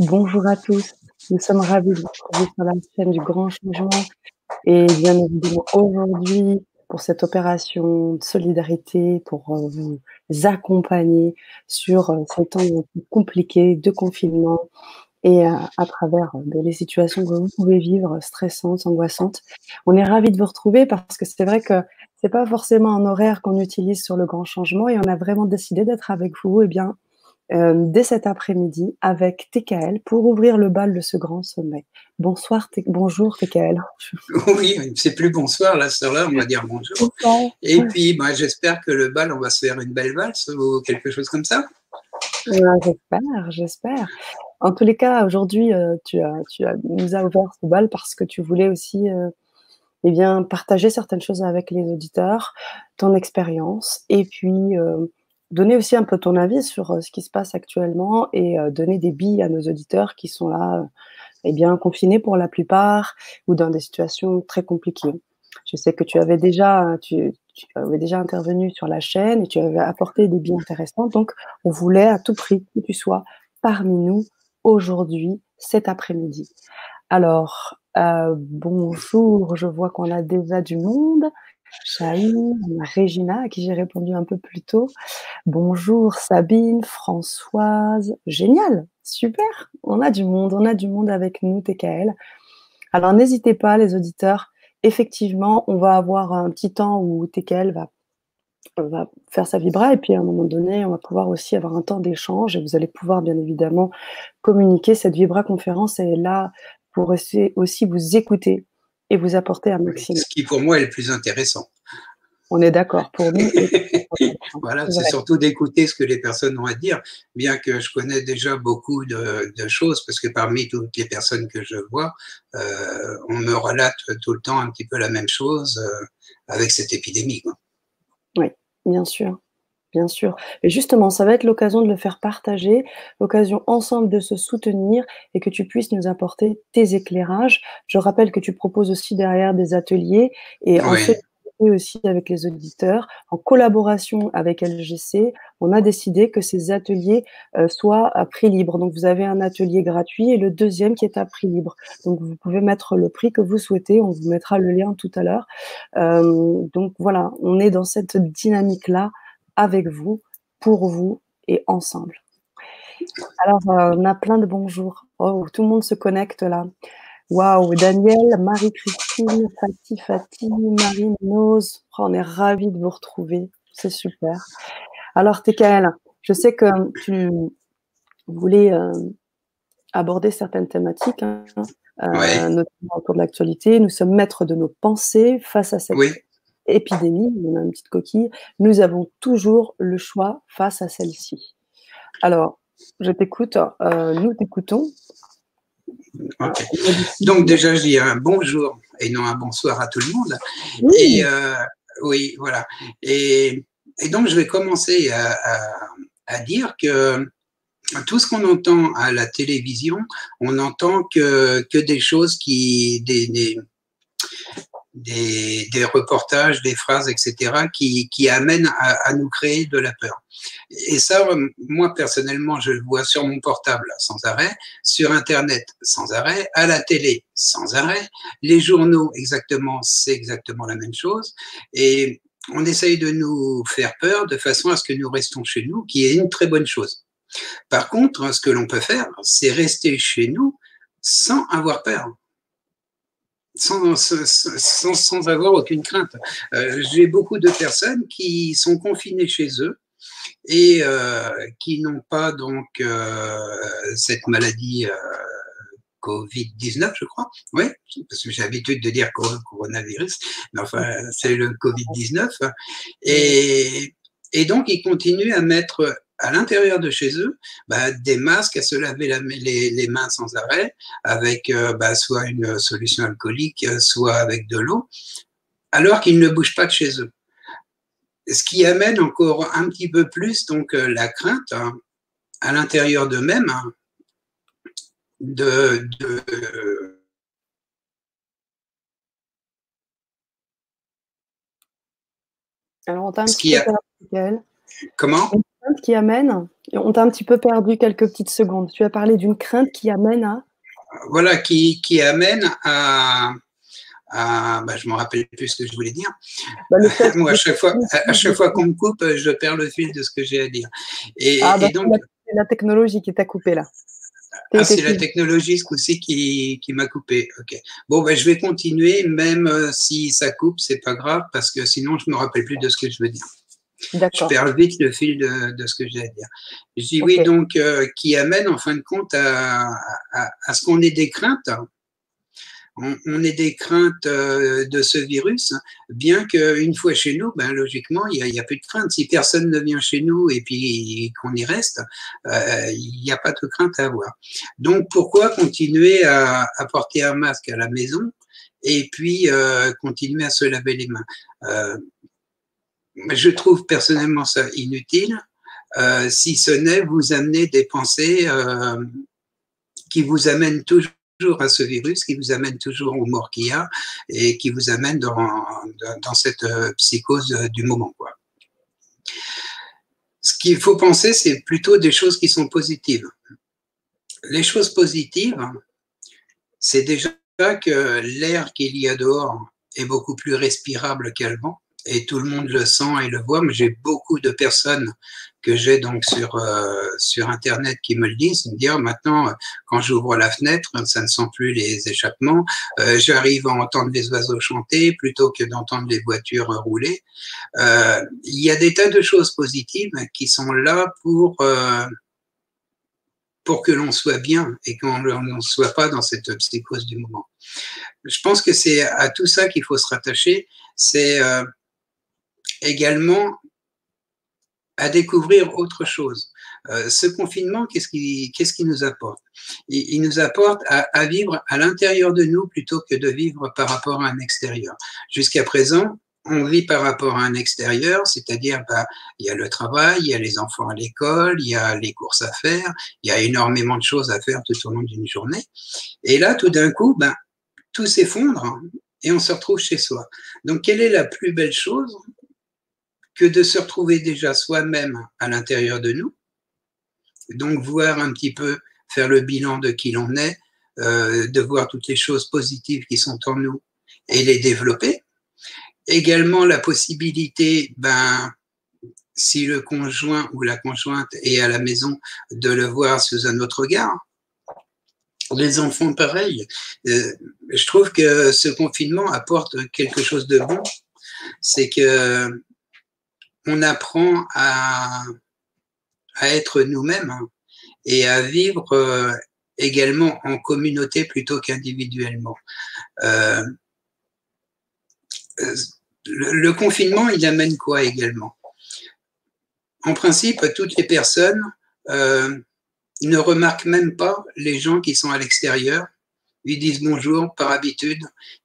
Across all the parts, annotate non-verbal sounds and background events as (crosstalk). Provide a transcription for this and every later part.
Bonjour à tous. Nous sommes ravis de vous retrouver sur la chaîne du Grand Changement et bien évidemment aujourd'hui pour cette opération de solidarité, pour euh, vous accompagner sur euh, ces temps compliqués de confinement et euh, à travers les situations que vous pouvez vivre, stressantes, angoissantes. On est ravis de vous retrouver parce que c'est vrai que c'est pas forcément un horaire qu'on utilise sur le grand changement et on a vraiment décidé d'être avec vous et eh bien euh, dès cet après-midi avec TKL pour ouvrir le bal de ce grand sommet. Bonsoir, bonjour TKL. (laughs) Oui, c'est plus bonsoir, là, sur là on va dire bonjour. Et puis, bah, j'espère que le bal, on va se faire une belle valse ou quelque chose comme ça. j'espère, j'espère. En tous les cas, aujourd'hui, euh, tu, as, tu as, nous as ouvert ce bal parce que tu voulais aussi euh, eh bien, partager certaines choses avec les auditeurs, ton expérience, et puis donner aussi un peu ton avis sur euh, ce qui se passe actuellement et euh, donner des billes à nos auditeurs qui sont là, euh, eh bien, confinés pour la plupart ou dans des situations très compliquées. Je sais que tu avais déjà, tu, avais déjà intervenu sur la chaîne et tu avais apporté des billes intéressants. Donc, on voulait à tout prix que tu sois parmi nous aujourd'hui, cet après-midi. Alors, bonjour, je vois qu'on a déjà du monde. Chahine, Régina, à qui j'ai répondu un peu plus tôt. Bonjour Sabine, Françoise. Génial, super. On a du monde, on a du monde avec nous, TKL. Alors n'hésitez pas, les auditeurs. Effectivement, on va avoir un petit temps où TKL va, faire sa vibra et puis à un moment donné, on va pouvoir aussi avoir un temps d'échange et vous allez pouvoir bien évidemment communiquer. Cette vibra conférence est là pour aussi vous écouter et vous apporter un maximum. Ce qui pour moi est le plus intéressant. On est d'accord. Pour nous, (laughs) voilà, c'est surtout d'écouter ce que les personnes ont à dire, bien que je connais déjà beaucoup de, choses, parce que parmi toutes les personnes que je vois, euh, on me relate tout le temps un petit peu la même chose euh, avec cette épidémie. Oui, bien sûr bien sûr. Et justement, ça va être l'occasion de le faire partager, l'occasion ensemble de se soutenir et que tu puisses nous apporter tes éclairages. Je rappelle que tu proposes aussi derrière des ateliers et en fait aussi avec les auditeurs, en collaboration avec LGC, on a décidé que ces ateliers euh, soient à prix libre. Donc vous avez un atelier gratuit et le deuxième qui est à prix libre. Donc vous pouvez mettre le prix que vous souhaitez, on vous mettra le lien tout à l'heure. Euh, donc voilà, on est dans cette dynamique-là avec vous, pour vous et ensemble. Alors, euh, on a plein de bonjours. Oh, tout le monde se connecte là. Waouh, Daniel, Marie-Christine, Fatih, Fatih, Marine, Nose. Oh, on est ravis de vous retrouver. C'est super. Alors, TKL, je sais que tu voulais euh, aborder certaines thématiques, hein, euh, notamment autour de l'actualité. Nous sommes maîtres de nos pensées face à cette épidémie, on a une petite coquille, nous avons toujours le choix face à celle-ci. Alors, je t'écoute, euh, nous t'écoutons. Donc déjà, je dis un bonjour et non un bonsoir à tout le monde. Oui. Et euh, oui, voilà. Et, donc, je vais commencer à, dire que tout ce qu'on entend à la télévision, on n'entend que, que des choses qui, des, des, des, reportages, des phrases, etc., qui, qui amènent à, à, nous créer de la peur. Et ça, moi personnellement, je le vois sur mon portable sans arrêt, sur Internet sans arrêt, à la télé sans arrêt, les journaux exactement, c'est exactement la même chose. Et on essaye de nous faire peur de façon à ce que nous restons chez nous, qui est une très bonne chose. Par contre, ce que l'on peut faire, c'est rester chez nous sans avoir peur sans, sans, sans, avoir aucune crainte. Euh, J'ai beaucoup de personnes qui sont confinées chez eux et euh, qui n'ont pas donc euh, cette maladie euh, Covid-19, je crois. Oui, parce que j'ai l'habitude de dire coronavirus, mais enfin, c'est le Covid-19. Et, et donc, ils continuent à mettre à l'intérieur de chez eux bah, des masques à se laver les, mains sans arrêt avec euh, bah, soit une solution alcoolique, soit avec de l'eau, alors qu'ils ne bougent pas de chez eux. Ce qui amène encore un petit peu plus donc euh, la crainte hein, à l'intérieur d'eux-mêmes hein, de, Alors, on t'a un petit peu Comment? Crainte qui amène, on t'a un petit peu perdu quelques petites secondes. Tu as parlé d'une crainte qui amène à Voilà, qui, qui amène à, bah, je me rappelle plus ce que je voulais dire. Bah, (laughs) Moi, à chaque fois, à, chaque fois qu'on me coupe, je perds le fil de ce que j'ai à dire. Et, ah, bah, donc, c'est la technologie qui t'a coupé là. Ah, c'est la technologie ce coup-ci qui, qui m'a coupé. Ok. Bon, ben, je vais continuer, même euh, si ça coupe, c'est pas grave, parce que sinon, je me rappelle plus de ce que je veux dire. Je perds vite le fil de, de ce que j'ai à dire. Je dis oui, donc, euh, qui amène en fin de compte à, à, à ce qu'on ait des craintes on, on ait des craintes euh, de ce virus, bien qu'une fois chez nous, ben, logiquement, il n'y a, a, plus de crainte. Si personne ne vient chez nous et puis qu'on y reste, euh, il n'y a pas de crainte à avoir. Donc, pourquoi continuer à, à porter un masque à la maison et puis euh, continuer à se laver les mains? Euh, Je trouve personnellement ça inutile, euh, si ce n'est vous amener des pensées qui vous amènent toujours à ce virus, qui vous amène toujours aux morts qu'il y a et qui vous amène dans, dans cette euh, psychose euh, du moment. Quoi. Ce qu'il faut penser, c'est plutôt des choses qui sont positives. Les choses positives, c'est déjà que l'air qu'il y a dehors est beaucoup plus respirable qu'avant et tout le monde le sent et le voit. Mais j'ai beaucoup de personnes que j'ai donc sur euh, sur internet qui me le disent, me dire maintenant quand j'ouvre la fenêtre, ça ne sent plus les échappements. Euh, J'arrive à entendre les oiseaux chanter plutôt que d'entendre les voitures rouler. Euh, il y a des tas de choses positives qui sont là pour euh, pour que l'on soit bien et qu'on ne soit pas dans cette psychose du moment. Je pense que c'est à tout ça qu'il faut se rattacher. C'est euh, également à découvrir autre chose. Euh, ce confinement, qu'est-ce qui, qu'est-ce qui nous apporte? Il, nous apporte à, à vivre à l'intérieur de nous plutôt que de vivre par rapport à un extérieur. Jusqu'à présent, on vit par rapport à un extérieur, c'est-à-dire bah, il y a le travail, il y a les enfants à l'école, il y a les courses à faire, il y a énormément de choses à faire tout au long d'une journée. Et là, tout d'un coup, bah, tout s'effondre et on se retrouve chez soi. Donc, quelle est la plus belle chose? Que de se retrouver déjà soi-même à l'intérieur de nous, donc voir un petit peu, faire le bilan de qui l'on est, euh, de voir toutes les choses positives qui sont en nous et les développer. Également la possibilité, ben, si le conjoint ou la conjointe est à la maison, de le voir sous un autre regard. Les enfants, pareil. Euh, je trouve que ce confinement apporte quelque chose de bon. C'est que on apprend à, être nous-mêmes et à vivre euh, également en communauté plutôt qu'individuellement. Euh, le, le, confinement, il amène quoi également? En principe, toutes les personnes euh, ne remarquent même pas les gens qui sont à l'extérieur. Ils disent bonjour par habitude,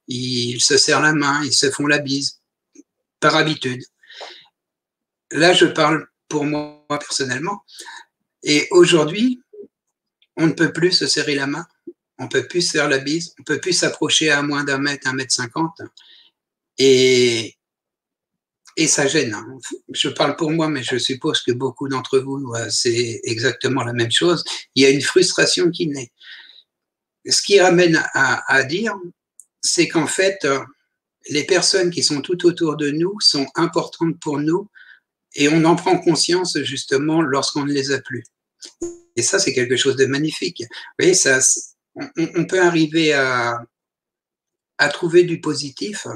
ils se serrent la main, ils se font la bise par habitude là, je parle pour moi personnellement. Et aujourd'hui, on ne peut plus se serrer la main, on ne peut plus se faire la bise, on ne peut plus s'approcher à moins d'un mètre, un mètre cinquante. Et, ça gêne. Je parle pour moi, mais je suppose que beaucoup d'entre vous, c'est exactement la même chose. Il y a une frustration qui naît. Ce qui ramène à, à dire, c'est qu'en fait, les personnes qui sont tout autour de nous sont importantes pour nous et on en prend conscience justement lorsqu'on ne les a plus. Et ça, c'est quelque chose de magnifique. Vous voyez, ça, on, peut arriver à, à trouver du positif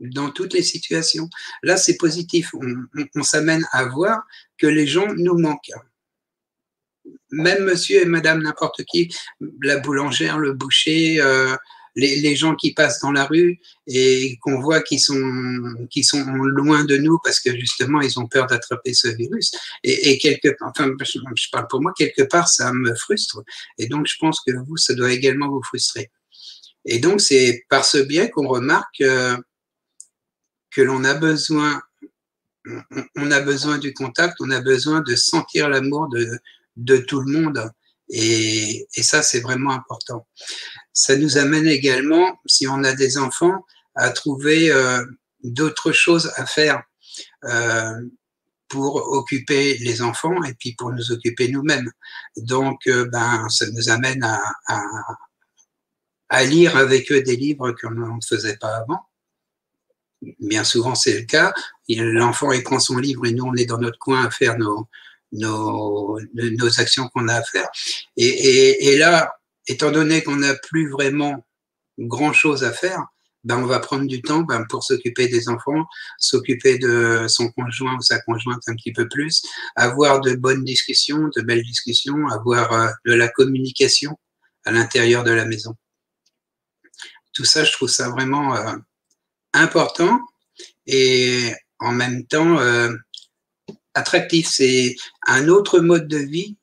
dans toutes les situations. Là, c'est positif. On, on, on s'amène à voir que les gens nous manquent. Même monsieur et madame n'importe qui, la boulangère, le boucher, euh, les, gens qui passent dans la rue et qu'on voit sont, qui sont loin de nous parce que justement ils ont peur d'attraper ce virus. Et, quelque, enfin, je parle pour moi, quelque part ça me frustre. Et donc je pense que vous, ça doit également vous frustrer. Et donc c'est par ce biais qu'on remarque euh, que l'on a besoin, a besoin du contact, on a besoin de sentir l'amour de, de tout le monde. Et, ça, c'est vraiment important ça nous amène également, si on a des enfants, à trouver euh, d'autres choses à faire. Euh, pour occuper les enfants et puis pour nous occuper nous-mêmes. Donc, euh, ben, ça nous amène à, à, lire avec eux des livres qu'on ne faisait pas avant. Bien souvent, c'est le cas. L'enfant, il prend son livre et nous, on est dans notre coin à faire nos, nos, nos actions qu'on a à faire. Et, et, et là, étant donné qu'on n'a plus vraiment grand-chose à faire, ben, on va prendre du temps ben, pour s'occuper des enfants, s'occuper de son conjoint ou sa conjointe un petit peu plus, avoir de bonnes discussions, de belles discussions, avoir euh, de la communication à l'intérieur de la maison. Tout ça, je trouve ça vraiment euh, important et en même temps euh, attractif. C'est un autre mode de vie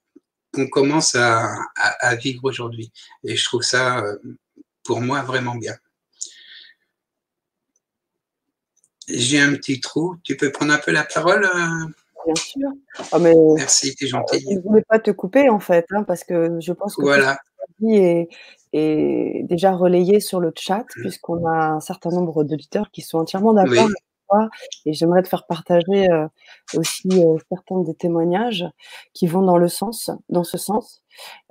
qu'on commence à, à, à vivre aujourd'hui. Et je trouve ça, euh, pour moi, vraiment bien. J'ai un petit trou. Tu peux prendre un peu la parole euh? Bien sûr. Oh, mais, Merci, tu es gentil. Je ne voulais pas te couper, en fait, hein, parce que je pense que voilà. ce est, est déjà relayé sur le chat, mmh. puisqu'on a un certain nombre d'auditeurs qui sont entièrement d'accord oui. avec toi. Et j'aimerais te faire partager euh, aussi euh, certains des témoignages qui vont dans le sens, dans ce sens.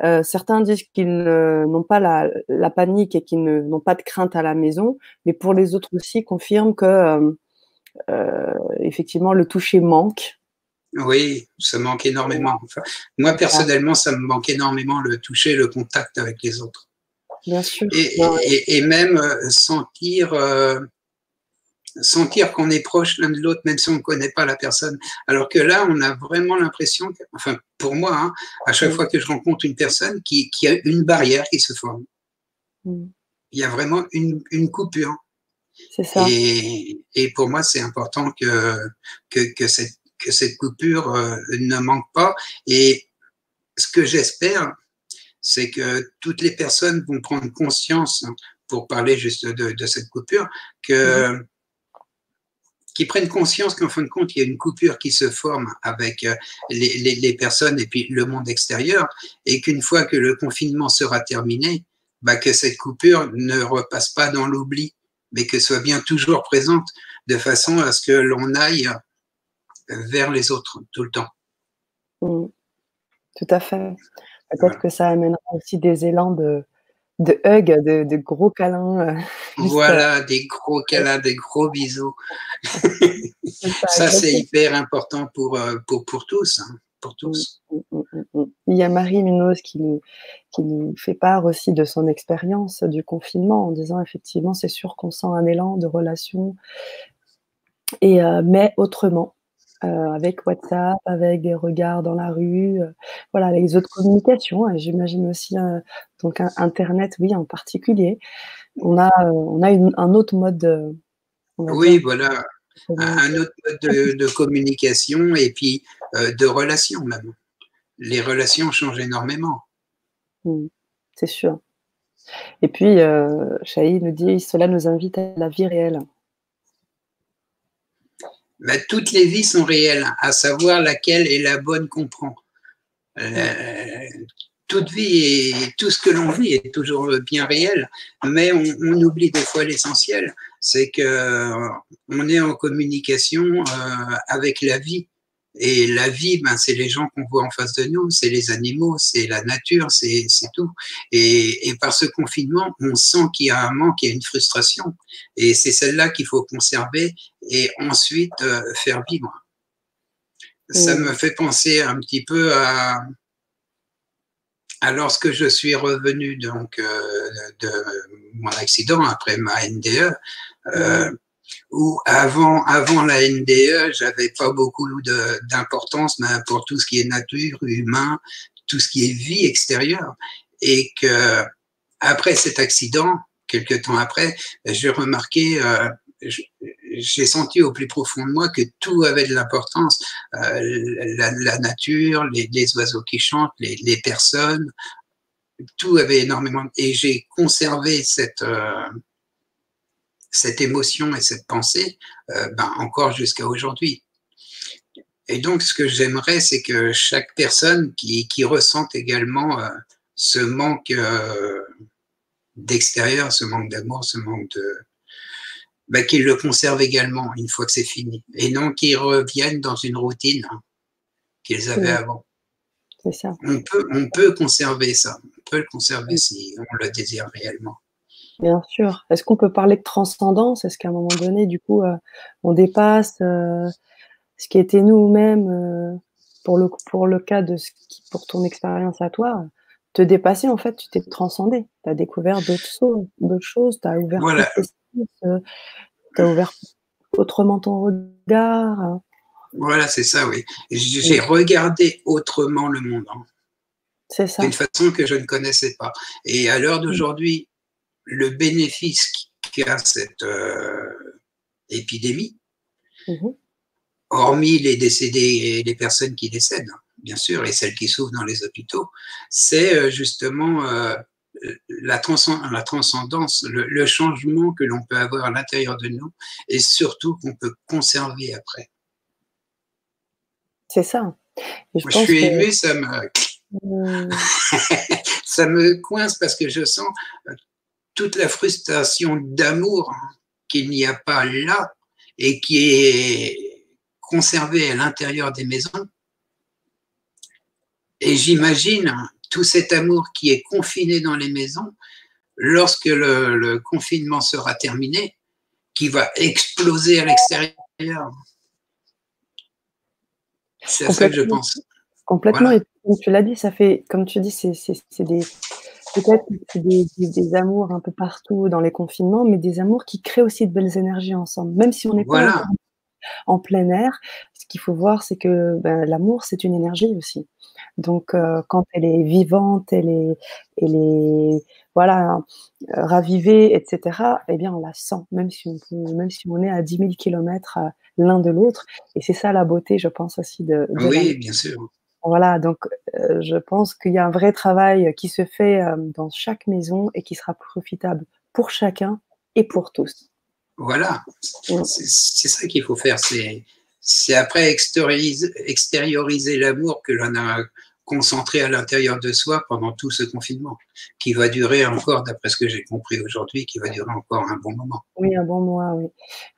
Euh, certains disent qu'ils n'ont pas la, la, panique et qu'ils n'ont pas de crainte à la maison, mais pour les autres aussi confirment que effectivement, le toucher manque. Oui, ça manque énormément. Enfin, moi, personnellement, ça me manque énormément le toucher, le contact avec les autres. Bien sûr. Et, et, et même sentir, euh, sentir qu'on est proche l'un de l'autre, même si on ne connaît pas la personne. Alors que là, on a vraiment l'impression, enfin, pour moi, hein, à chaque oui. fois que je rencontre une personne, qui, qui, a une barrière qui se forme. Mm. Il y a vraiment une, une coupure. C'est ça. Et, et, pour moi, c'est important que, que, que, cette, que cette coupure euh, ne manque pas. Et ce que j'espère, c'est que toutes les personnes vont prendre conscience, pour parler juste de, de cette coupure, que mmh. Qui prennent conscience qu'en fin de compte, il y a une coupure qui se forme avec euh, les, les, les personnes et puis le monde extérieur, et qu'une fois que le confinement sera terminé, bah, que cette coupure ne repasse pas dans l'oubli, mais que soit bien toujours présente de façon à ce que l'on aille vers les autres tout le temps. Mmh. Tout à fait. Peut-être voilà. que ça amènera aussi des élans de, de hug, de, de gros câlins. (laughs) Euh, voilà, des gros câlins, des gros bisous. ça, c'est hyper important pour, euh, pour, pour tous. Hein, pour mmh, tous. Mmh, Il y a Marie Munoz qui nous, qui nous fait part aussi de son expérience du confinement en disant effectivement, c'est sûr qu'on sent un élan de relation, et, euh, mais autrement. Euh, avec WhatsApp, avec des regards dans la rue, euh, voilà, les autres communications. Et j'imagine aussi euh, donc un, Internet, oui, en particulier. On a, on a une, un autre mode. De, oui, voilà, un autre mode de, (laughs) de, communication et puis de relations même. Les relations changent énormément. Mmh, c'est sûr. Et puis, Chahi nous dit, cela nous invite à la vie réelle ben, toutes les vies sont réelles, à savoir laquelle est la bonne qu'on prend. Euh, toute vie et tout ce que l'on vit est toujours bien réel, mais on, on oublie des fois l'essentiel, c'est que on est en communication euh, avec la vie et la vie, ben, c'est les gens qu'on voit en face de nous, c'est les animaux, c'est la nature, c'est tout. Et, et, par ce confinement, on sent qu'il y a un manque, il y a une frustration. Et c'est celle-là qu'il faut conserver et ensuite euh, faire vivre. Ça me fait penser un petit peu à, à lorsque je suis revenu donc euh, de mon accident après ma NDE. Euh, où avant, avant la NDE, j'avais pas beaucoup d'importance pour tout ce qui est nature, humain, tout ce qui est vie extérieure. Et que après cet accident, quelques temps après, j'ai remarqué, euh, j'ai senti au plus profond de moi que tout avait de l'importance. Euh, la, la, nature, les, les, oiseaux qui chantent, les, les, personnes, tout avait énormément. Et j'ai conservé cette, euh, cette émotion et cette pensée euh, ben, encore jusqu'à aujourd'hui. Et donc, ce que j'aimerais, c'est que chaque personne qui, qui ressente également euh, ce manque euh, d'extérieur, ce manque d'amour, ce manque de, bah, qu'ils le conservent également une fois que c'est fini, et non qu'ils reviennent dans une routine qu'ils avaient avant. C'est ça. On peut, on peut conserver ça, on peut le conserver si on le désire réellement. Bien sûr. Est-ce qu'on peut parler de transcendance? Est-ce qu'à un moment donné, du coup, euh, on dépasse euh, ce qui était nous-mêmes euh, pour, le, pour le cas de ce qui, pour ton expérience à toi Te dépasser, en fait, tu t'es transcendé. Tu as découvert d'autres choses, d'autres choses, tu as ouvert Voilà. tu as ouvert autrement ton regard. Voilà, c'est ça, oui. J'ai regardé autrement le monde, hein, C'est ça. d'une façon que je ne connaissais pas. Et à l'heure d'aujourd'hui, le bénéfice qu'a cette euh, épidémie, Mhm. hormis les décédés et les personnes qui décèdent, hein, bien sûr, et celles qui souffrent dans les hôpitaux, c'est euh, justement euh, la, transcend- la transcendance, le, le changement que l'on peut avoir à l'intérieur de nous et surtout qu'on peut conserver après. C'est ça. Je Moi, je pense suis que- ému, ça me, Hum, (laughs) ça me coince parce que je sens toute la frustration d'amour qu'il n'y a pas là et qui est conservée à l'intérieur des maisons. Et j'imagine tout cet amour qui est confiné dans les maisons, lorsque le, le confinement sera terminé, qui va exploser à l'extérieur. C'est à ça que je pense. Complètement. Voilà. Et comme tu l'as dit, ça fait, comme tu dis, c'est des peut-être des, des, des amours un peu partout dans les confinements, mais des amours qui créent aussi de belles énergies ensemble. Même si on n'est pas Voilà. encore en plein air, ce qu'il faut voir, c'est que ben, l'amour, c'est une énergie aussi. Donc, euh, quand elle est vivante, elle est, elle est voilà, ravivée, etc., eh bien, on la sent, même si on, même si on est à 10 000 kilomètres euh, l'un de l'autre. Et c'est ça la beauté, je pense aussi, de. Oui, bien sûr. Voilà, donc euh, je pense qu'il y a un vrai travail qui se fait euh, dans chaque maison et qui sera profitable pour chacun et pour tous. Voilà, Mm. c'est ça qu'il faut faire. C'est c'est après extérioriser, extérioriser l'amour que l'on a concentré à l'intérieur de soi pendant tout ce confinement, qui va durer encore, d'après ce que j'ai compris aujourd'hui, qui va durer encore un bon moment. Oui, un bon mois, oui.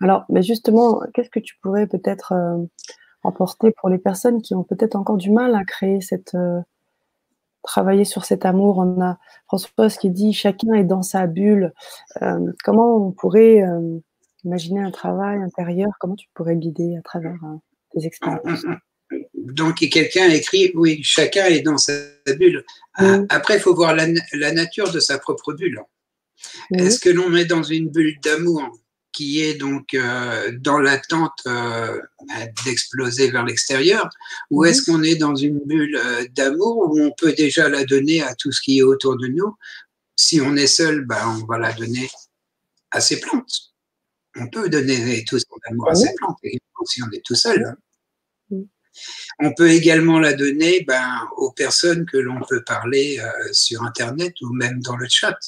Alors, mais justement, qu'est-ce que tu pourrais peut-être euh, emporter pour les personnes qui ont peut-être encore du mal à créer cette euh, travailler sur cet amour On a Françoise qui dit chacun est dans sa bulle. Euh, comment on pourrait euh, imaginer un travail intérieur? Comment tu pourrais guider à travers tes expériences? Donc, quelqu'un écrit, oui, chacun est dans sa bulle. Ah. Après, il faut voir la, la nature de sa propre bulle. Est-ce que l'on est dans une bulle d'amour? Qui est donc euh, dans l'attente euh, d'exploser vers l'extérieur ou Mhm. est-ce qu'on est dans une bulle euh, d'amour où on peut déjà la donner à tout ce qui est autour de nous? Si on est seul, ben, on va la donner à ses plantes. On peut donner tout son amour à Oui. ses plantes, si on est tout seul. hein. Mhm. On peut également la donner ben, aux personnes que l'on peut parler euh, sur Internet ou même dans le chat.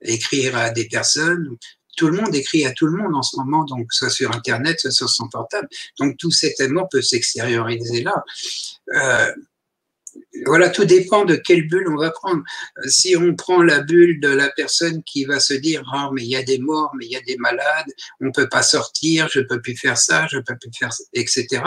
Écrire à des personnes. Tout le monde écrit à tout le monde en ce moment, donc soit sur Internet, soit sur son portable. Donc tout cet amour peut s'extérioriser là. Euh, voilà, tout dépend de quelle bulle on va prendre. Si on prend la bulle de la personne qui va se dire oh, mais il y a des morts, mais il y a des malades, on peut pas sortir, je peux plus faire ça, je peux plus faire, etc.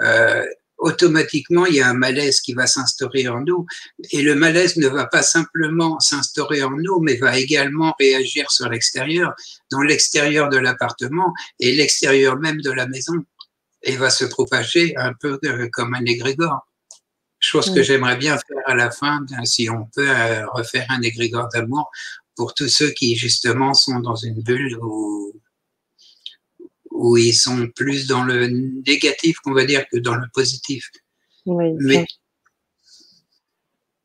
Euh, automatiquement, il y a un malaise qui va s'instaurer en nous. Et le malaise ne va pas simplement s'instaurer en nous, mais va également réagir sur l'extérieur, dans l'extérieur de l'appartement et l'extérieur même de la maison, et va se propager un peu euh, comme un égrégore. Chose que j'aimerais bien faire à la fin, si on peut euh, refaire un égrégore d'amour pour tous ceux qui justement sont dans une bulle où, où ils sont plus dans le négatif, qu'on va dire, que dans le positif. oui, Mais ça,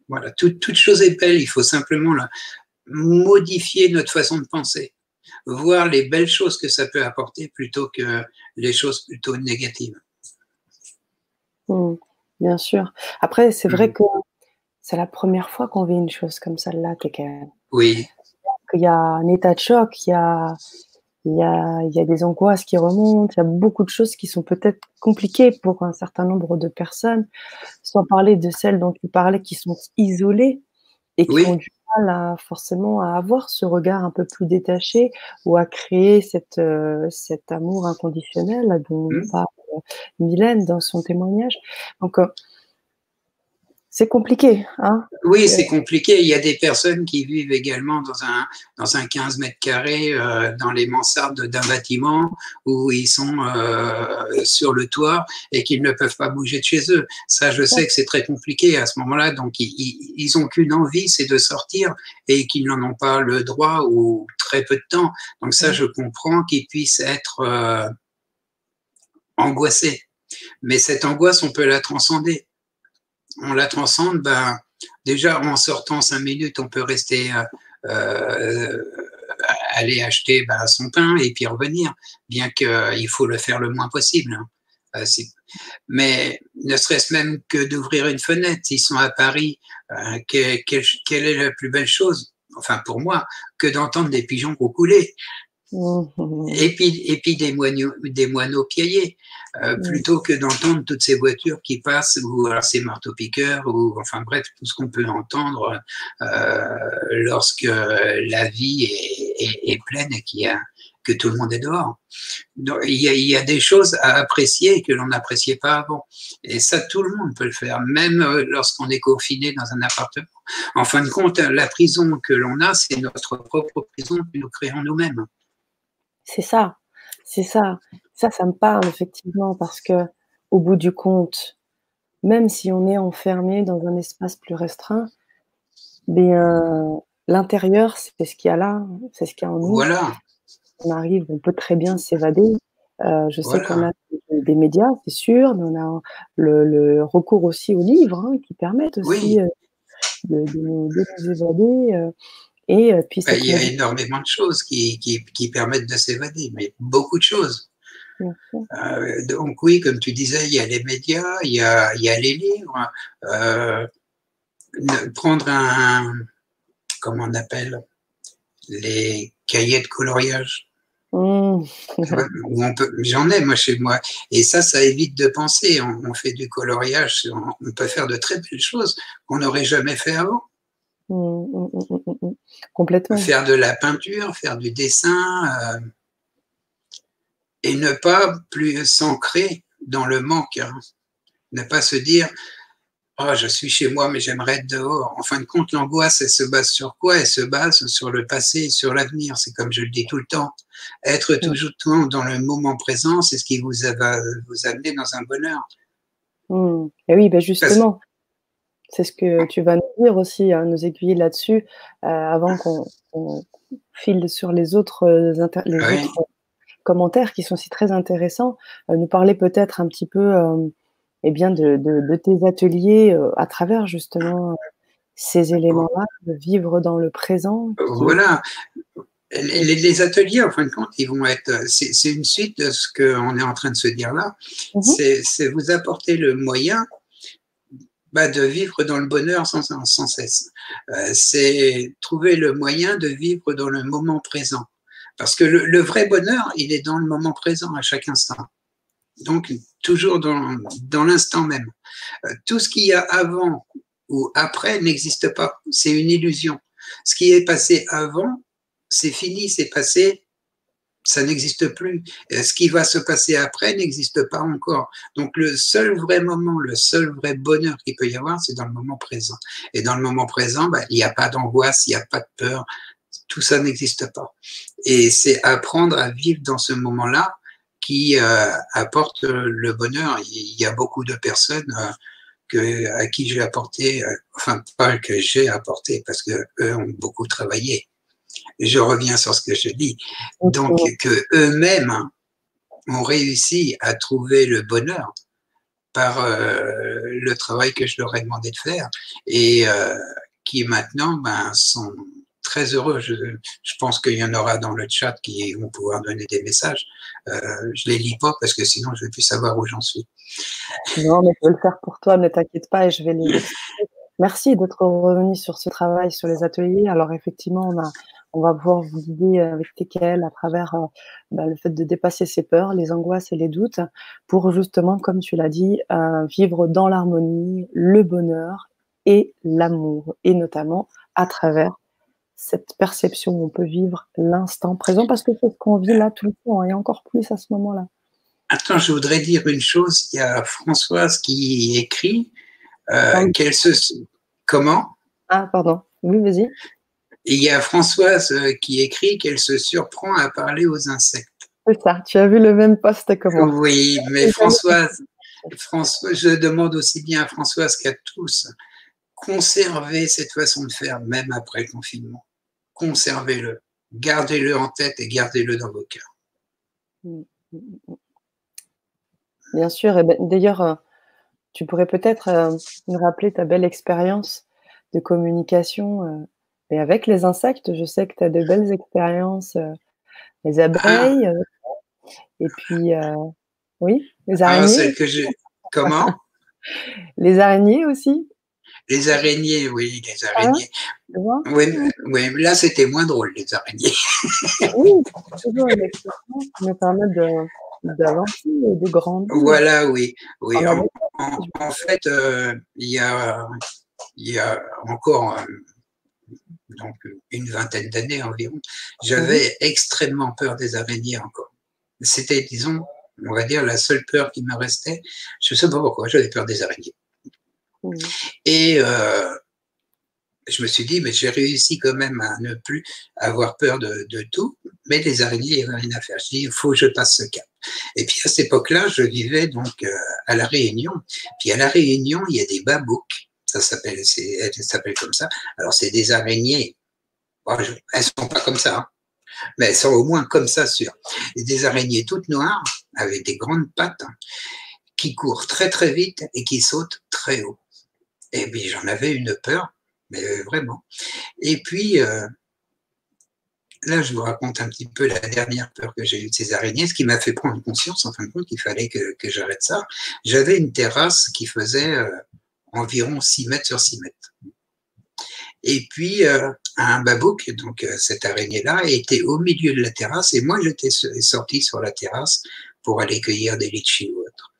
voilà, toute, toute chose est belle, il faut simplement là, modifier notre façon de penser, voir les belles choses que ça peut apporter plutôt que les choses plutôt négatives. mm, bien sûr. Après, c'est vrai Mhm. que c'est la première fois qu'on vit une chose comme celle-là, même. Oui, qu'il y a un état de choc, il y a, il y a, il y a des angoisses qui remontent, il y a beaucoup de choses qui sont peut-être compliquées pour un certain nombre de personnes, sans parler de celles dont tu parlais qui sont isolées et qui Oui. ont du mal à forcément à avoir ce regard un peu plus détaché ou à créer cette, heu, cet amour inconditionnel dont Mmh. parle, heu, Mylène dans son témoignage. Donc, heu c'est compliqué, hein? Oui, C'est compliqué. Il y a des personnes qui vivent également dans un dans un 15 mètres carrés, heu, dans les mansardes d'un bâtiment où ils sont, heu, sur le toit et qu'ils ne peuvent pas bouger de chez eux. Ça, je sais que c'est très compliqué à ce moment-là, donc ils ils ils ont qu'une envie, c'est de sortir et qu'ils n'en ont pas le droit ou très peu de temps. Donc ça, je comprends qu'ils puissent être, heu angoissés. Mais cette angoisse, on peut la transcender. On la transcende, ben, déjà en sortant 5 minutes, on peut rester, heu heu, aller acheter, ben, son pain et puis revenir, bien qu'il faut le faire le moins possible, hein. C'est mais ne serait-ce même que d'ouvrir une fenêtre, s'ils sont à Paris, quelle est la plus belle chose, enfin pour moi, que d'entendre des pigeons roucouler? Mmh, mh. Et puis et puis des moineaux des moineaux piailler, heu, Mmh. plutôt que d'entendre toutes ces voitures qui passent ou alors ces marteaux-piqueurs ou enfin bref, tout ce qu'on peut entendre, heu, lorsque la vie est est est pleine et qu'il y a que tout le monde est dehors. Donc il y a il y a des choses à apprécier que l'on n'appréciait pas avant et ça, tout le monde peut le faire, même, heu, lorsqu'on est confiné dans un appartement. En fin de compte, la prison que l'on a, c'est notre propre prison que nous créons nous-mêmes. C'est ça, c'est ça. Ça, ça me parle effectivement parce qu'au bout du compte, même si on est enfermé dans un espace plus restreint, bien, l'intérieur, c'est ce qu'il y a là, c'est ce qu'il y a en nous. Voilà. On arrive, on peut très bien s'évader. Heu, je sais qu'on a des médias, c'est sûr, mais on a le le recours aussi aux livres, hein, qui permettent aussi, Oui. heu, de de nous de nous évader, et puis Bah, il y a énormément de choses qui qui qui permettent de s'évader, mais beaucoup de choses. Heu, donc oui, comme tu disais, il y a les médias, il y a il y a les livres, ne prendre un comment on appelle? Les cahiers de coloriage. Mmh. J'en ai moi chez moi et ça, ça évite de penser. On on fait du coloriage, on on peut faire de très belles choses qu'on n'aurait jamais fait avant. Mmh, mmh, mmh. Complètement. Faire de la peinture, faire du dessin, heu et ne pas plus s'ancrer dans le manque, hein. Ne pas se dire: «Oh, je suis chez moi, mais j'aimerais être dehors». En fin de compte, l'angoisse, elle se base sur quoi? Elle se base sur le passé et sur l'avenir. C'est comme je le dis tout le temps. Être toujours dans le moment présent, c'est ce qui vous a va vous amener dans un bonheur. Et oui, Parce justement, c'est ce que tu vas nous dire aussi, hein, nous aiguiller là-dessus, heu, avant qu'on file sur les autres, les Oui. autres commentaires qui sont aussi très intéressants. Heu, nous parler peut-être un petit peu, et bien de de de tes ateliers, à travers justement, ces éléments-là, de vivre dans le présent Voilà. Les ateliers, en fin de compte, ils vont être, c'est une suite de ce qu'on est en train de se dire là. Mmh mh. C'est c'est vous apporter le moyen, de vivre dans le bonheur sans cesse. Heu, c'est trouver le moyen de vivre dans le moment présent. Parce que le vrai bonheur, il est dans le moment présent à chaque instant. Donc toujours dans dans l'instant même. Heu, tout ce qu'il y a avant ou après n'existe pas, c'est une illusion. Ce qui est passé avant, c'est fini, c'est passé, ça n'existe plus. Heu, ce qui va se passer après n'existe pas encore. Donc le seul vrai moment, le seul vrai bonheur qu'il peut y avoir, c'est dans le moment présent et dans le moment présent, bah, il y a pas d'angoisse, il y a pas de peur, tout ça n'existe pas et c'est apprendre à vivre dans ce moment-là qui, heu, apporte, le bonheur. Il y a beaucoup de personnes, heu, que à qui j'ai apporté, heu, enfin pas que j'ai apporté parce qu'eux ont beaucoup travaillé. Je reviens sur ce que je dis. Donc qu'eux-mêmes ont réussi à trouver le bonheur par, heu, le travail que je leur ai demandé de faire et heu, qui maintenant, ben, sont très heureux. Je je pense qu'il y en aura dans le chat qui vont pouvoir donner des messages. Heu, je les lis pas parce que sinon je vais plus savoir où j'en suis. Non, mais je vais le faire pour toi, ne t'inquiète pas et je vais les. Merci d'être revenu sur ce travail, sur les ateliers. Alors effectivement, on a on va pouvoir vous guider avec TKL à travers, heu, bah, le fait de dépasser ses peurs, les angoisses et les doutes pour justement, comme tu l'as dit, heu, vivre dans l'harmonie, le bonheur et l'amour et notamment à travers cette perception où on peut vivre l'instant présent parce que c'est ce qu'on vit là tout le temps et encore plus à ce moment-là. Attends, je voudrais dire une chose. Il y a Françoise qui écrit euh, qu'elle se. Comment? Ah, pardon. Oui, vas-y. Il y a Françoise euh, qui écrit qu'elle se surprend à parler aux insectes. C'est ça, tu as vu le même poste que moi. Oui, mais Françoise, François, je demande aussi bien à Françoise qu'à tous, conservez cette façon de faire même après le confinement. Conservez-le, gardez-le en tête et gardez-le dans vos cœurs. Mm, mm, mm, bien sûr, et ben, d'ailleurs, euh, tu pourrais peut-être euh, nous rappeler ta belle expérience de communication et avec les insectes. Je sais que tu as de belles expériences, les abeilles, ah. et puis, oui, les ah, araignées. que. Comment? (laughs) Les araignées aussi les araignées, oui, les ah, araignées. oui, là, c'était moins drôle, les araignées. oui, toujours une expérience qui me permet d'avancer et de grandir. Voilà, oui. oui. En, fait, euh, il y, a, y a encore euh, donc, une vingtaine d'années environ, j'avais extrêmement peur des araignées encore. C'était, disons, on va dire, la seule peur qui me restait. Je ne sais pas pourquoi, j'avais peur des araignées. Et euh, je me suis dit, mais j'ai réussi quand même à ne plus avoir peur de, tout, mais les araignées, il n'y avait rien à faire. Je dis, il faut que je passe ce cap. Et puis à cette époque-là, je vivais donc euh, à La Réunion. Puis à La Réunion, il y a des babouks. Ça s'appelle, elles s'appellent comme ça. Alors c'est des araignées. Bon, je, elles sont pas comme ça, hein. mais elles sont au moins comme ça, sûr. Et des araignées toutes noires avec des grandes pattes qui courent très très vite et qui sautent très haut. Et puis j'en avais une peur, mais vraiment. Et puis, euh, là, je vous raconte un petit peu la dernière peur que j'ai eue de ces araignées, ce qui m'a fait prendre conscience, en fin de compte, qu'il fallait que, j'arrête ça. J'avais une terrasse qui faisait euh, environ 6 mètres sur 6 mètres. Et puis, euh, un babouk, donc cette araignée-là, était au milieu de la terrasse, et moi, j'étais sorti sur la terrasse pour aller cueillir des litchis ou autre.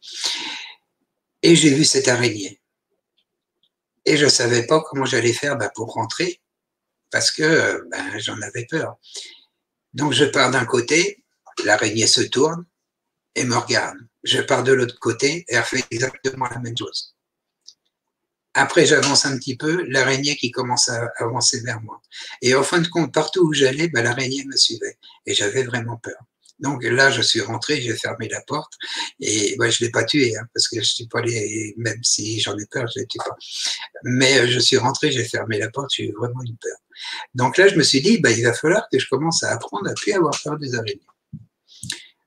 Et j'ai vu cette araignée. Et je ne savais pas comment j'allais faire bah, pour rentrer parce que ben, j'en avais peur. Donc je pars d'un côté, l'araignée se tourne et me regarde. Je pars de l'autre côté et elle fait exactement la même chose. Après, j'avance un petit peu, l'araignée qui commence à avancer vers moi. Et en fin de compte, partout où j'allais, ben, l'araignée me suivait. Et j'avais vraiment peur. Donc là, je suis rentré, j'ai fermé la porte et ouais, je l'ai pas tué hein, parce que je suis pas allé, même si j'en ai peur, je ne tue pas. Mais euh, je suis rentré, j'ai fermé la porte, j'ai eu vraiment une peur. Donc là, je me suis dit, bah, il va falloir que je commence à apprendre à plus avoir peur des araignées.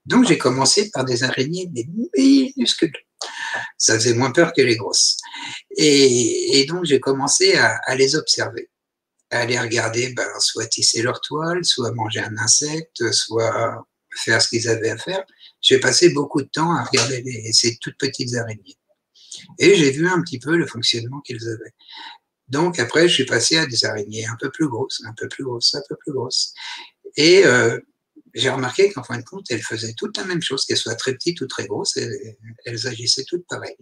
Donc j'ai commencé par des araignées minuscules. Ça faisait moins peur que les grosses. Et, donc j'ai commencé à, à, les observer, à les regarder, ben, soit tisser leur toile, soit manger un insecte, soit faire ce qu'ils avaient à faire, j'ai passé beaucoup de temps à regarder ces toutes petites araignées. Et j'ai vu un petit peu le fonctionnement qu'ils avaient. Donc après, je suis passé à des araignées un peu plus grosses, un peu plus grosses, un peu plus grosses. Et euh, j'ai remarqué qu'en fin de compte, elles faisaient toutes la même chose, qu'elles soient très petites ou très grosses, elles, agissaient toutes pareilles.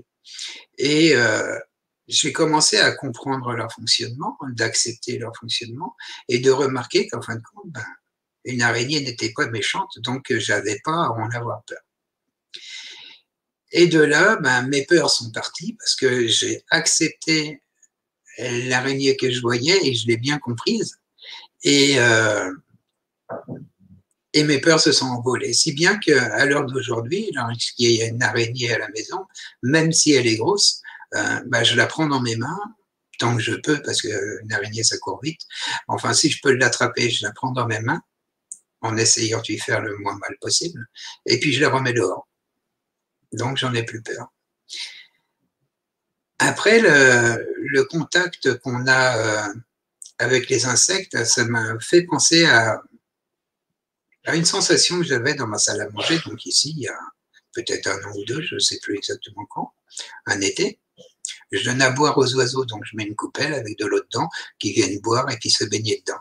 Et euh, j'ai commencé à comprendre leur fonctionnement, d'accepter leur fonctionnement et de remarquer qu'en fin de compte, ben, une araignée n'était pas méchante, donc j'avais pas à en avoir peur. Et de là, ben, mes peurs sont parties parce que j'ai accepté l'araignée que je voyais et je l'ai bien comprise. Et, euh, et mes peurs se sont envolées. Si bien qu'à l'heure d'aujourd'hui, lorsqu'il y a une araignée à la maison, même si elle est grosse, euh, ben, je la prends dans mes mains tant que je peux, parce qu'une araignée, ça court vite. Enfin, si je peux l'attraper, je la prends dans mes mains en essayant de lui faire le moins mal possible, et puis je la remets dehors. Donc j'en ai plus peur. Après, le, contact qu'on a euh, avec les insectes, ça m'a fait penser à, à une sensation que j'avais dans ma salle à manger, donc ici, il y a peut-être un an ou deux, je ne sais plus exactement quand, un été. Je donne à boire aux oiseaux, donc je mets une coupelle avec de l'eau dedans, qui viennent boire et qui se baigner dedans.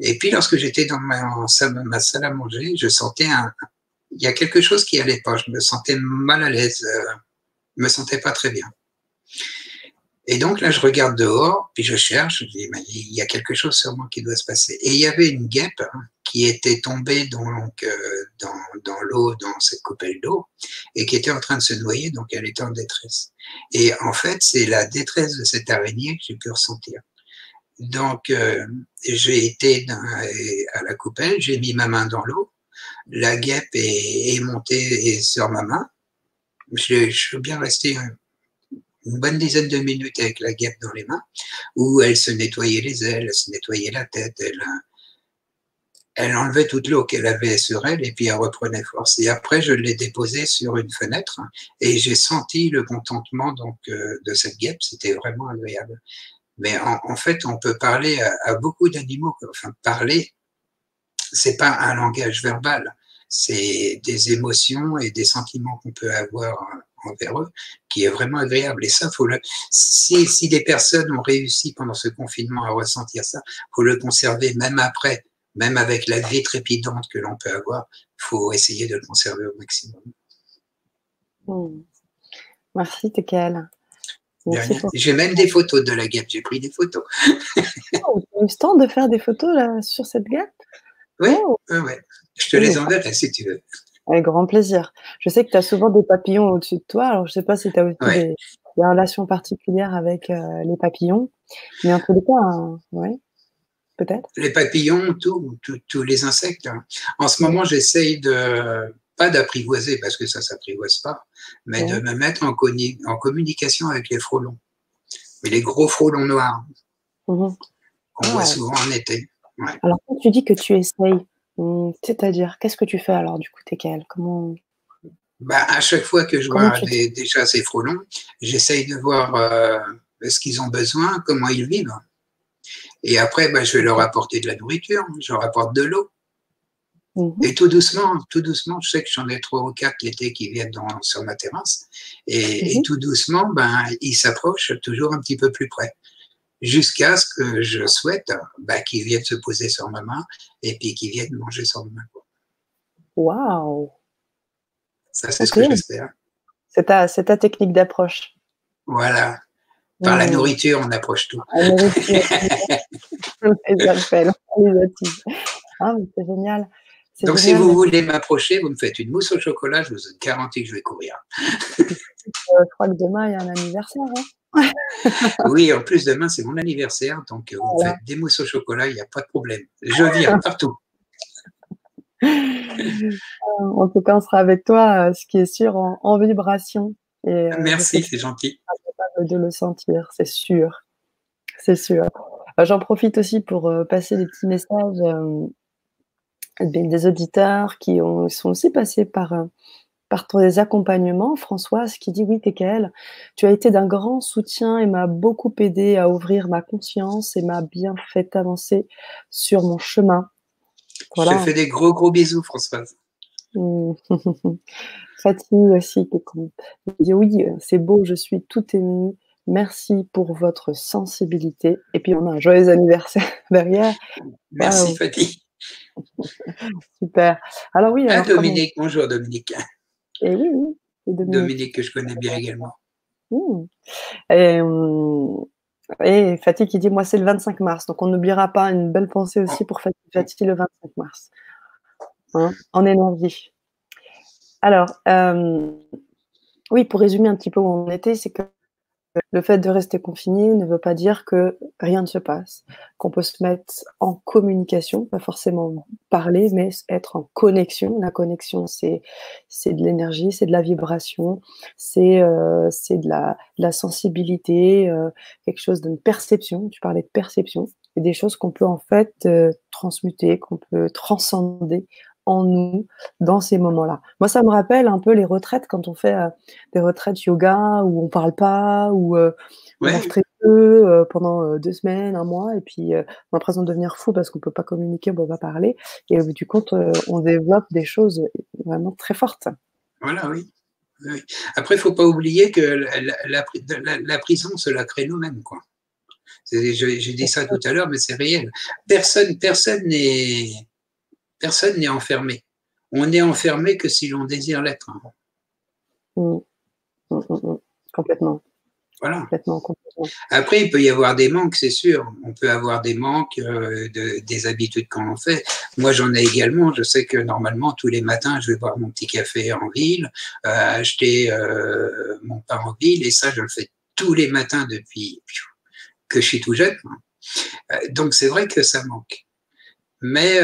Et puis, lorsque j'étais dans ma, salle à manger, je sentais un, il y a quelque chose qui allait pas. Je me sentais mal à l'aise, euh, me sentais pas très bien. Et donc là, je regarde dehors, puis je cherche, je dis, il y a quelque chose sur moi qui doit se passer. Et il y avait une guêpe hein, qui était tombée donc, euh, dans, dans l'eau, dans cette coupelle d'eau, et qui était en train de se noyer, donc elle était en détresse. Et en fait, c'est la détresse de cette araignée que j'ai pu ressentir. Donc, euh, j'ai été à la coupelle, j'ai mis ma main dans l'eau, la guêpe est, est montée sur ma main. Je, je suis bien resté une bonne dizaine de minutes avec la guêpe dans les mains, où elle se nettoyait les ailes, elle se nettoyait la tête, elle, elle enlevait toute l'eau qu'elle avait sur elle et puis elle reprenait force. Et après, je l'ai déposée sur une fenêtre et j'ai senti le contentement donc euh, de cette guêpe. C'était vraiment agréable. Mais en, fait, on peut parler à, à beaucoup d'animaux. Enfin, parler, c'est pas un langage verbal. C'est des émotions et des sentiments qu'on peut avoir envers eux, qui est vraiment agréable. Et ça, faut le, si, si des personnes ont réussi pendant ce confinement à ressentir ça, faut le conserver même après, même avec la vie trépidante que l'on peut avoir, faut essayer de le conserver au maximum. Hmm. Merci, Tekel. J'ai même des photos de la guêpe, j'ai pris des photos. (laughs) oh, tu as temps de faire des photos là, sur cette guêpe Oui, oh. ouais. je te les enverrai si tu veux. Avec grand plaisir. Je sais que tu as souvent des papillons au-dessus de toi. Alors, je ne sais pas si tu as aussi des, relations particulières avec euh, les papillons. Mais en tous les cas, hein, ouais, peut-être? Les papillons, tous les insectes. Hein. En ce moment, j'essaye de, pas d'apprivoiser, parce que ça ne s'apprivoise pas, mais de me mettre en, en, communication avec les frelons. Mais les gros frelons noirs, mmh qu'on voit souvent en été. Alors, quand tu dis que tu essayes, Mmh, c'est-à-dire, qu'est-ce que tu fais alors du coup, Tekel? Comment bah, À chaque fois que je vois déjà ces frelons, j'essaye de voir euh, ce qu'ils ont besoin, comment ils vivent. Et après, bah, je vais leur apporter de la nourriture, je leur apporte de l'eau. Mmh et tout doucement, tout doucement, je sais que j'en ai trois ou quatre l'été qui viennent dans, sur ma terrasse. Et, mmh tout doucement, ben, ils s'approchent toujours un petit peu plus près jusqu'à ce que je souhaite bah, qu'ils viennent se poser sur ma main et puis qu'ils viennent manger sur ma main. Waouh Ça, c'est ce que j'espère. C'est ta, ta, technique d'approche. Voilà. Par la nourriture, on approche tout. La nourriture, on (laughs) les. Ah, c'est génial. Donc, si vous voulez m'approcher, vous me faites une mousse au chocolat, je vous garantis que je vais courir. je crois que demain, il y a un anniversaire. Hein (laughs) oui, en plus, demain, c'est mon anniversaire, donc vous euh, faites des mousses au chocolat, il n'y a pas de problème. Je viens partout. en tout cas, on sera avec toi, euh, ce qui est sûr, en, vibration. Et, euh, Merci, c'est gentil. De le sentir, c'est sûr. C'est sûr. J'en profite aussi pour passer des petits messages des auditeurs qui ont, sont aussi passés par par tes accompagnements, Françoise, qui dit oui, TKL, tu as été d'un grand soutien et m'a beaucoup aidé à ouvrir ma conscience et m'a bien fait avancer sur mon chemin. Je te fais des gros gros bisous, Françoise. (laughs) Fatih aussi qui dit oui, c'est beau, je suis tout émue. Merci pour votre sensibilité. Et puis on a un joyeux anniversaire (laughs) derrière. Merci Fatih. (laughs) Super. Alors oui. Ah, Dominique, bonjour Dominique. Et oui, oui. Dominique. que je connais bien également. Mmh. Et, hum, et, Fatih qui dit Moi, c'est le 25 mars. Donc, on n'oubliera pas une belle pensée aussi pour Fatih, Fatih le 25 mars. Hein, en énergie. Alors, euh, oui, pour résumer un petit peu où on était, c'est que le fait de rester confiné ne veut pas dire que rien ne se passe, qu'on peut se mettre en communication, pas forcément parler, mais être en connexion. La connexion, c'est de l'énergie, c'est de la vibration, c'est euh, c'est de la, de la sensibilité, euh, quelque chose d'une perception. Tu parlais de perception, et des choses qu'on peut en fait euh, transmuter, qu'on peut transcender en nous dans ces moments-là. Moi, ça me rappelle un peu les retraites quand on fait euh, des retraites yoga où on parle pas, où euh, on mange très peu euh, pendant deux semaines, un mois, et puis on a l'impression de devenir fou parce qu'on peut pas communiquer, on peut pas parler, et au bout du compte, on développe des choses vraiment très fortes. Voilà, oui. Après, il faut pas oublier que la, la prison, se la crée nous-mêmes, quoi. J'ai dit ça tout à l'heure, mais c'est réel. Personne, personne n'est Personne n'est enfermé. On n'est enfermé que si l'on désire l'être. Mmh. Mmh, mmh, complètement. Voilà. Après, il peut y avoir des manques, c'est sûr. On peut avoir des manques euh, de, des habitudes qu'on en fait. Moi, j'en ai également. Je sais que normalement, tous les matins, je vais boire mon petit café en ville, euh, acheter euh, mon pain en ville, et ça, je le fais tous les matins depuis que je suis tout jeune. Donc, c'est vrai que ça manque. Mais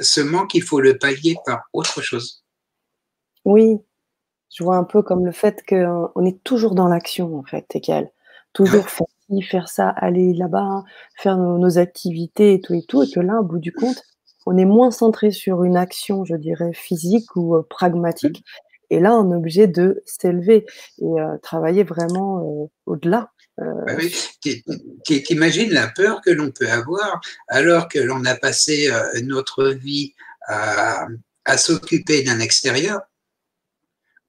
ce manque, il faut le pallier par autre chose. Oui, je vois un peu comme le fait qu'on est toujours dans l'action, en fait, et qu'elle toujours faire ci, faire ça, aller là-bas, faire nos, activités et tout et tout, et que là, au bout du compte, on est moins centré sur une action, je dirais, physique ou euh, pragmatique. Et là, on est obligé de s'élever et euh, travailler vraiment euh, au-delà. Bah oui. T'imagines la peur que l'on peut avoir alors que l'on a passé notre vie à s'occuper d'un extérieur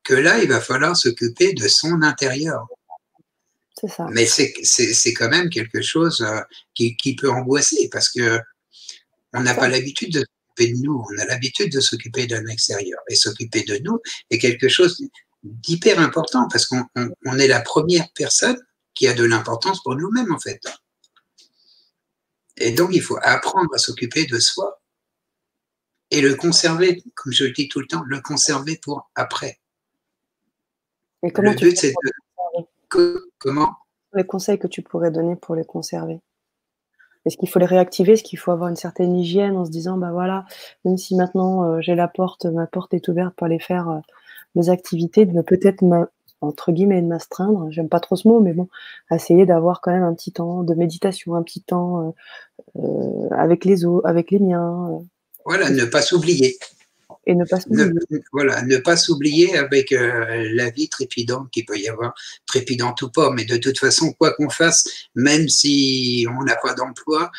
que là, il va falloir s'occuper de son intérieur. C'est ça. Mais c'est quand même quelque chose euh, qui, qui, peut angoisser parce que on n'a pas l'habitude de s'occuper de nous, on a l'habitude de s'occuper d'un extérieur. Et s'occuper de nous est quelque chose d'hyper important parce qu'on on, est la première personne qui a de l'importance pour nous-mêmes en fait. Et donc il faut apprendre à s'occuper de soi et le conserver, comme je le dis tout le temps, le conserver pour après. Et comment le but, c'est de... Comment? Les conseils que tu pourrais donner pour les conserver? Est-ce qu'il faut les réactiver? Est-ce qu'il faut avoir une certaine hygiène en se disant, bah voilà, même si maintenant euh, j'ai la porte, ma porte est ouverte pour aller faire euh, mes activités, de peut-être entre guillemets de m'astreindre, j'aime pas trop ce mot, mais bon, essayer d'avoir quand même un petit temps de méditation, un petit temps euh, avec les autres, avec les miens. Voilà, ne pas s'oublier et ne pas s'oublier. Voilà, ne pas s'oublier avec euh, la vie trépidante qu'il peut y avoir, trépidante ou pas, mais de toute façon, quoi qu'on fasse, même si on n'a pas d'emploi,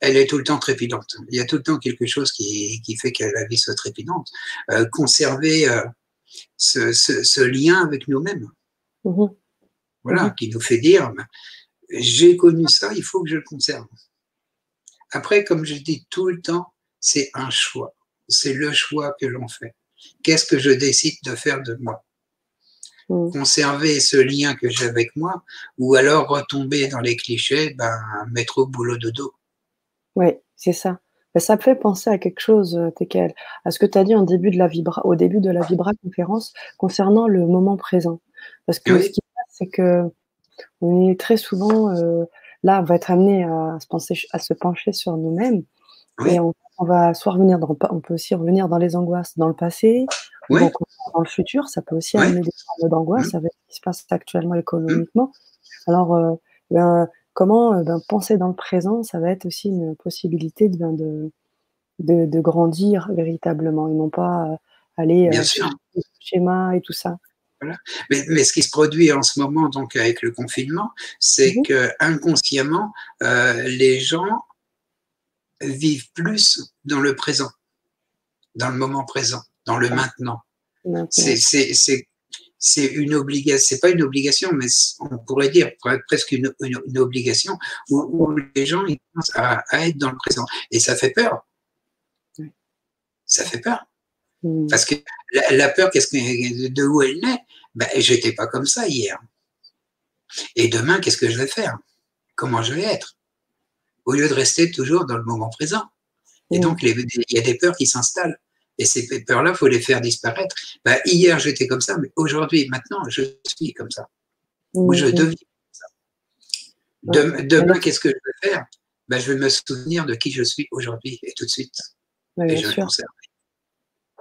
elle est tout le temps trépidante. Il y a tout le temps quelque chose qui, qui fait que la vie soit trépidante. Euh, conserver ce, ce, lien avec nous-mêmes. Mmh voilà, mmh qui nous fait dire, ben, j'ai connu ça, il faut que je le conserve. Après, comme je dis tout le temps, c'est un choix c'est le choix que l'on fait. Qu'est-ce que je décide de faire de moi? Mm. Conserver ce lien que j'ai avec moi ou alors retomber dans les clichés, ben, mettre au boulot de dos. Oui, c'est ça. Ça me fait penser à quelque chose, euh, Tekel, à ce que tu as dit en début de la vibra, au début de la Vibra conférence concernant le moment présent. Parce que ce qui se passe, c'est que on est très souvent, euh, là, on va être amené à se, penser, à se pencher sur nous-mêmes. Et on on va soit revenir dans, on peut aussi revenir dans les angoisses dans le passé, ou dans le futur, ça peut aussi amener des formes d'angoisse avec ce qui se passe actuellement économiquement. Alors, euh, ben, comment euh, ben, penser dans le présent, ça va être aussi une possibilité de, ben, de, de, grandir véritablement et non pas euh, aller Bien sûr. schéma et tout ça. Voilà. Mais, mais, ce qui se produit en ce moment, donc avec le confinement, c'est mmh que inconsciemment, les gens vivent plus dans le présent, dans le moment présent, dans le maintenant. C'est une obligation, c'est pas une obligation, mais on pourrait dire presque une, une, obligation où, les gens ils commencent à, être dans le présent. Et ça fait peur. Ça fait peur. Mm. Parce que la, peur, qu'est-ce que, de où elle naît? Ben, J'étais pas comme ça hier. Et demain, qu'est-ce que je vais faire? Comment je vais être? Au lieu de rester toujours dans le moment présent. Et donc, il y a des peurs qui s'installent. Et ces peurs-là, il faut les faire disparaître. Bah, hier, j'étais comme ça, mais aujourd'hui, maintenant, je suis comme ça. Ou je deviens comme ça. Demain, qu'est-ce que je vais faire? Bah, Je vais me souvenir de qui je suis aujourd'hui et tout de suite. et je le conserve.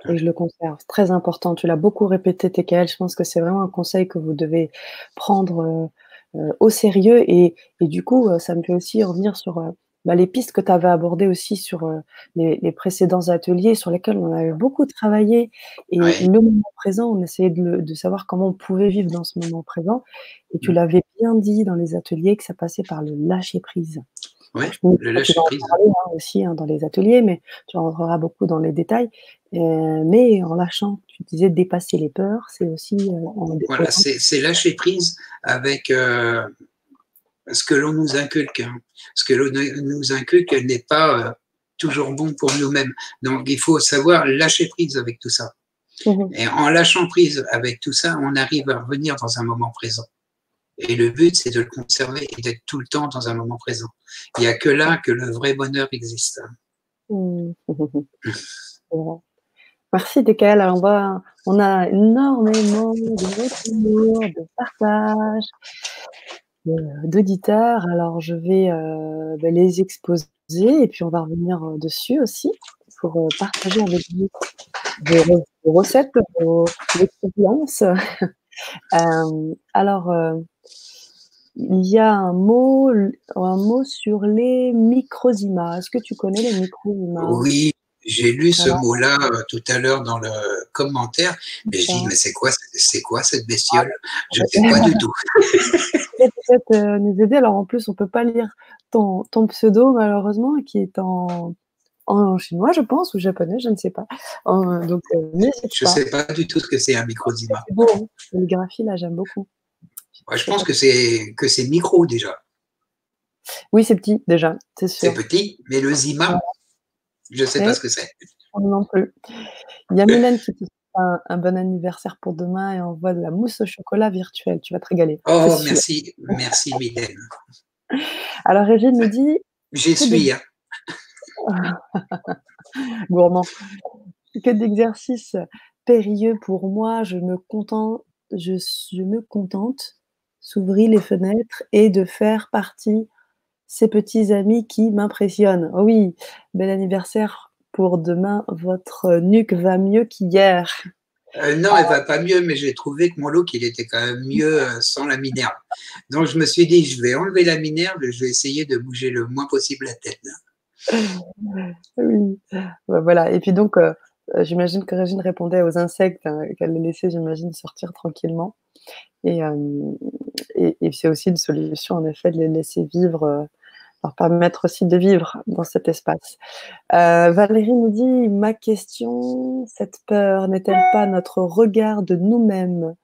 Et je le conserve. Très important. Tu l'as beaucoup répété, TKL. Je pense que c'est vraiment un conseil que vous devez prendre euh, euh, au sérieux. Et, du coup, euh, ça me fait aussi revenir sur euh, bah, les pistes que tu avais abordées aussi sur les, précédents ateliers sur lesquels on avait beaucoup travaillé. Et le moment présent, on essayait de, savoir comment on pouvait vivre dans ce moment présent. Et tu mmh. l'avais bien dit dans les ateliers que ça passait par le lâcher prise. Oui, le lâcher prise. Parler, hein, aussi hein, dans les ateliers, mais tu rentreras beaucoup dans les détails. mais en lâchant, tu disais dépasser les peurs, c'est aussi. Euh, voilà, c'est lâcher prise avec euh, ce que l'on nous inculque. Hein. Ce que l'on nous inculque n'est pas euh, toujours bon pour nous-mêmes. Donc il faut savoir lâcher prise avec tout ça. Mmh Et en lâchant prise avec tout ça, on arrive à revenir dans un moment présent. Et le but, c'est de le conserver et d'être tout le temps dans un moment présent. Il n'y a que là que le vrai bonheur existe. (laughs) Mmh. Merci. Alors on, va, on a énormément de retours, de partages, d'auditeurs. Alors je vais euh, ben, les exposer et puis on va revenir euh, dessus aussi pour euh, partager avec vous vos, recettes, vos expériences. (laughs) alors, il y a un mot, un mot sur les microzymas. Est-ce que tu connais les microzymas Oui, j'ai lu ce mot-là euh, tout à l'heure dans le commentaire, mais j'ai dit, mais c'est quoi, c'est quoi cette bestiole? Je ne sais pas du tout. (laughs) peut-être euh, nous aider. Alors en plus, on ne peut pas lire ton, ton, pseudo, malheureusement, qui est en, en chinois, je pense, ou japonais, je ne sais pas. donc, euh, je ne sais pas du tout ce que c'est un microzyma. C'est beau, hein la calligraphie, là, j'aime beaucoup. je pense que c'est que c'est micro déjà. Oui, c'est petit déjà, c'est sûr. C'est petit, mais le zima, je ne sais pas ce que c'est. Non plus. Il y a Mylène qui te souhaite un, bon anniversaire pour demain et envoie de la mousse au chocolat virtuelle. Tu vas te régaler. Oh, merci, merci Mylène. (laughs) Alors Régine nous dit. J'y suis. Hein. (laughs) Gourmand. Que d'exercices périlleux pour moi. Je me contente, je, je me contente s'ouvrir les fenêtres et de faire partie ces petits amis qui m'impressionnent. Oh oui, bel anniversaire pour demain. Votre nuque va mieux qu'hier. Euh, non, elle va pas mieux, mais j'ai trouvé que mon look, il était quand même mieux euh, sans la minerve. Donc, je me suis dit, je vais enlever la minerve et je vais essayer de bouger le moins possible la tête. (laughs) Oui, bah, voilà. Et puis donc, euh, j'imagine que Régine répondait aux insectes hein, qu'elle les laissait, j'imagine, sortir tranquillement. Et, et, c'est aussi une solution, en effet, de les laisser vivre leur permettre aussi de vivre dans cet espace. Euh, Valérie nous dit Ma question, cette peur n'est-elle pas notre regard de nous-mêmes,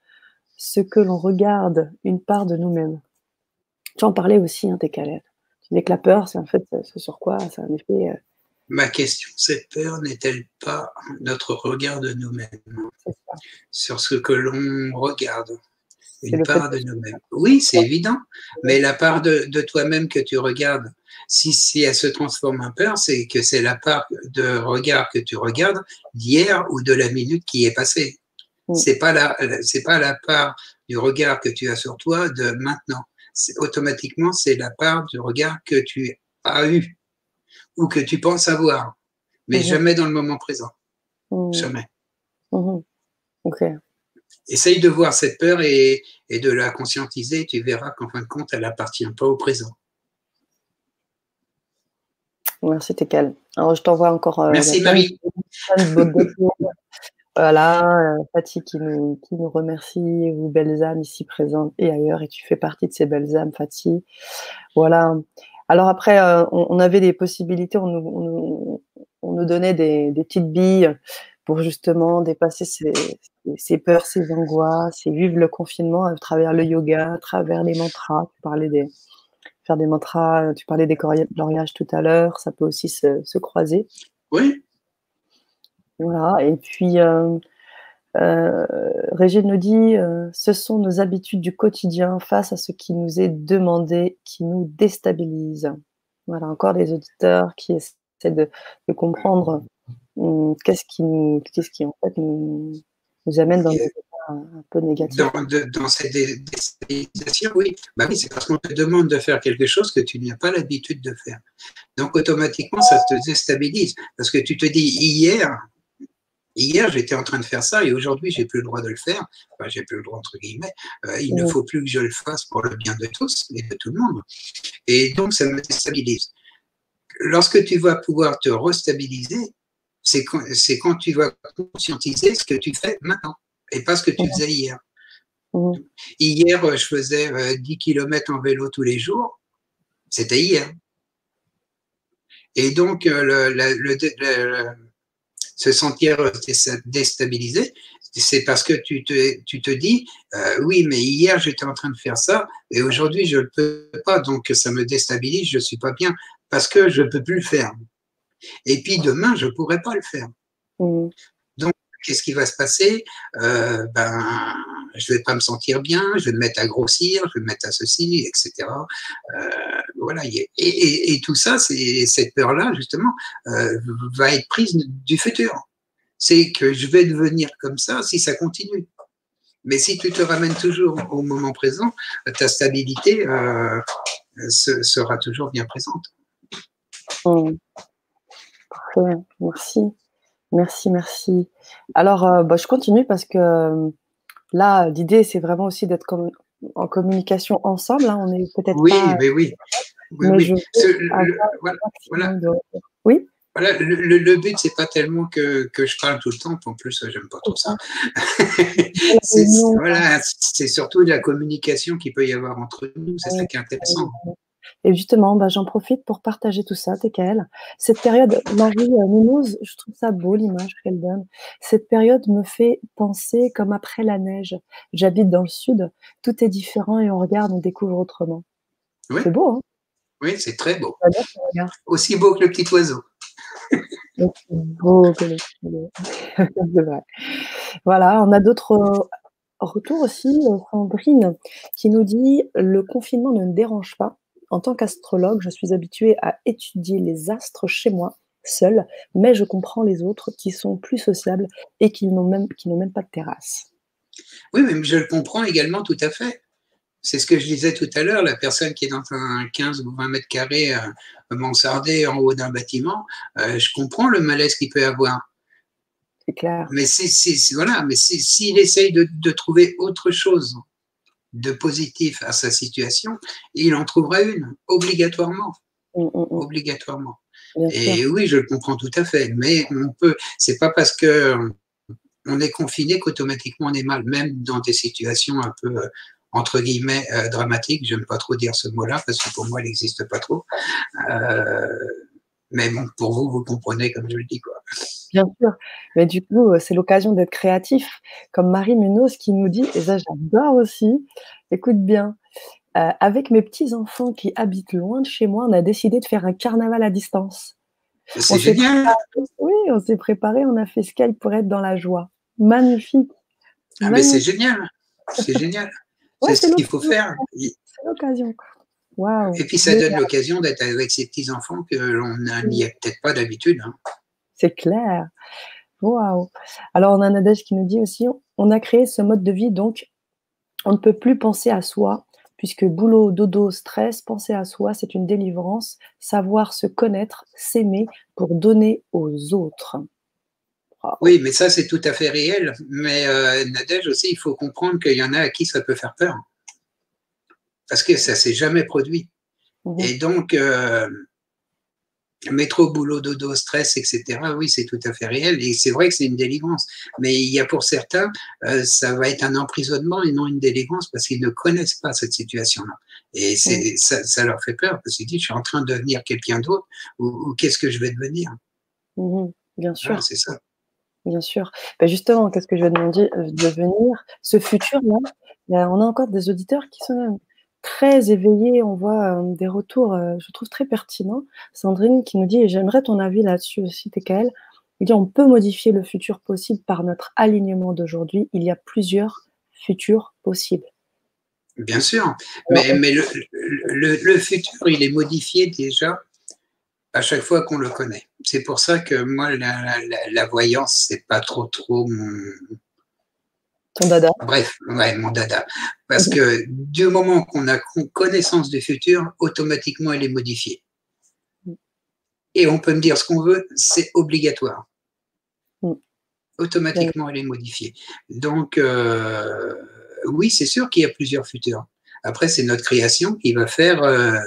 ce que l'on regarde, une part de nous-mêmes Tu en parlais aussi, hein, Técalette. Tu dis que la peur, c'est en fait ce sur quoi? C'est un effet. Euh, Ma question, cette peur n'est-elle pas notre regard de nous-mêmes? Sur ce que l'on regarde une part de nous-mêmes. Oui, c'est évident, mais la part de, toi-même que tu regardes, si, si elle se transforme en peur, c'est que c'est la part de regard que tu regardes d'hier ou de la minute qui est passée. Mm. C'est pas la, c'est pas la part du regard que tu as sur toi de maintenant. Automatiquement, c'est la part du regard que tu as eu ou que tu penses avoir, mais mm-hmm. jamais dans le moment présent. Mm. Jamais. Mm-hmm. Ok essaye de voir cette peur et, de la conscientiser. Tu verras qu'en fin de compte, elle n'appartient pas au présent. Merci, Tekel. Alors, je t'envoie encore. Euh, Merci, Marie. (laughs) voilà, euh, Fatih qui nous, qui nous remercie, vous, belles âmes ici présentes et ailleurs, et tu fais partie de ces belles âmes, Fatih. Voilà. Alors, après, euh, on, avait des possibilités, on nous, on nous, donnait des, des, petites billes pour justement dépasser ces, peurs, ces angoisses et vivre le confinement à travers le yoga, à travers les mantras. Tu parlais des faire des mantras, tu parlais des gloriages tout à l'heure, ça peut aussi se, croiser. Oui. Voilà, et puis euh, euh, Régine nous dit euh, ce sont nos habitudes du quotidien face à ce qui nous est demandé qui nous déstabilise. Voilà, encore des auditeurs qui essaient de comprendre qu'est-ce qui, qu'est-ce qui en fait nous, amène dans des états un peu négatifs Dans, cette déstabilisation, oui. Bah oui, c'est parce qu'on te demande de faire quelque chose que tu n'as pas l'habitude de faire. Donc automatiquement, ça te déstabilise parce que tu te dis hier, hier j'étais en train de faire ça et aujourd'hui j'ai plus le droit de le faire. Enfin, j'ai plus le droit entre guillemets. Euh, il ne faut plus que je le fasse pour le bien de tous et de tout le monde. Et donc ça me déstabilise. Lorsque tu vas pouvoir te restabiliser, c'est quand, quand, tu vas conscientiser ce que tu fais maintenant et pas ce que tu faisais hier. Hier, je faisais 10 euh, km en vélo tous les jours. C'était hier. Et donc, euh, le, se sentir déstabilisé, c'est parce que tu te, tu te dis, euh, oui, mais hier j'étais en train de faire ça et aujourd'hui je ne le peux pas, donc ça me déstabilise, je ne suis pas bien parce que je ne peux plus le faire. Et puis demain, je ne pourrai pas le faire. Mmh. Donc, qu'est-ce qui va se passer? Euh, ben, je vais pas me sentir bien, je vais me mettre à grossir, je vais me mettre à ceci, etc. Euh, voilà. Et, et, et, tout ça, c'est cette peur-là justement euh, va être prise du futur. C'est que je vais devenir comme ça si ça continue. Mais si tu te ramènes toujours au moment présent, ta stabilité euh, sera toujours bien présente. Mmh. Parfait, merci. Merci, merci. Alors, euh, bah, je continue parce que euh, là, l'idée, c'est vraiment aussi d'être en communication ensemble. Hein. On est peut-être oui, mais oui. Oui, oui. voilà, Oui? Voilà, le, le, but, c'est pas tellement que, que, je parle tout le temps, en plus, j'aime pas trop ça. (laughs) c'est, voilà, c'est surtout de la communication qu'il peut y avoir entre nous, c'est ça qui est intéressant. Et justement, bah, j'en profite pour partager tout ça, TKL. Cette période, Marie Mimouse, je trouve ça beau l'image qu'elle donne. Cette période me fait penser comme après la neige. J'habite dans le sud, tout est différent et on regarde, on découvre autrement. Oui. C'est beau, hein? Oui, c'est très beau. Aussi beau que le petit oiseau. (laughs) beau que le petit oiseau. (laughs) Voilà, on a d'autres retours aussi. Sandrine qui nous dit le confinement ne me dérange pas en tant qu'astrologue, je suis habituée à étudier les astres chez moi, seule, mais je comprends les autres qui sont plus sociables et qui n'ont même, qui même pas de terrasse. Oui, mais je le comprends également tout à fait. C'est ce que je disais tout à l'heure, la personne qui est dans un 15 ou 20 mètres carrés euh, mansardé en haut d'un bâtiment, euh, je comprends le malaise qu'il peut avoir. C'est clair. Mais c'est voilà, mais s'il essaye de, de, trouver autre chose de positif à sa situation, il en trouvera une, obligatoirement. Mm, mm, mm. Obligatoirement. et oui, je le comprends tout à fait, mais on peut, c'est pas parce que on est confiné qu'automatiquement on est mal, même dans des situations un peu entre guillemets euh, dramatiques. J'aime pas trop dire ce mot-là parce que pour moi, il n'existe pas trop. Euh, mais bon, pour vous, vous comprenez comme je le dis, quoi. Bien sûr. Mais du coup, euh, c'est l'occasion d'être créatif. Comme Marie Munoz qui nous dit, et ça j'adore aussi, écoute bien, euh, avec mes petits-enfants qui habitent loin de chez moi, on a décidé de faire un carnaval à distance. C'est génial. oui, on s'est préparé, on a fait Skype pour être dans la joie. Magnifique. Ah, mais c'est génial. C'est génial. (laughs) c'est ce qu'il faut faire. C'est l'occasion. Et puis ça donne l'occasion d'être avec ses petits-enfants que l'on n'y est peut-être pas d'habitude. Hein. C'est clair. Waouh. Alors on a Nadège qui nous dit aussi, on a créé ce mode de vie, donc on ne peut plus penser à soi, puisque boulot, dodo, stress, penser à soi, c'est une délivrance, savoir se connaître, s'aimer pour donner aux autres. Oui, mais ça c'est tout à fait réel. Mais euh, Nadège aussi, il faut comprendre qu'il y en a à qui ça peut faire peur parce que ça s'est jamais produit. Mhm. Et donc, euh, métro, boulot, dodo, stress, etc., oui, c'est tout à fait réel. Et c'est vrai que c'est une délivrance. Mais il y a pour certains, euh, ça va être un emprisonnement et non une délivrance parce qu'ils ne connaissent pas cette situation-là. Et c'est, ça, leur fait peur parce qu'ils disent, je suis en train de devenir quelqu'un d'autre ou, qu'est-ce que je vais devenir? Mhm. Bien sûr. c'est ça. Bien sûr. Ben justement, qu'est-ce que je vais demander, euh, devenir Ce futur-là, ben, on a encore des auditeurs qui sont très éveillé, on voit euh, des retours, euh, je trouve très pertinents. Sandrine qui nous dit, et j'aimerais ton avis là-dessus aussi, TKL, il dit, on peut modifier le futur possible par notre alignement d'aujourd'hui. Il y a plusieurs futurs possibles. Bien sûr, mais, mais le, le, futur, il est modifié déjà à chaque fois qu'on le connaît. C'est pour ça que moi, la, la, la voyance, c'est pas trop trop mon, ton dada. Bref, ouais, mon dada. Parce que du moment qu'on a connaissance du futur, automatiquement, elle est modifiée. Et on peut me dire ce qu'on veut, c'est obligatoire. Mm. Automatiquement, elle est modifiée. Donc, euh, oui, c'est sûr qu'il y a plusieurs futurs. Après, c'est notre création qui va faire euh,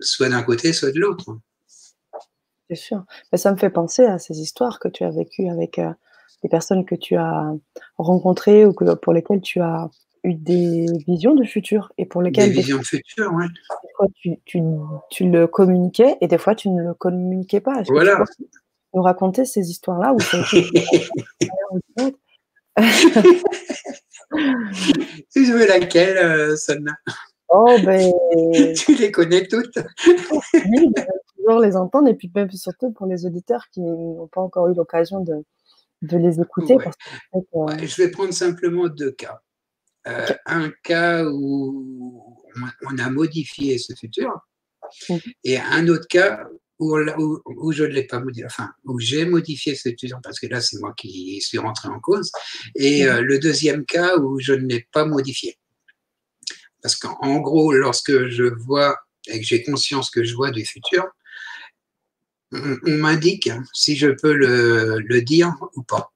soit d'un côté, soit de l'autre. C'est sûr. Mais ça me fait penser à ces histoires que tu as vécues avec euh, des personnes que tu as rencontrées ou que, pour lesquelles tu as eu des visions de futur et pour lesquelles des visions de futur, oui. Des fois, tu, tu, tu, le communiquais et des fois, tu ne le communiquais pas. Voilà. tu nous raconter ces histoires-là où (laughs) Tu veux laquelle, euh, Oh, ben. (laughs) tu les connais toutes. oui, toujours les entendre et puis même surtout pour les auditeurs qui n'ont pas encore eu l'occasion de, de les écouter. je vais prendre simplement deux cas. Euh, un cas où on, a modifié ce futur, mhm. et un autre cas où, où, je ne l'ai pas modifié, enfin, où j'ai modifié ce futur, parce que là, c'est moi qui suis rentré en cause, et mhm. euh, le deuxième cas où je ne l'ai pas modifié. Parce qu'en gros, lorsque je vois et que j'ai conscience que je vois du futur, on, m'indique si je peux le, dire ou pas.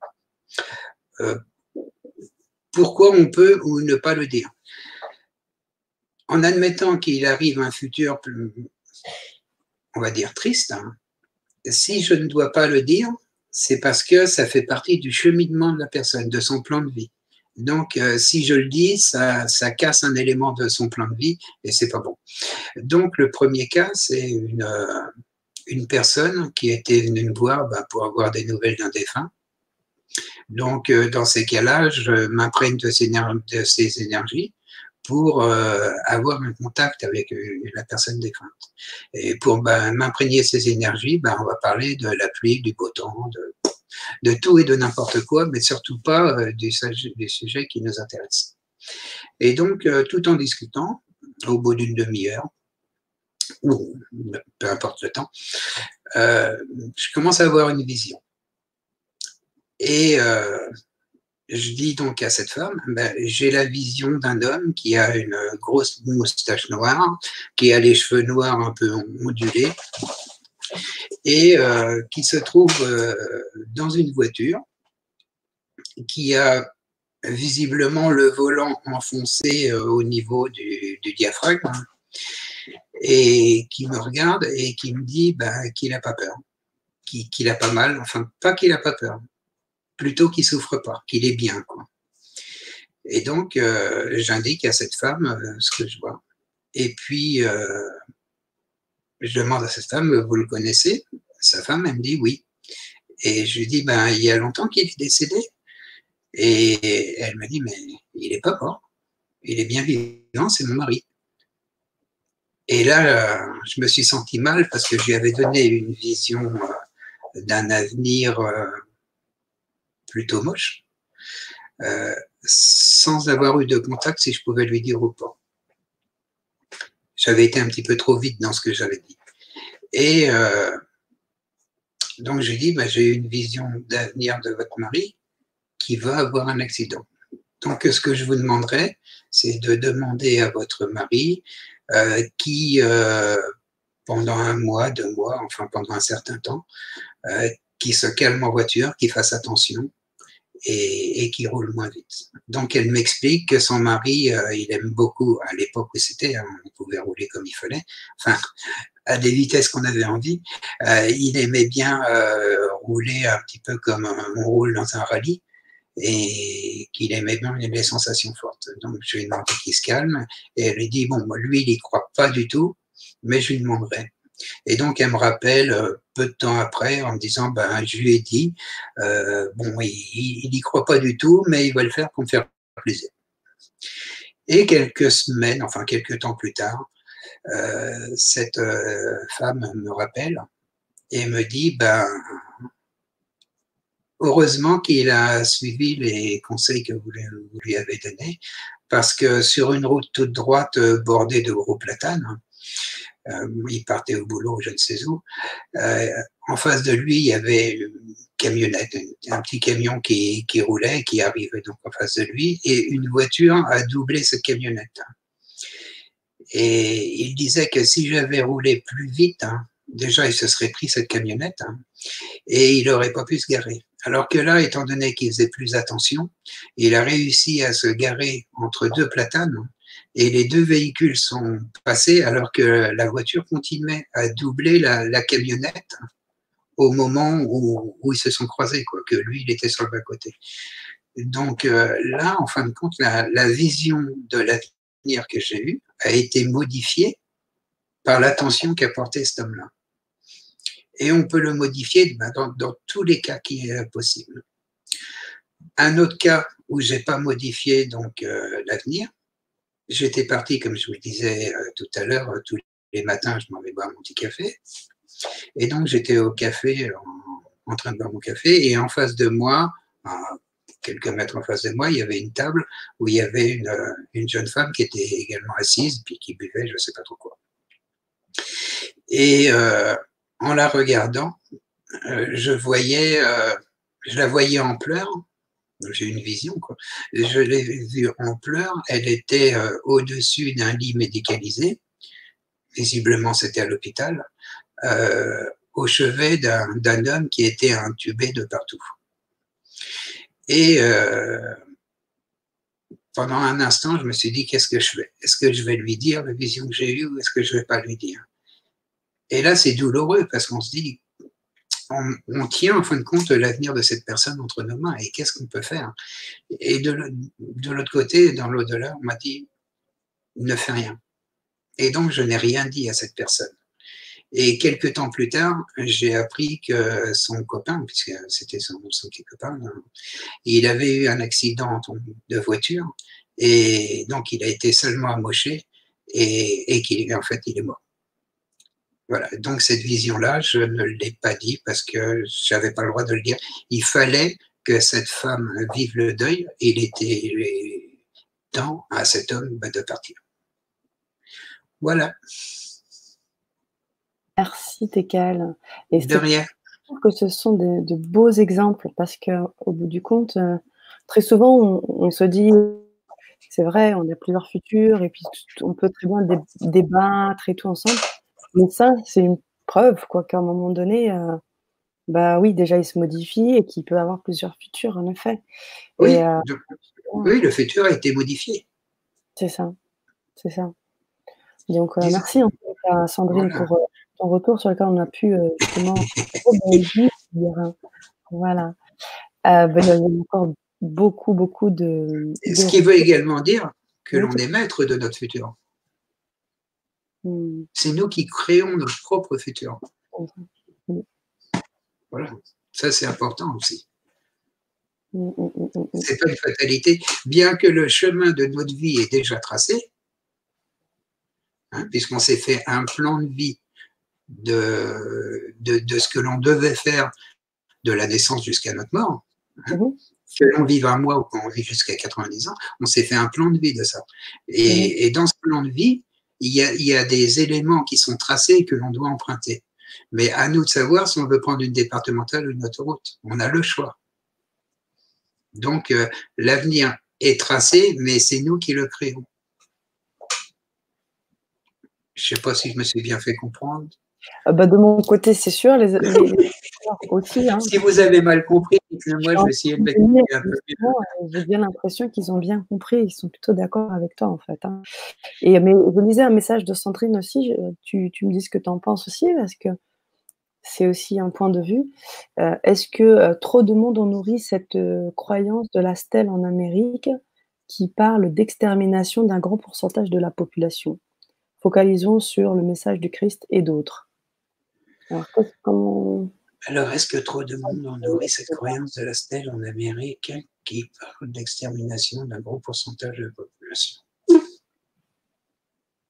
Euh, pourquoi on peut ou ne pas le dire? En admettant qu'il arrive un futur, on va dire, triste, hein, si je ne dois pas le dire, c'est parce que ça fait partie du cheminement de la personne, de son plan de vie. Donc, euh, si je le dis, ça, ça, casse un élément de son plan de vie et c'est pas bon. Donc, le premier cas, c'est une, euh, une personne qui était venue me voir bah, pour avoir des nouvelles d'un défunt donc, euh, dans ces cas-là, je m'imprègne de, ces énergies pour euh, avoir un contact avec euh, la personne défunte. Et pour ben, m'imprégner ces énergies, ben, on va parler de la pluie, du beau temps, de, tout et de n'importe quoi, mais surtout pas des, sujets qui nous intéressent. Et donc, tout en discutant, au bout d'une demi-heure, ou peu importe le temps, je commence à avoir une vision. Et euh, je dis donc à cette femme, ben, j'ai la vision d'un homme qui a une grosse moustache noire, qui a les cheveux noirs un peu ondulés, et euh, qui se trouve euh, dans une voiture, qui a visiblement le volant enfoncé au niveau du, diaphragme, et qui me regarde et qui me dit ben, qu'il n'a pas peur, qu'il a pas mal, enfin pas qu'il n'a pas peur, plutôt qu'il souffre pas, qu'il est bien. Quoi. Et donc, euh, j'indique à cette femme euh, ce que je vois. Et puis, euh, je demande à cette femme, vous le connaissez? Sa femme, elle me dit oui. Et je lui dis, ben, il y a longtemps qu'il est décédé. Et elle me dit, mais il n'est pas mort. Il est bien vivant, c'est mon mari. Et là, je me suis senti mal parce que je lui avais donné une vision d'un avenir plutôt moche, euh, sans avoir eu de contact si je pouvais lui dire ou pas. J'avais été un petit peu trop vite dans ce que j'avais dit. Et euh, donc je dis, bah, j'ai une vision d'avenir de votre mari qui va avoir un accident. Donc ce que je vous demanderais, c'est de demander à votre mari euh, qui, pendant un mois, deux mois, enfin pendant un certain temps, qui se calme en voiture, qui fasse attention, et, qui roule moins vite. Donc elle m'explique que son mari, euh, il aime beaucoup, à l'époque où c'était, hein, on pouvait rouler comme il fallait, enfin à des vitesses qu'on avait envie, euh, il aimait bien euh, rouler un petit peu comme on roule dans un rallye et qu'il aimait bien les sensations fortes. Donc je lui ai demandé qu'il se calme et elle lui dit, bon, lui, il n'y croit pas du tout, mais je lui demanderai. Et donc, elle me rappelle euh, peu de temps après en me disant, ben, je lui ai dit, euh, bon, il n'y croit pas du tout, mais il va le faire pour me faire plaisir. Et quelques semaines, enfin quelques temps plus tard, euh, cette femme me rappelle et me dit, ben, heureusement qu'il a suivi les conseils que vous, lui avez donnés, parce que sur une route toute droite bordée de gros platanes, euh, il partait au boulot, je ne sais où. Euh, en face de lui, il y avait une camionnette, un petit camion qui, roulait, qui arrivait donc en face de lui, et une voiture a doublé cette camionnette. Et il disait que si j'avais roulé plus vite, hein, déjà il se serait pris cette camionnette hein, et il n'aurait pas pu se garer. Alors que là, étant donné qu'il faisait plus attention, il a réussi à se garer entre deux platanes et les deux véhicules sont passés alors que la voiture continuait à doubler la, camionnette au moment où, ils se sont croisés, quoi, que lui, il était sur le bas-côté. Donc euh, là, en fin de compte, la, vision de l'avenir que j'ai eue a été modifiée par l'attention qu'a porté cet homme-là. Et on peut le modifier ben, dans, tous les cas qui est possible. Un autre cas où j'ai pas modifié donc euh, l'avenir, J'étais parti, comme je vous le disais euh, tout à l'heure, euh, tous les matins, je m'en vais boire mon petit café. Et donc, j'étais au café, en, train de boire mon café, et en face de moi, quelques mètres en face de moi, il y avait une table où il y avait une, une jeune femme qui était également assise, puis qui buvait, je ne sais pas trop quoi. Et euh, en la regardant, euh, je voyais, euh, je la voyais en pleurs. J'ai une vision, quoi. Je l'ai vue en pleurs. Elle était euh, au-dessus d'un lit médicalisé. Visiblement, c'était à l'hôpital. Au chevet d'un homme qui était intubé de partout. Et pendant un instant, je me suis dit, qu'est-ce que je fais Est-ce que je vais lui dire la vision que j'ai eue ou est-ce que je ne vais pas lui dire? Et là, c'est douloureux parce qu'on se dit, on, tient en fin de compte l'avenir de cette personne entre nos mains et qu'est-ce qu'on peut faire? Et de, l'autre côté, dans l'au-delà, on m'a dit, ne fais rien. Et donc, je n'ai rien dit à cette personne. Et quelques temps plus tard, j'ai appris que son copain, puisque c'était son, son petit copain, il avait eu un accident de voiture et donc il a été seulement amoché et, et qu'il en fait il est mort. Voilà. Donc cette vision-là, je ne l'ai pas dit parce que je n'avais pas le droit de le dire. Il fallait que cette femme vive le deuil et il était temps à cet homme de partir. Voilà. Merci Tecal. Et de rien. Je trouve que ce sont de, de beaux exemples parce qu'au bout du compte, euh, très souvent, on, on se dit, c'est vrai, on a plusieurs futurs et puis on peut très bien dé débattre et tout ensemble. Mais ça, c'est une preuve quoi qu'à un moment donné, euh, bah oui, déjà il se modifie et qu'il peut avoir plusieurs futurs en effet. Oui, et, euh, de, oui le futur a été modifié. C'est ça, c'est ça. Donc euh, merci en fait, à Sandrine voilà. pour ton retour sur lequel on a pu justement (laughs) dire. Voilà. Ben, il y a encore beaucoup, beaucoup de. Ce qui veut également dire que l'on est maître de notre futur. Mmh. C'est nous qui créons notre propre futur. Mmh. Voilà. Ça, c'est important aussi. Mmh, c'est pas une fatalité. Bien que le chemin de notre vie est déjà tracé, hein, puisqu'on s'est fait un plan de vie de, de, de ce que l'on devait faire de la naissance jusqu'à notre mort. Hein, mmh. Que l'on vive un mois ou qu'on vive jusqu'à 90 ans, on s'est fait un plan de vie de ça. Et, et dans ce plan de vie, il y, a, des éléments qui sont tracés et que l'on doit emprunter. Mais à nous de savoir si on veut prendre une départementale ou une autoroute. On a le choix. Donc, euh, l'avenir est tracé, mais c'est nous qui le créons. Je ne sais pas si je me suis bien fait comprendre. Ah bah de mon côté, c'est sûr, les aussi. Hein. Si vous avez mal compris, moi je vais essayer de m'expliquer un peu mieux. J'ai bien l'impression qu'ils ont bien compris, ils sont plutôt d'accord avec toi en fait. Hein. Et mais je lisais un message de Sandrine aussi, tu, me dis ce que tu en penses aussi, parce que c'est aussi un point de vue. Euh, Est-ce que euh, trop de monde ont nourri cette euh, croyance de la stèle en Amérique qui parle d'extermination d'un grand pourcentage de la population? Focalisons sur le message du Christ et d'autres. Alors, comment... Alors, est-ce que trop de monde ont nourri cette croyance de la stèle en Amérique qui parle d'extermination d'un gros pourcentage de la population?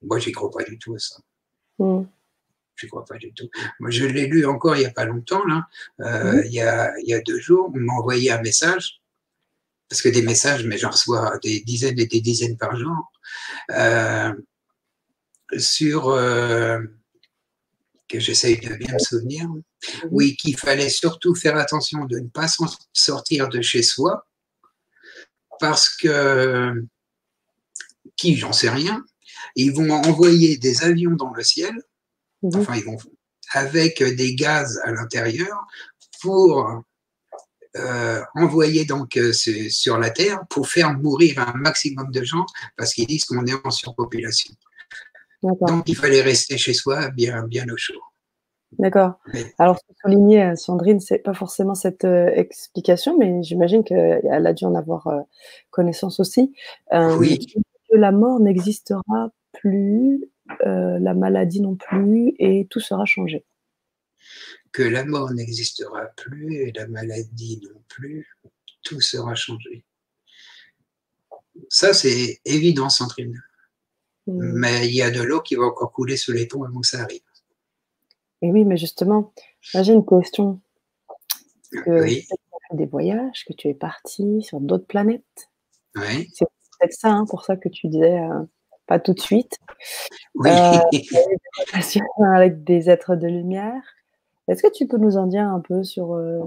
Moi, j'y crois pas du tout à ça. Mm. Je crois pas du tout. Moi, je l'ai lu encore il n'y a pas longtemps, là. Euh, mm. il, y a, il y a deux jours, on m'a envoyé un message, parce que des messages, mais j'en reçois des dizaines et des dizaines par jour, euh, sur, euh, que j'essaye de bien me souvenir, Mhm. oui, qu'il fallait surtout faire attention de ne pas sortir de chez soi, parce que, qui, j'en sais rien, ils vont envoyer des avions dans le ciel, Mhm. enfin, ils vont, avec des gaz à l'intérieur, pour euh, envoyer donc euh, sur la Terre pour faire mourir un maximum de gens parce qu'ils disent qu'on est en surpopulation. Donc il fallait rester chez soi bien, bien au chaud. D'accord. Mais- Alors, ce que soulignait euh, Sandrine, c'est pas forcément cette euh, explication, mais j'imagine qu'elle a dû en avoir euh, connaissance aussi. Euh, Oui. Que la mort n'existera plus, euh, la maladie non plus, et tout sera changé. Que la mort n'existera plus et la maladie non plus, tout sera changé. Ça, c'est évident, Sandrine. Mm. Mais il y a de l'eau qui va encore couler sous les ponts avant que ça arrive. Et oui, mais justement, j'ai une question. Que Oui. ça fait des voyages, que tu es parti sur d'autres planètes? Oui. C'est peut-être ça, hein, pour ça que tu disais euh, pas tout de suite. Oui. Euh, (laughs) avec des êtres de lumière. Est-ce que tu peux nous en dire un peu sur, euh,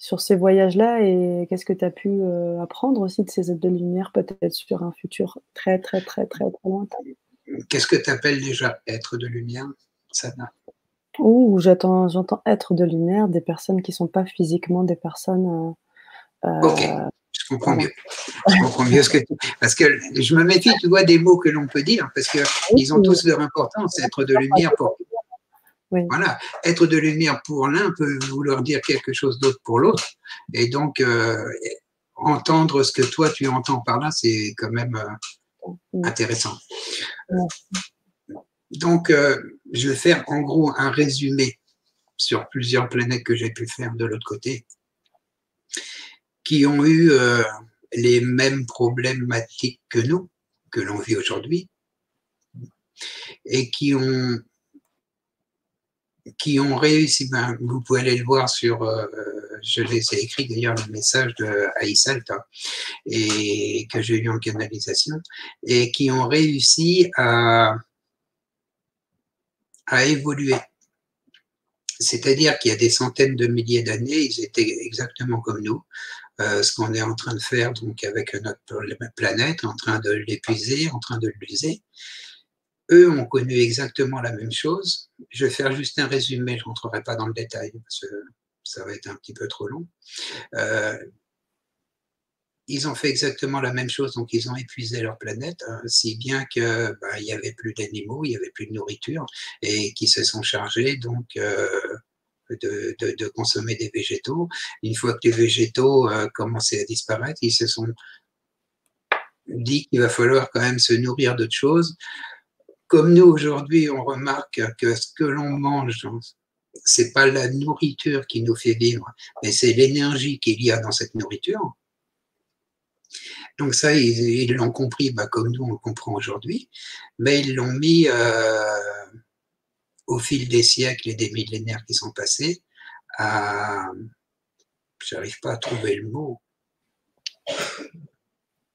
sur ces voyages-là et qu'est-ce que tu as pu euh, apprendre aussi de ces êtres de lumière, peut-être sur un futur très, très, très, très, très lointain? Qu'est-ce que tu appelles déjà être de lumière, Sana? Ou j'entends, j'entends être de lumière des personnes qui ne sont pas physiquement des personnes. euh, euh, Ok, je comprends mieux. Je comprends mieux ce que tu... Parce que je me méfie, tu vois, des mots que l'on peut dire, parce qu'ils ont tous leur importance. Être de lumière pour... Oui. Voilà, être de lumière pour l'un peut vouloir dire quelque chose d'autre pour l'autre. Et donc, euh, entendre ce que toi tu entends par là, c'est quand même euh, intéressant. Donc, euh, je vais faire en gros un résumé sur plusieurs planètes que j'ai pu faire de l'autre côté, qui ont eu euh, les mêmes problématiques que nous, que l'on vit aujourd'hui, et qui ont qui ont réussi, ben, vous pouvez aller le voir sur, euh, je les ai écrit d'ailleurs le message de Aïsalt, hein, et que j'ai eu en canalisation, et qui ont réussi à, à évoluer. C'est-à-dire qu'il y a des centaines de milliers d'années, ils étaient exactement comme nous. Euh, ce qu'on est en train de faire donc avec notre planète, en train de l'épuiser, en train de l'user. Eux ont connu exactement la même chose. Je vais faire juste un résumé, je ne rentrerai pas dans le détail parce que ça va être un petit peu trop long. Euh, ils ont fait exactement la même chose, donc ils ont épuisé leur planète, hein, si bien que ben, il y avait plus d'animaux, il y avait plus de nourriture, et qui se sont chargés donc euh, de, consommer des végétaux. Une fois que les végétaux euh, commençaient à disparaître, ils se sont dit qu'il va falloir quand même se nourrir d'autres choses. Comme nous aujourd'hui, on remarque que ce que l'on mange, c'est pas la nourriture qui nous fait vivre, mais c'est l'énergie qu'il y a dans cette nourriture. Donc ça, ils l'ont compris, bah, comme nous on le comprend aujourd'hui, mais ils l'ont mis euh, au fil des siècles et des millénaires qui sont passés à, j'arrive pas à trouver le mot,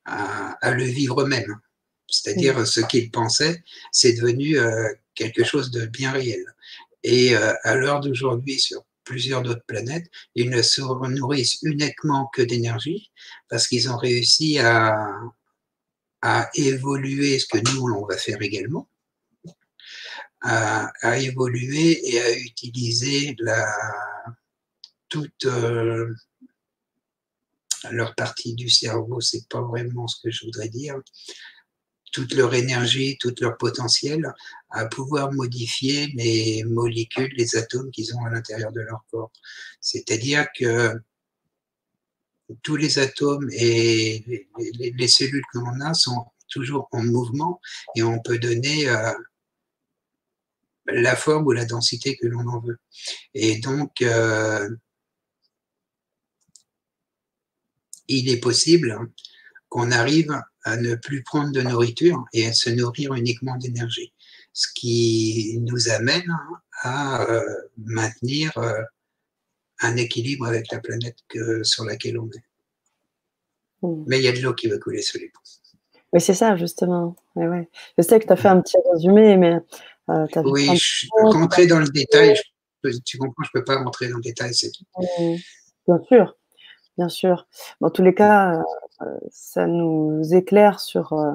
à, à le vivre eux-mêmes. C'est-à-dire ce qu'ils pensaient, c'est devenu euh, quelque chose de bien réel. Et euh, à l'heure d'aujourd'hui, sur plusieurs d'autres planètes, ils ne se nourrissent uniquement que d'énergie parce qu'ils ont réussi à, à évoluer ce que nous, on va faire également, à, à évoluer et à utiliser la, toute euh, leur partie du cerveau, c'est pas vraiment ce que je voudrais dire, toute leur énergie, tout leur potentiel à pouvoir modifier les molécules, les atomes qu'ils ont à l'intérieur de leur corps. C'est-à-dire que tous les atomes et les, les cellules que l'on a sont toujours en mouvement et on peut donner euh, la forme ou la densité que l'on en veut. Et donc, euh, il est possible qu'on arrive à ne plus prendre de nourriture et à se nourrir uniquement d'énergie. Ce qui nous amène à euh, maintenir euh, un équilibre avec la planète que, sur laquelle on est. Mmh. Mais il y a de l'eau qui va couler sous les ponts. Oui, c'est ça, justement. Ouais, ouais. Je sais que tu as fait un petit résumé, mais. Euh, as oui, je peux rentrer dans le détail. Je, tu comprends, je ne peux pas rentrer dans le détail, c'est tout. Mmh. Bien sûr, bien sûr. Dans tous les cas, euh, ça nous éclaire sur, euh,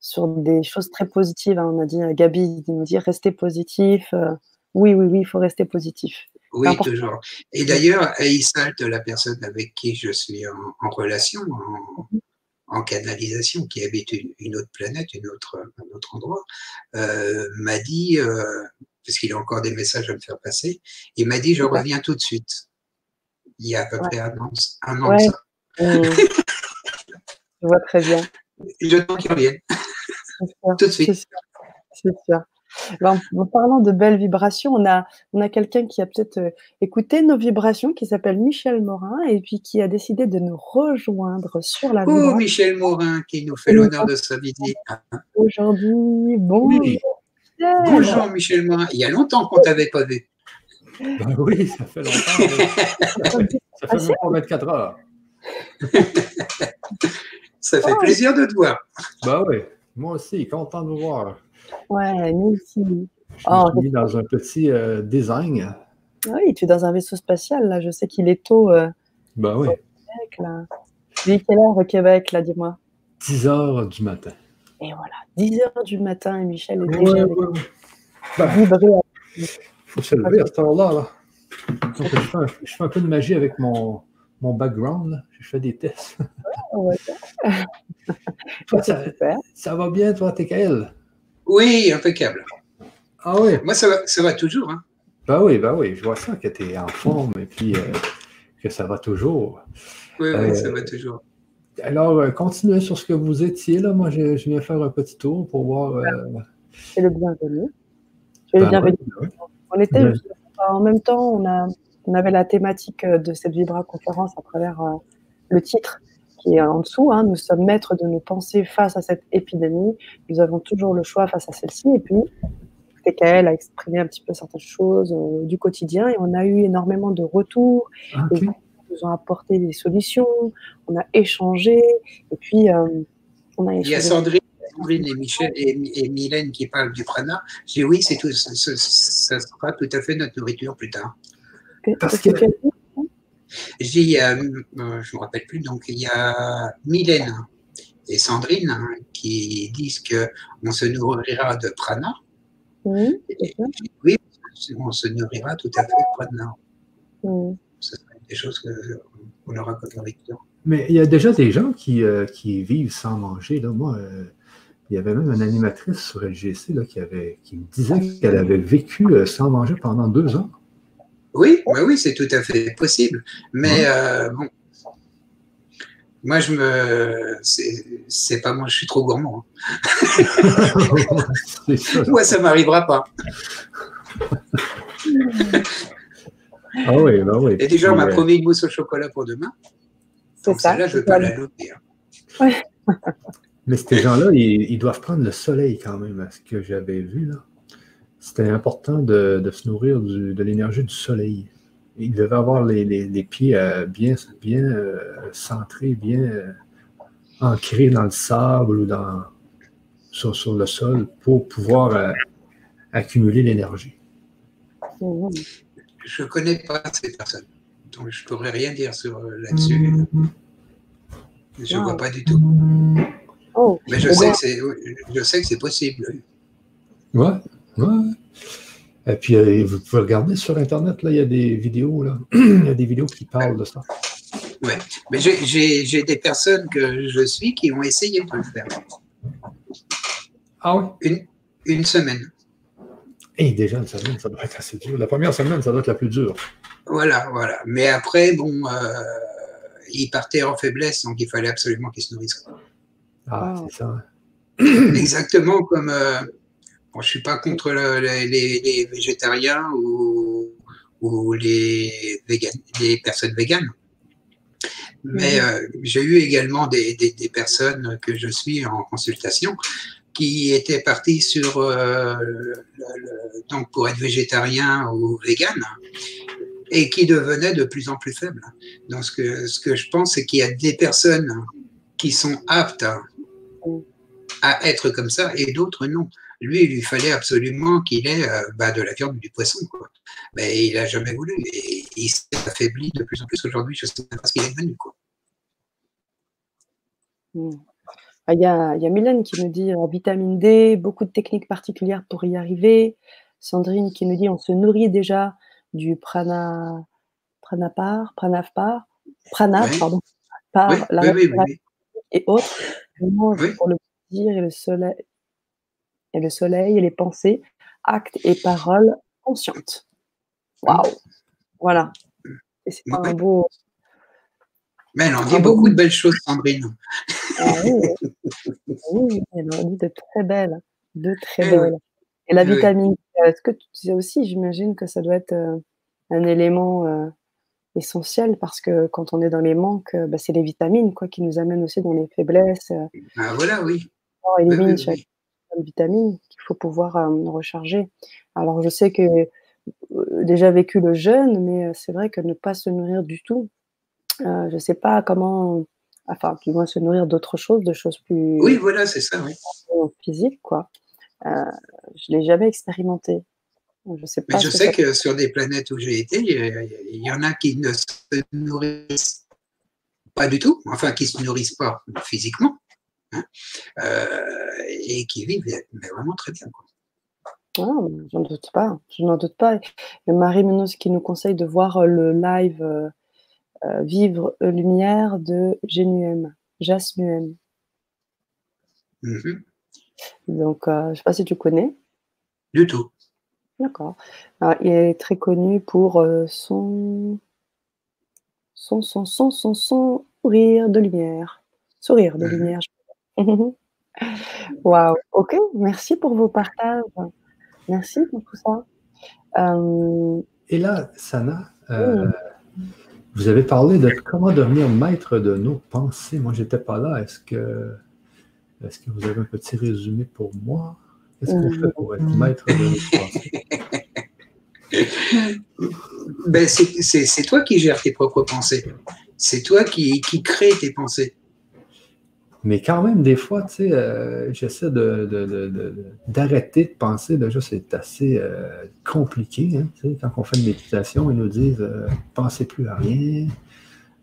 sur des choses très positives. Hein. On a dit, Gabi il nous dit restez positif. Euh, oui, oui, oui, il faut rester positif. Oui, toujours. Et d'ailleurs, Aïsalt, la personne avec qui je suis en, en relation, en, en, canalisation, qui habite une, une, autre planète, une autre, un autre endroit, euh, m'a dit, euh, parce qu'il a encore des messages à me faire passer, il m'a dit, je reviens tout de suite. Il y a à peu ouais. près un an, un an ouais. de ça. Je vois très bien. Je t'en qu'il revienne. tout de suite. C'est sûr. Ben, en parlant de belles vibrations, on a, on a quelqu'un qui a peut-être euh, écouté nos vibrations, qui s'appelle Michel Morin, et puis qui a décidé de nous rejoindre sur la Oh, Michel Morin, qui nous fait l'honneur de sa visite. Aujourd'hui, bonjour. Oui. Bonjour Michel Morin. Il y a longtemps qu'on ne t'avait pas vu. Ben oui, ça fait longtemps. (laughs) Ça fait même pas 24 heures. (laughs) ça fait plaisir de te voir. Bah oui, moi aussi, content de vous voir. Ouais, nous aussi. Je oh, suis dans un petit euh, design. Oui, tu es dans un vaisseau spatial, là. Je sais qu'il est tôt. Euh, bah oui. Québec, là. Il est quelle heure au Québec, là, dis-moi? 10 heures du matin. Et voilà, 10 heures du matin, et Michel est déjà ouais, ouais. Bah, faut se lever à cette heure-là. Là. Je, fais un, je, fais un, peu de magie avec mon, mon background. Je fais des tests. (laughs) Ouais, (laughs) toi, ça, ça, va bien, toi, TKL? Oui, impeccable. Ah oui? Moi, ça va, ça va toujours. Hein. Ben oui, ben oui. Je vois ça, que tu es en forme et puis euh, que ça va toujours. Oui, oui, euh, ça va toujours. Alors, euh, continuez sur ce que vous étiez. Là. Moi, je, je viens faire un petit tour pour voir. Euh... C'est le bienvenu. le ben bienvenu. Oui, ben On était ben... en même temps, on, a, on avait la thématique euh, de cette Vibra conférence à travers euh, le titre qui est en dessous. Hein. Nous sommes maîtres de nos pensées face à cette épidémie. Nous avons toujours le choix face à celle-ci. Et puis, TKL a exprimé un petit peu certaines choses euh, du quotidien et on a eu énormément de retours. Okay nous ont apporté des solutions, on a échangé, et puis euh, on a échangé. Il y a Sandrine, Sandrine et, Michel, et, et, Mylène qui parlent du prana. Je dis oui, c'est tout, ça, ça, ça, sera tout à fait notre nourriture plus tard. Parce que. Je dis, euh, je ne me rappelle plus, donc il y a Mylène et Sandrine hein, qui disent qu'on se nourrira de prana. Oui, oui, on se nourrira tout à fait de prana. Oui des choses qu'on aura comme nourriture. Mais il y a déjà des gens qui, euh, qui vivent sans manger. Là. Moi, euh, il y avait même une animatrice sur LGC là, qui, avait, qui me disait qu'elle avait vécu euh, sans manger pendant deux ans. Oui, bah oui, c'est tout à fait possible. Mais ouais. bon, moi, je me. C'est pas moi, je suis trop gourmand. Hein. (laughs) ça. moi, ça m'arrivera pas. Ah oui, bah oui. Et déjà, on m'a promis une mousse au chocolat pour demain. C'est ça. Là, je ne veux pas la louper. Hein. Ouais. Mais ces gens-là, ils, ils, doivent prendre le soleil quand même, à ce que j'avais vu là. C'était important de, de, se nourrir du, de l'énergie du soleil. Ils devaient avoir les, les, les pieds euh, bien, bien euh, centrés, bien euh, ancrés dans le sable ou dans, sur, sur le sol pour pouvoir euh, accumuler l'énergie. Je ne connais pas ces personnes. Donc, je ne pourrais rien dire sur là-dessus. Je ne vois pas du tout. Oh, Mais je sais, que c'est, je sais que c'est possible. Ouais, ouais. Et puis, euh, vous pouvez regarder sur Internet, là, il y a des vidéos, là. (clears throat) il y a des vidéos qui parlent de ça. Ouais, mais j'ai des personnes que je suis qui ont essayé de le faire. Ah oui? Une, une semaine. Et déjà, une semaine, ça doit être assez dur. La première semaine, ça doit être la plus dure. Voilà, voilà. Mais après, bon, euh, il partait en faiblesse, donc il fallait absolument qu'il se nourrisse. Ah, c'est ça. (clears throat) Exactement comme. Euh, bon, je suis pas contre le, les, les, végétariens ou, ou les, végan, les personnes véganes. Mais euh, j'ai eu également des, des, des, personnes que je suis en consultation qui était parti sur euh, le, le, donc pour être végétarien ou vegan et qui devenait de plus en plus faible. Donc ce que, ce que je pense, c'est qu'il y a des personnes qui sont aptes à, à être comme ça et d'autres non. Lui, il lui fallait absolument qu'il ait euh, bah, de la viande ou du poisson. Quoi. Mais il n'a jamais voulu et il s'est affaibli de plus en plus aujourd'hui. Je ne sais pas ce qu'il est devenu. Quoi. Mm. Ah, il y a, il y a Mylène qui nous dit euh, vitamine D, beaucoup de techniques particulières pour y arriver. Sandrine qui nous dit on se nourrit déjà du prana, pranapar, pranavpar, prana, oui. pardon, par oui, la oui, et autres. Pour le plaisir et le soleil et le soleil et les pensées, actes et paroles conscientes. Waouh, voilà. Et c'est un beau, mais elle en dit ah beaucoup de belles choses, Sandrine. Ah oui, oui, elle en dit de très belles. De très eh belles. Oui. Et la eh vitamine oui. est-ce que tu sais aussi, j'imagine que ça doit être euh, un élément euh, essentiel parce que quand on est dans les manques, euh, bah, c'est les vitamines quoi, qui nous amènent aussi dans les faiblesses. Ah voilà, oui. On élimine oui, chaque vitamine qu'il faut pouvoir recharger. Alors je sais que déjà vécu le jeûne, mais c'est vrai que ne pas se nourrir du tout, euh, je ne sais pas comment, enfin, du moins se nourrir d'autres choses, de choses plus. Oui, voilà, c'est ça, oui. Physiques, quoi. Euh, je ne l'ai jamais expérimenté. Je sais pas. Mais je sais que sur des planètes où j'ai été, il y en a qui ne se nourrissent pas du tout, enfin, qui ne se nourrissent pas physiquement, hein, euh, et qui vivent mais vraiment très bien. Quoi. Ah, j'en doute pas, je n'en doute pas. A Marie Menos qui nous conseille de voir le live euh, Vivre Lumière de Genuem, Jasmuem. Mm-hmm. Donc, euh, je ne sais pas si tu connais. Du tout. D'accord. il est très connu pour euh, son... son, son, son, son, son sourire de lumière. Sourire de mm-hmm. lumière. (laughs) Waouh. Ok, merci pour vos partages. Merci pour tout ça. Et là, Sana, vous avez parlé de comment devenir maître de nos pensées. Moi, je n'étais pas là. Est-ce que, est que vous avez un petit résumé pour moi? Qu'est-ce qu'on fait pour être maître de nos pensées? ben, c'est toi qui gères tes propres pensées. C'est toi qui, qui crée tes pensées. Mais quand même, des fois, tu sais, euh, j'essaie d'arrêter de, de, penser. Déjà, c'est assez euh, compliqué. Hein, tu sais, quand on fait une méditation, ils nous disent euh, pensez plus à rien.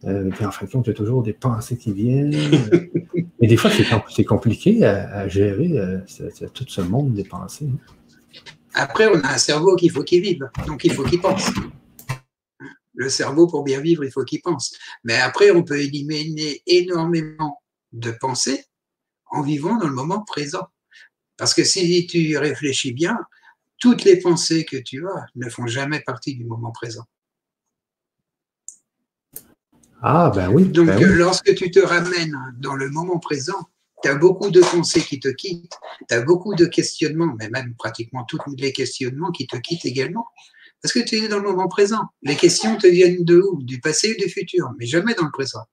puis en fin de compte, il y a toujours des pensées qui viennent. (laughs) Mais des fois, c'est compliqué à, gérer tout ce monde des pensées. Après, on a un cerveau qu'il faut qu'il vive. Donc, il faut qu'il pense. Le cerveau, pour bien vivre, il faut qu'il pense. Mais après, on peut éliminer énormément de penser en vivant dans le moment présent. Parce que si tu réfléchis bien, toutes les pensées que tu as ne font jamais partie du moment présent. Ah, ben oui. Donc, ben lorsque tu te ramènes dans le moment présent, tu as beaucoup de pensées qui te quittent, tu as beaucoup de questionnements, mais même pratiquement tous les questionnements qui te quittent également. Parce que tu es dans le moment présent. Les questions te viennent de où? Du passé ou du futur, mais jamais dans le présent.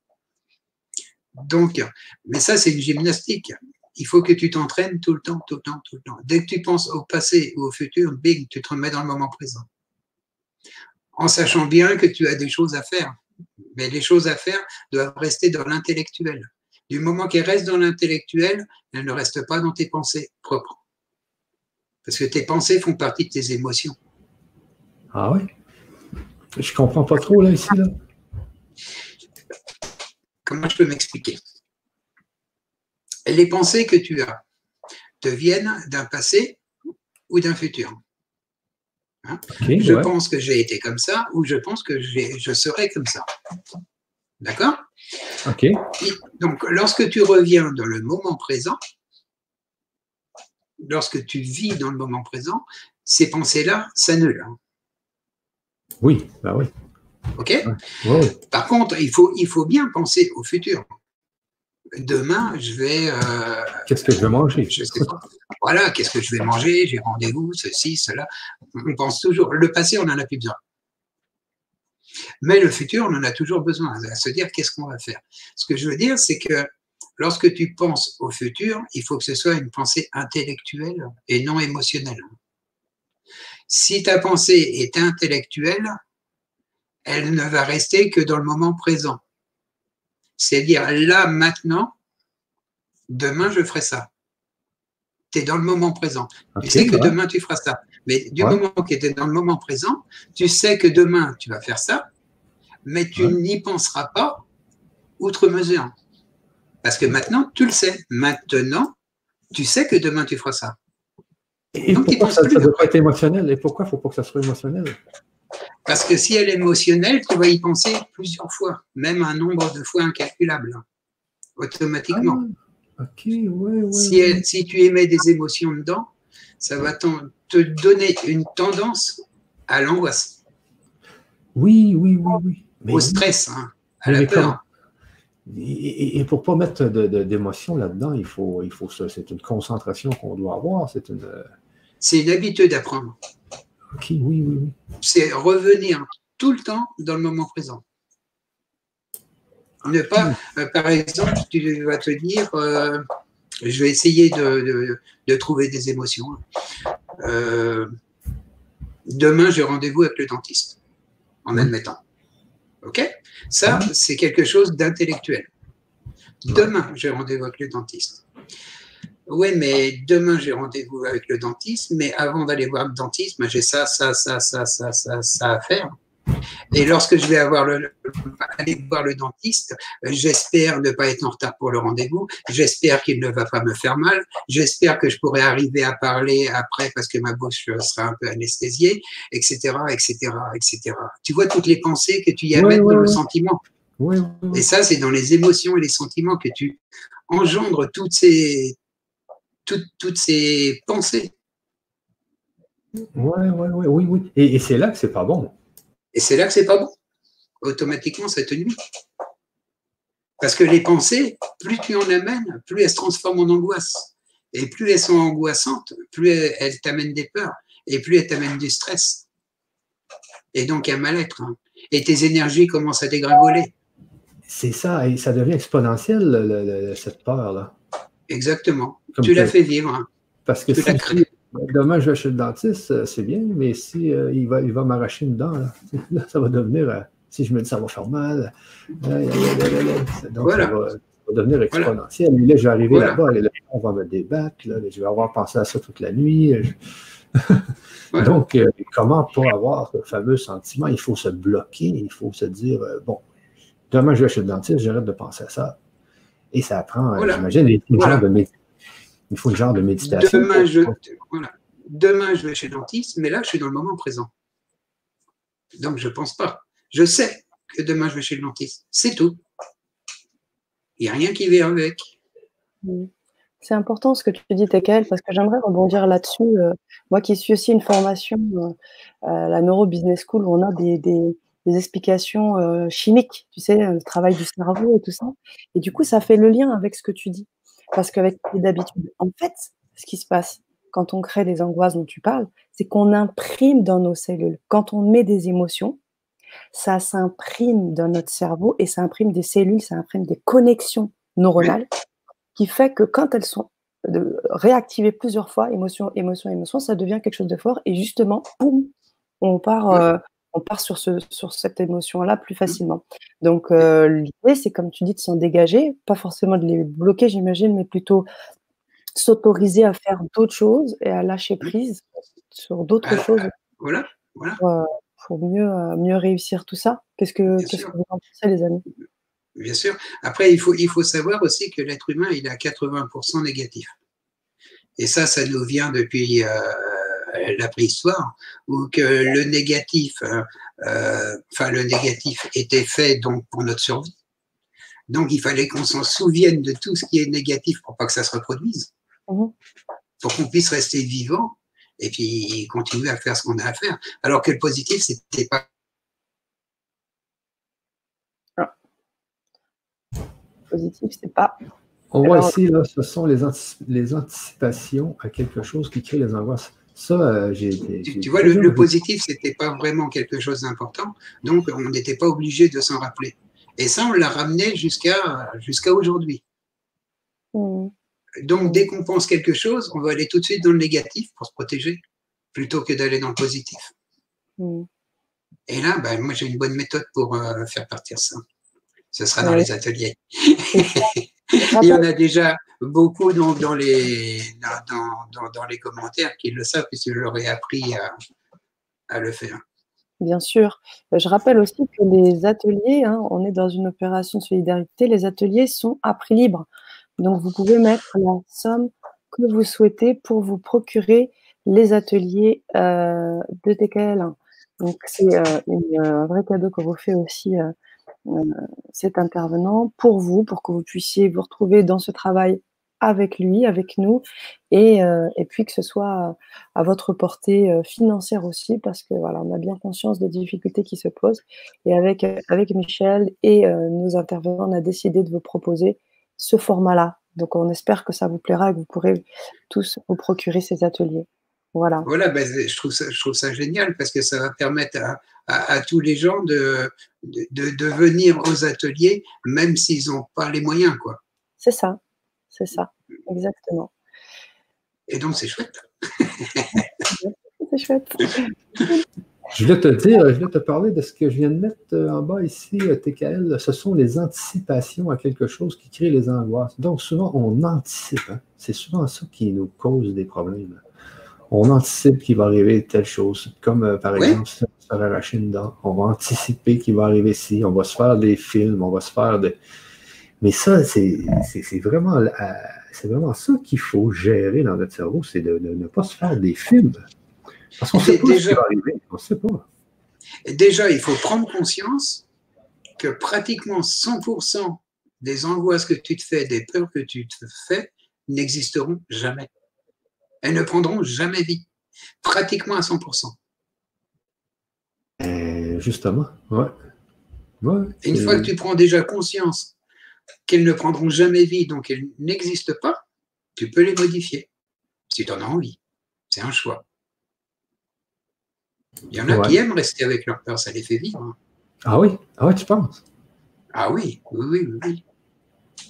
Donc, mais ça, c'est une gymnastique. Il faut que tu t'entraînes tout le temps, tout le temps, tout le temps. Dès que tu penses au passé ou au futur, bing, tu te remets dans le moment présent. En sachant bien que tu as des choses à faire. Mais les choses à faire doivent rester dans l'intellectuel. Du moment qu'elles restent dans l'intellectuel, elles ne restent pas dans tes pensées propres. Parce que tes pensées font partie de tes émotions. Ah oui? Je comprends pas trop là ici. Là. Comment je peux m'expliquer? Les pensées que tu as te viennent d'un passé ou d'un futur. Hein? je pense que j'ai été comme ça ou je pense que je serai comme ça. D'accord? Ok. Donc, lorsque tu reviens dans le moment présent, lorsque tu vis dans le moment présent, ces pensées-là s'annulent. Oui, bah oui. OK Par contre, il faut, il faut bien penser au futur. Demain, je vais. Euh, qu'est-ce que je vais manger? Voilà, qu'est-ce que je vais manger? J'ai rendez-vous, ceci, cela. On pense toujours. Le passé, on n'en a plus besoin. Mais le futur, on en a toujours besoin, à se dire qu'est-ce qu'on va faire? Ce que je veux dire, c'est que lorsque tu penses au futur, il faut que ce soit une pensée intellectuelle et non émotionnelle. Si ta pensée est intellectuelle, elle ne va rester que dans le moment présent. C'est-à-dire là, maintenant, demain, je ferai ça. Tu es dans le moment présent. tu sais que demain, tu feras ça. Mais du moment que tu es dans le moment présent, tu sais que demain, tu vas faire ça, mais tu n'y penseras pas outre mesure. Parce que maintenant, tu le sais. Maintenant, tu sais que demain, tu feras ça. Et pourquoi ça ne doit pas être émotionnel? Et pourquoi il ne faut pas que ça soit émotionnel? Parce que si elle est émotionnelle, tu vas y penser plusieurs fois, même un nombre de fois incalculable, automatiquement. Ah, ouais, si, si, tu émets des émotions dedans, ça va te donner une tendance à l'angoisse. Oui, oui, oui, oui. Au stress, hein, à la peur. Et, pour ne pas mettre d'émotion là-dedans, il faut, il faut c'est une concentration qu'on doit avoir. C'est une. C'est une habitude à prendre oui, oui, oui. C'est revenir tout le temps dans le moment présent. Ne pas, euh, par exemple, tu vas te dire, euh, je vais essayer de, trouver des émotions. Euh, demain, j'ai rendez-vous avec le dentiste, en admettant. OK? Ça, c'est quelque chose d'intellectuel. Demain, j'ai rendez-vous avec le dentiste. Oui, mais demain, j'ai rendez-vous avec le dentiste, mais avant d'aller voir le dentiste, j'ai ça, ça, ça, ça, ça, ça, ça à faire. Et lorsque je vais avoir le, aller voir le dentiste, j'espère ne pas être en retard pour le rendez-vous. J'espère qu'il ne va pas me faire mal. J'espère que je pourrai arriver à parler après parce que ma bouche sera un peu anesthésiée, etc., etc., etc. Tu vois toutes les pensées que tu y amènes dans le sentiment. Et ça, c'est dans les émotions et les sentiments que tu engendres toutes ces, toutes, toutes ces pensées. Ouais, ouais, ouais, oui, oui. Et, et c'est là que c'est pas bon. Et c'est là que c'est pas bon. Automatiquement, ça te nuit. Parce que les pensées, plus tu en amènes, plus elles se transforment en angoisse. Et plus elles sont angoissantes, plus elles, t'amènent des peurs. Et plus elles t'amènent du stress. Et donc un mal-être. Hein. Et tes énergies commencent à dégringoler. C'est ça, et ça devient exponentiel, cette peur-là. Exactement. Tu l'as fait vivre. Hein. Parce que tu demain je vais chez le dentiste, euh, c'est bien, mais si euh, il va, il va m'arracher une dent, là, (laughs) ça va devenir, euh, si je me dis ça va faire mal, donc ça, va, devenir exponentiel. Et là, je vais arriver là-bas, et là, on va me débattre, là, je vais avoir pensé à ça toute la nuit. (laughs) donc, comment pas avoir ce fameux sentiment? Il faut se bloquer, il faut se dire, bon, demain je vais chez le dentiste, j'arrête de penser à ça. Et ça prend, j'imagine, des gens de médecine il faut le genre de méditation. Demain je, Demain, je vais chez le dentiste, mais là, je suis dans le moment présent. Donc, je ne pense pas. Je sais que demain, je vais chez le dentiste. C'est tout. Il n'y a rien qui vient avec. C'est important ce que tu dis, Tekel, parce que j'aimerais rebondir là-dessus. Euh, moi qui suis aussi une formation euh, à la Neuro Business School, où on a des, explications euh, chimiques, tu sais, le travail du cerveau et tout ça. Et du coup, ça fait le lien avec ce que tu dis. Parce qu'avec d'habitude, en fait, ce qui se passe quand on crée des angoisses dont tu parles, c'est qu'on imprime dans nos cellules. Quand on met des émotions, ça s'imprime dans notre cerveau et ça imprime des cellules, ça imprime des connexions neuronales qui fait que quand elles sont réactivées plusieurs fois, émotion, émotion, émotion, ça devient quelque chose de fort et justement, boum, on part, euh, on part sur, ce, sur cette émotion-là plus facilement. Donc, euh, l'idée, c'est comme tu dis, de s'en dégager, pas forcément de les bloquer, j'imagine, mais plutôt s'autoriser à faire d'autres choses et à lâcher prise sur d'autres choses. Voilà, voilà. Pour, euh, mieux, euh, mieux réussir tout ça. Qu'est-ce que, vous en pensez, les amis? Bien sûr. Après, il faut, il faut savoir aussi que l'être humain, il est à 80% négatif. Et ça, ça nous vient depuis la préhistoire, où que le négatif, hein, euh, enfin le négatif était fait donc pour notre survie. Donc il fallait qu'on s'en souvienne de tout ce qui est négatif pour pas que ça se reproduise, mmh pour qu'on puisse rester vivant et puis continuer à faire ce qu'on a à faire. Alors que le positif, c'était pas ah. positif, c'est pas. On voit ici, là, ce sont les, les anticipations à quelque chose qui crée les angoisses. Ça, euh, j'ai, tu, vois, le, positif, ce n'était pas vraiment quelque chose d'important, donc on n'était pas obligé de s'en rappeler. Et ça, on l'a ramené jusqu'à jusqu'à aujourd'hui. Mm. Donc, dès qu'on pense quelque chose, on va aller tout de suite dans le négatif pour se protéger, plutôt que d'aller dans le positif. Mm. Et là, ben, moi, j'ai une bonne méthode pour euh, faire partir ça. Ce sera dans les ateliers. (laughs) Il y en a déjà beaucoup donc, dans, les, dans, dans, les commentaires qui le savent, puisque je leur ai appris à, à le faire. Bien sûr. Je rappelle aussi que les ateliers, hein, on est dans une opération de solidarité, les ateliers sont à prix libre. Donc, vous pouvez mettre la somme que vous souhaitez pour vous procurer les ateliers euh, de TKL1. Donc, c'est euh, un vrai cadeau que vous fait aussi euh, euh, cet intervenant pour vous, pour que vous puissiez vous retrouver dans ce travail avec lui, avec nous, et, euh, et puis que ce soit à votre portée euh, financière aussi, parce que voilà, on a bien conscience des difficultés qui se posent. Et avec, avec Michel et nos intervenants, on a décidé de vous proposer ce format-là. Donc on espère que ça vous plaira et que vous pourrez tous vous procurer ces ateliers. Voilà. Voilà, ben, je, trouve ça, je trouve ça génial parce que ça va permettre à, à, tous les gens de, de, de, venir aux ateliers, même s'ils n'ont pas les moyens. quoi. C'est ça, c'est ça, exactement. Et donc, c'est chouette. (laughs) c'est chouette. (laughs) Je voulais te dire, je voulais te parler de ce que je viens de mettre euh, en bas ici, euh, TKL. Ce sont les anticipations à quelque chose qui crée les angoisses. Donc, souvent, on anticipe. Hein. C'est souvent ça qui nous cause des problèmes. On anticipe qu'il va arriver telle chose. Comme, euh, par exemple, si on se fait arracher une dent, on va anticiper qu'il va arriver ci. On va se faire des films, on va se faire des... Mais ça, c'est vraiment, c'est vraiment ça qu'il faut gérer dans notre cerveau, c'est de, de ne pas se faire des films. Parce qu'on sait pas déjà, ce qui va arriver, on sait pas. Déjà, il faut prendre conscience que pratiquement 100% des angoisses que tu te fais, des peurs que tu te fais, n'existeront jamais. Elles ne prendront jamais vie. Pratiquement à 100%. Euh, justement, ouais. Et une fois que tu prends déjà conscience qu'elles ne prendront jamais vie, donc elles n'existent pas, tu peux les modifier, si tu en as envie. C'est un choix. Il y en a qui aiment rester avec leur peur, ça les fait vivre. Hein. Ah oui? Ah oui, tu penses? Ah oui, oui, oui, oui.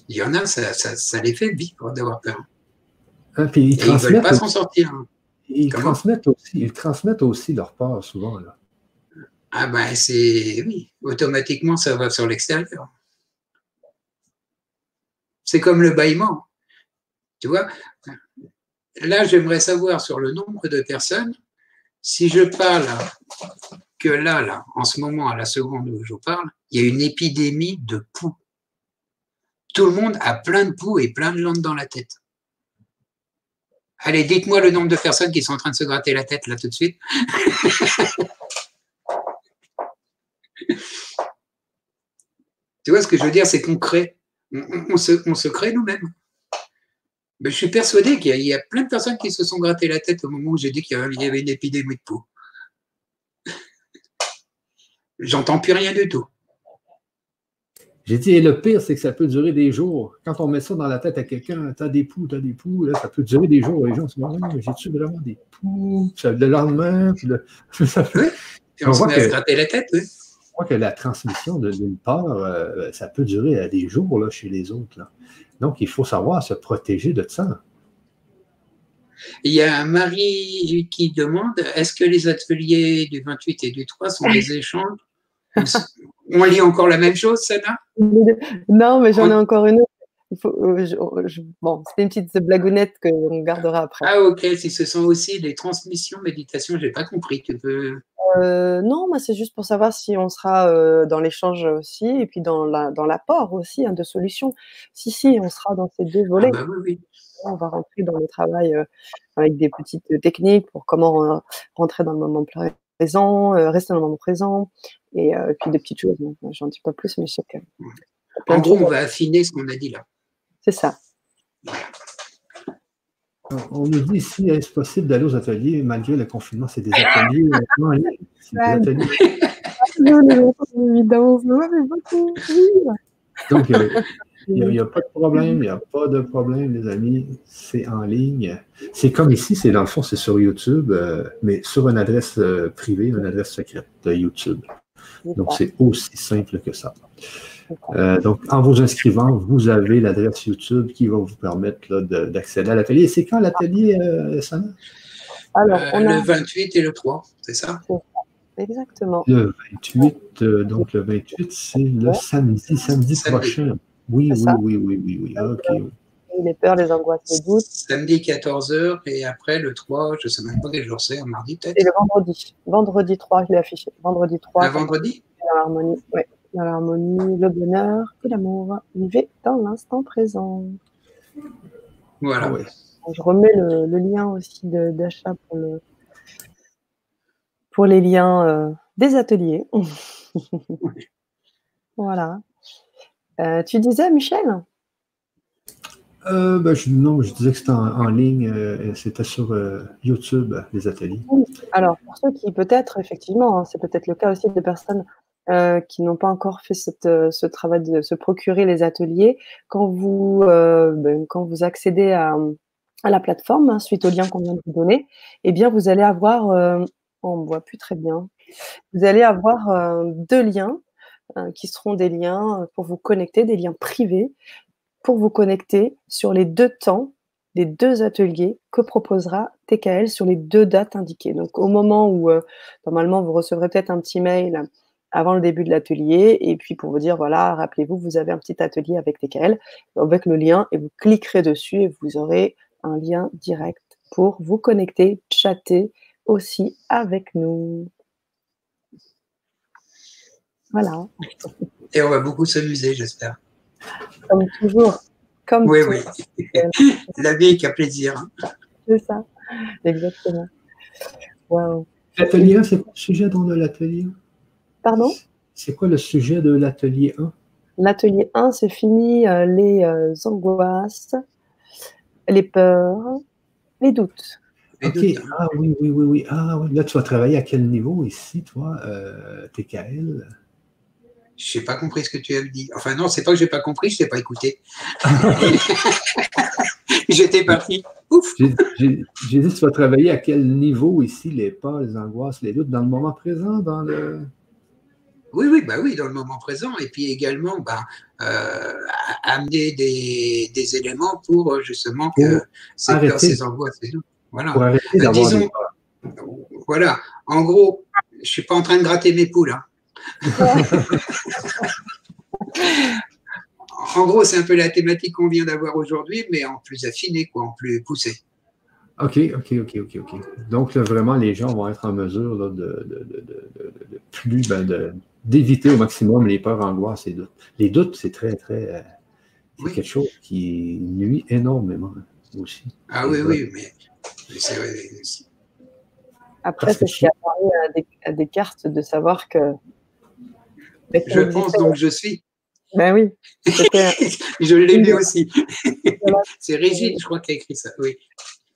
Il y en a, ça, ça, les fait vivre d'avoir peur. Ah, puis ils ne veulent pas s'en sortir. Hein. Ils transmettent, aussi, ils transmettent aussi leur peur souvent. Là. Ah ben c'est. Oui, automatiquement ça va sur l'extérieur. C'est comme le bâillement. Tu vois? Là, j'aimerais savoir sur le nombre de personnes si je parle que là, là, en ce moment, à la seconde où je vous parle, il y a une épidémie de poux. Tout le monde a plein de poux et plein de landes dans la tête. Allez, dites-moi le nombre de personnes qui sont en train de se gratter la tête là tout de suite. (laughs) tu vois ce que je veux dire, c'est qu'on crée. On, se, crée nous-mêmes. Mais je suis persuadé qu'il y, a plein de personnes qui se sont gratté la tête au moment où j'ai dit qu'il y avait une épidémie de peau. J'entends plus rien du tout. J'ai dit, et le pire, c'est que ça peut durer des jours. Quand on met ça dans la tête à quelqu'un, t'as des poux, t'as des poux, là, ça peut durer des jours. Les gens se disent, j'ai-tu vraiment des poux? le lendemain, puis le... (laughs) ça fait... on, se met à se gratter la tête, oui. Je crois que la transmission d'une peur, euh, ça peut durer à des jours là, chez les autres. Là. Donc, il faut savoir se protéger de ça. Il y a un mari qui demande est-ce que les ateliers du 28 et du 3 sont des échanges? (laughs) On lit encore la même chose, Sana? (laughs) Non, mais j'en ai encore une autre. Euh, bon, c'est une petite blagounette qu'on gardera après. Ah, ok. Si ce sont aussi des transmissions méditation, je n'ai pas compris. Tu peux. Euh, non, moi c'est juste pour savoir si on sera euh, dans l'échange aussi et puis dans l'apport aussi hein, de solutions. Si, si, on sera dans ces deux volets. Ah bah oui, On va rentrer dans le travail avec des petites techniques pour comment rentrer dans le moment présent, rester dans le moment présent et puis des petites choses. J'en dis pas plus, mais je sais que. En gros, on va affiner ce qu'on a dit là. C'est ça. On nous dit ici, est-ce possible d'aller aux ateliers malgré le confinement? C'est des ateliers. Euh, c'est des ateliers. (laughs) Donc, il n'y a, pas de problème, il n'y a pas de problème, les amis. C'est en ligne. C'est comme ici, c'est dans le fond, c'est sur YouTube, euh, mais sur une adresse euh, privée, une adresse secrète de YouTube. Donc, c'est aussi simple que ça. Euh, donc, en vous inscrivant, vous avez l'adresse YouTube qui va vous permettre d'accéder à l'atelier. C'est quand l'atelier, euh, Sana? Alors, Le 28 et le 3, c'est ça? Exactement. Le 28, donc le 28, c'est le samedi, samedi, prochain. Oui, oui, oui, oui, oui, oui, OK. Les peurs, les angoisses, les doutes. Samedi 14h et après le 3, je ne sais même pas quel jour c'est, un mardi peut-être. Et le vendredi. Vendredi 3, je l'ai affiché. Vendredi 3. Le vendredi? L'harmonie, oui dans l'harmonie, le bonheur et l'amour. Vivez dans l'instant présent. Voilà. Je remets le, lien aussi d'achat pour, le, pour les liens euh, des ateliers. (laughs) voilà. Euh, tu disais, Michel? Euh, ben, je, non, je disais que c'était en, ligne, c'était sur YouTube, les ateliers. Alors, pour ceux qui peut-être, effectivement, hein, c'est peut-être le cas aussi de personnes euh, qui n'ont pas encore fait cette, euh, ce travail de se procurer les ateliers, quand vous, euh, ben, quand vous accédez à, à la plateforme, hein, suite au lien qu'on vient de vous donner, eh bien, vous allez avoir, on ne voit plus très bien, vous allez avoir deux liens qui seront des liens pour vous connecter, des liens privés pour vous connecter sur les deux temps des deux ateliers que proposera TKL sur les deux dates indiquées. Donc, au moment où, euh, normalement, vous recevrez peut-être un petit mail avant le début de l'atelier, et puis pour vous dire, voilà, rappelez-vous, vous avez un petit atelier avec TKL, avec le lien, et vous cliquerez dessus, et vous aurez un lien direct pour vous connecter, chatter aussi avec nous. Voilà. Et on va beaucoup s'amuser, j'espère. Comme toujours. Comme oui, oui. (laughs) La vie est qu'à plaisir. C'est ça, exactement. L'atelier 1, c'est quoi le sujet dans l'atelier Pardon? C'est quoi le sujet de l'atelier 1 L'atelier 1, c'est fini euh, les euh, angoisses, les peurs, les doutes. Ok, ah oui, oui, oui, oui. Ah oui, là, tu vas travailler à quel niveau ici, toi, euh, TKL je n'ai pas compris ce que tu as dit. Enfin, non, c'est pas que j'ai pas compris, je t'ai pas écouté. (laughs) J'étais parti. Ouf. J'ai dit, tu vas travailler à quel niveau ici, les peurs, les angoisses, les doutes, dans le moment présent, dans le. Oui, oui, bah oui, dans le moment présent. Et puis également, bah, euh, amener des, des, éléments pour justement que ces peurs, ces angoisses, ces doutes. Voilà. Bah, disons, voilà. En gros, je ne suis pas en train de gratter mes poules. Hein. (laughs) en gros, c'est un peu la thématique qu'on vient d'avoir aujourd'hui, mais en plus affiné, quoi, en plus poussé. OK, OK, OK, OK, OK. Donc, vraiment, les gens vont être en mesure de, plus, ben, d'éviter au maximum les peurs, angoisses et doutes. Les doutes, c'est très, très. Euh, c'est quelque chose qui nuit énormément aussi. Ah oui, oui, mais, c'est vrai. Après, c'est ce qui a parlé à des, cartes de savoir que je pense donc je suis. Ben oui. (laughs) je l'ai lu aussi. (laughs) C'est Régine, je crois, qui a écrit ça. Oui.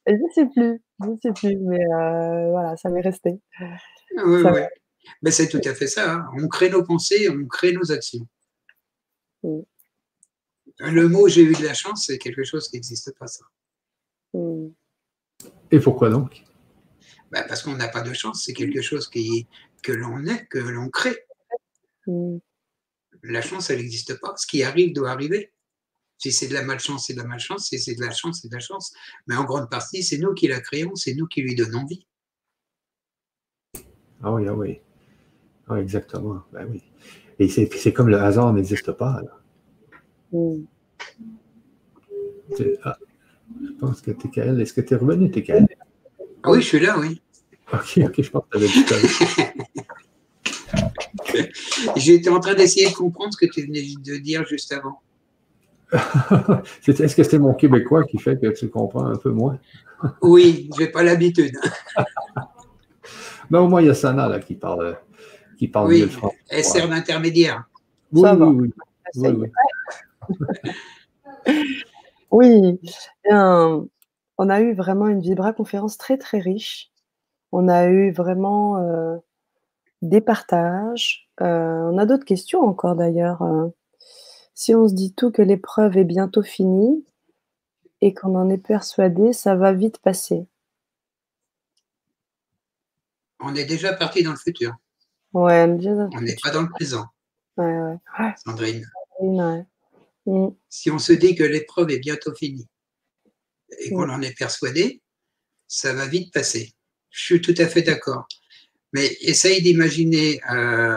Je ne sais plus, je ne sais plus, mais euh, voilà, ça m'est resté. Oui, oui. Mais c'est tout à fait ça. Hein. On crée nos pensées, on crée nos actions. Le mot j'ai eu de la chance, c'est quelque chose qui n'existe pas, ça. Et pourquoi donc? Ben Parce qu'on n'a pas de chance, c'est quelque chose qui, que l'on est, que l'on crée. Mm. La chance, elle n'existe pas. Ce qui arrive doit arriver. Si c'est de la malchance, c'est de la malchance. Si c'est de la chance, c'est de la chance. Mais en grande partie, c'est nous qui la créons, c'est nous qui lui donnons vie. Ah oui, ah oui. Ah, exactement. Ben oui. Et c'est comme le hasard n'existe pas. Mm. Ah, je pense que TKL, est-ce que tu es revenu, TKL? Ah oui, je suis là, oui. Ok, ok, je pense que tu avais dit (laughs) (laughs) J'étais en train d'essayer de comprendre ce que tu venais de dire juste avant. (laughs) Est-ce que c'est mon québécois qui fait que tu comprends un peu moins? (laughs) oui, je n'ai pas l'habitude. Mais au moins, il y a Sana là, qui parle, qui parle oui, français. Elle sert d'intermédiaire. Oui, oui, oui, oui. on a eu vraiment une Vibra conférence très, très riche. On a eu vraiment euh, des partages. Euh, on a d'autres questions encore d'ailleurs. Euh. si on se dit tout que l'épreuve est bientôt finie et qu'on en est persuadé, ça va vite passer. On est déjà parti dans le futur. Ouais, on n'est pas dans le présent. Ouais, ouais. Sandrine. Mm. Si on se dit que l'épreuve est bientôt finie et qu'on en est persuadé, ça va vite passer. Je suis tout à fait d'accord. Mais essaye d'imaginer, euh,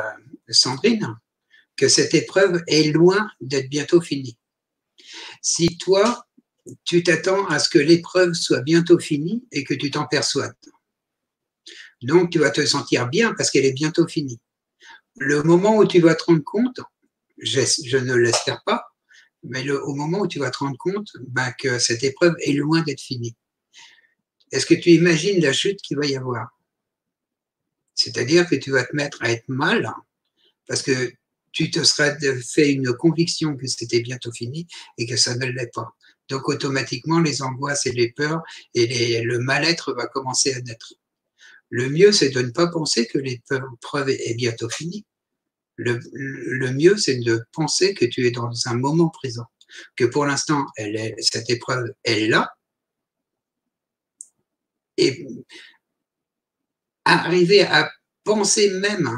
Sandrine, que cette épreuve est loin d'être bientôt finie. Si toi, tu t'attends à ce que l'épreuve soit bientôt finie et que tu t'en persuades. Donc, tu vas te sentir bien parce qu'elle est bientôt finie. Le moment où tu vas te rendre compte, je, ne l'espère pas, mais au moment où tu vas te rendre compte bah, que cette épreuve est loin d'être finie. Est-ce que tu imagines la chute qu'il va y avoir? C'est-à-dire que tu vas te mettre à être mal parce que tu te seras fait une conviction que c'était bientôt fini et que ça ne l'est pas. Donc automatiquement, les angoisses et les peurs et le mal-être va commencer à naître. Le mieux, c'est de ne pas penser que l'épreuve est bientôt finie. Le, le mieux, c'est de penser que tu es dans un moment présent, que pour l'instant, cette épreuve est là. Et arriver à penser même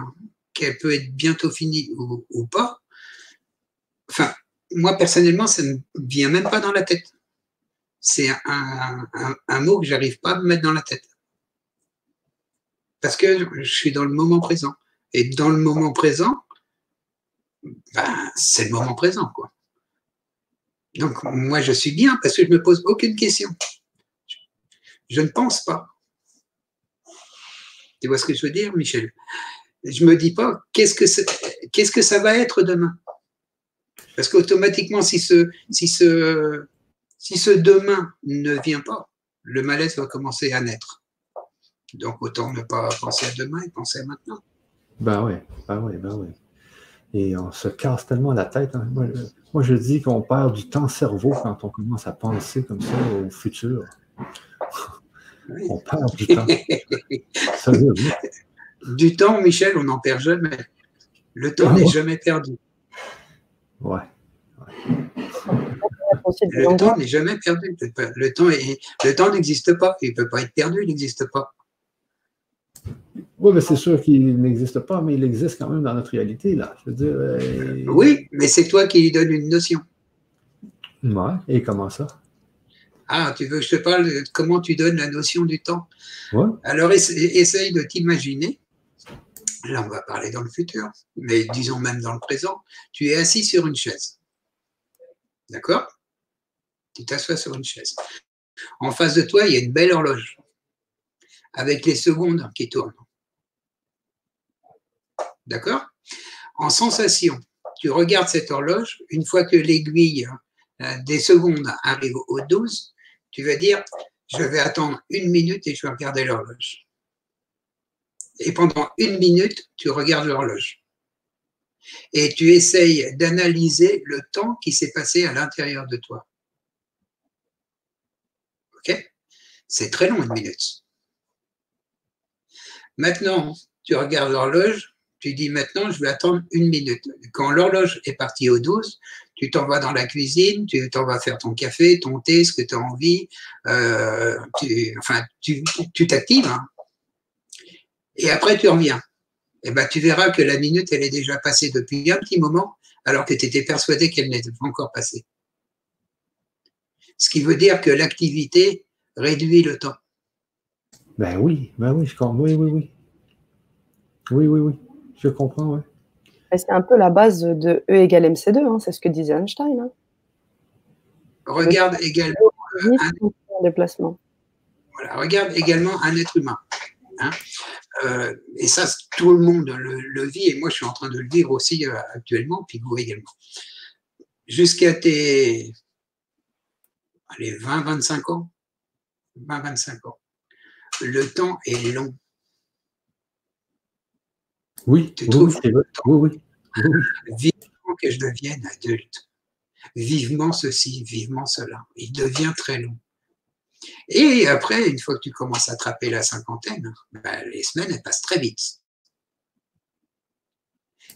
qu'elle peut être bientôt finie ou, pas, enfin, moi personnellement, ça ne vient même pas dans la tête. c'est un, un, mot que j'arrive pas à me mettre dans la tête. Parce que je suis dans le moment présent. Et dans le moment présent, ben, c'est le moment présent, quoi. Donc, moi, je suis bien parce que je ne me pose aucune question. Je ne pense pas. Tu vois ce que je veux dire, Michel? Je ne me dis pas qu'est-ce que, que ça va être demain? Parce qu'automatiquement, si ce, si, ce, si ce demain ne vient pas, le malaise va commencer à naître. Donc autant ne pas penser à demain et penser à maintenant. Ben oui, ben oui, ben oui. Et on se casse tellement la tête. Hein. Moi, je dis qu'on perd du temps cerveau quand on commence à penser comme ça au futur. On perd du temps. du temps, Michel, on n'en perd jamais. Le temps ah n'est jamais perdu. Ouais. Le temps n'est jamais perdu. Le temps, le temps n'existe pas. Il ne peut pas être perdu, il n'existe pas. Oui, mais c'est sûr qu'il n'existe pas, mais il existe quand même dans notre réalité, là. Je veux dire, euh, Oui, mais c'est toi qui lui donnes une notion. Ouais, et comment ça? Ah, tu veux que je te parle de comment tu donnes la notion du temps? Ouais. Alors, essaye de t'imaginer. Là, on va parler dans le futur, mais disons même dans le présent. Tu es assis sur une chaise. D'accord? Tu t'assois sur une chaise. En face de toi, il y a une belle horloge avec les secondes qui tournent. D'accord? En sensation, tu regardes cette horloge, une fois que l'aiguille euh, des secondes arrive au 12, tu vas dire, je vais attendre une minute et je vais regarder l'horloge. Et pendant une minute, tu regardes l'horloge. Et tu essayes d'analyser le temps qui s'est passé à l'intérieur de toi. OK? C'est très long, une minute. Maintenant, tu regardes l'horloge, tu dis maintenant, je vais attendre une minute. Quand l'horloge est partie au 12, tu t'en vas dans la cuisine, tu t'en vas faire ton café, ton thé, ce que tu as envie. Euh, tu, enfin, tu t'actives. Hein. Et après, tu reviens. Et eh ben, tu verras que la minute, elle est déjà passée depuis un petit moment, alors que tu étais persuadé qu'elle n'était pas encore passée. Ce qui veut dire que l'activité réduit le temps. Ben oui, ben oui, je comprends. Oui, oui, oui. Oui, oui, oui. Je comprends, oui. C'est un peu la base de E égale MC2, hein, c'est ce que disait Einstein. Hein. Regarde également un... déplacement. Voilà, regarde également un être humain. Hein. Euh, et ça, tout le monde le, vit, et moi je suis en train de le vivre aussi euh, actuellement, puis vous également. Jusqu'à tes 20-25 ans, 20-25 ans, le temps est long. Oui, tu trouves oui, oui, Vivement que je devienne adulte. Vivement ceci, vivement cela. Il devient très long. Et après, une fois que tu commences à attraper la cinquantaine, ben, les semaines, elles passent très vite.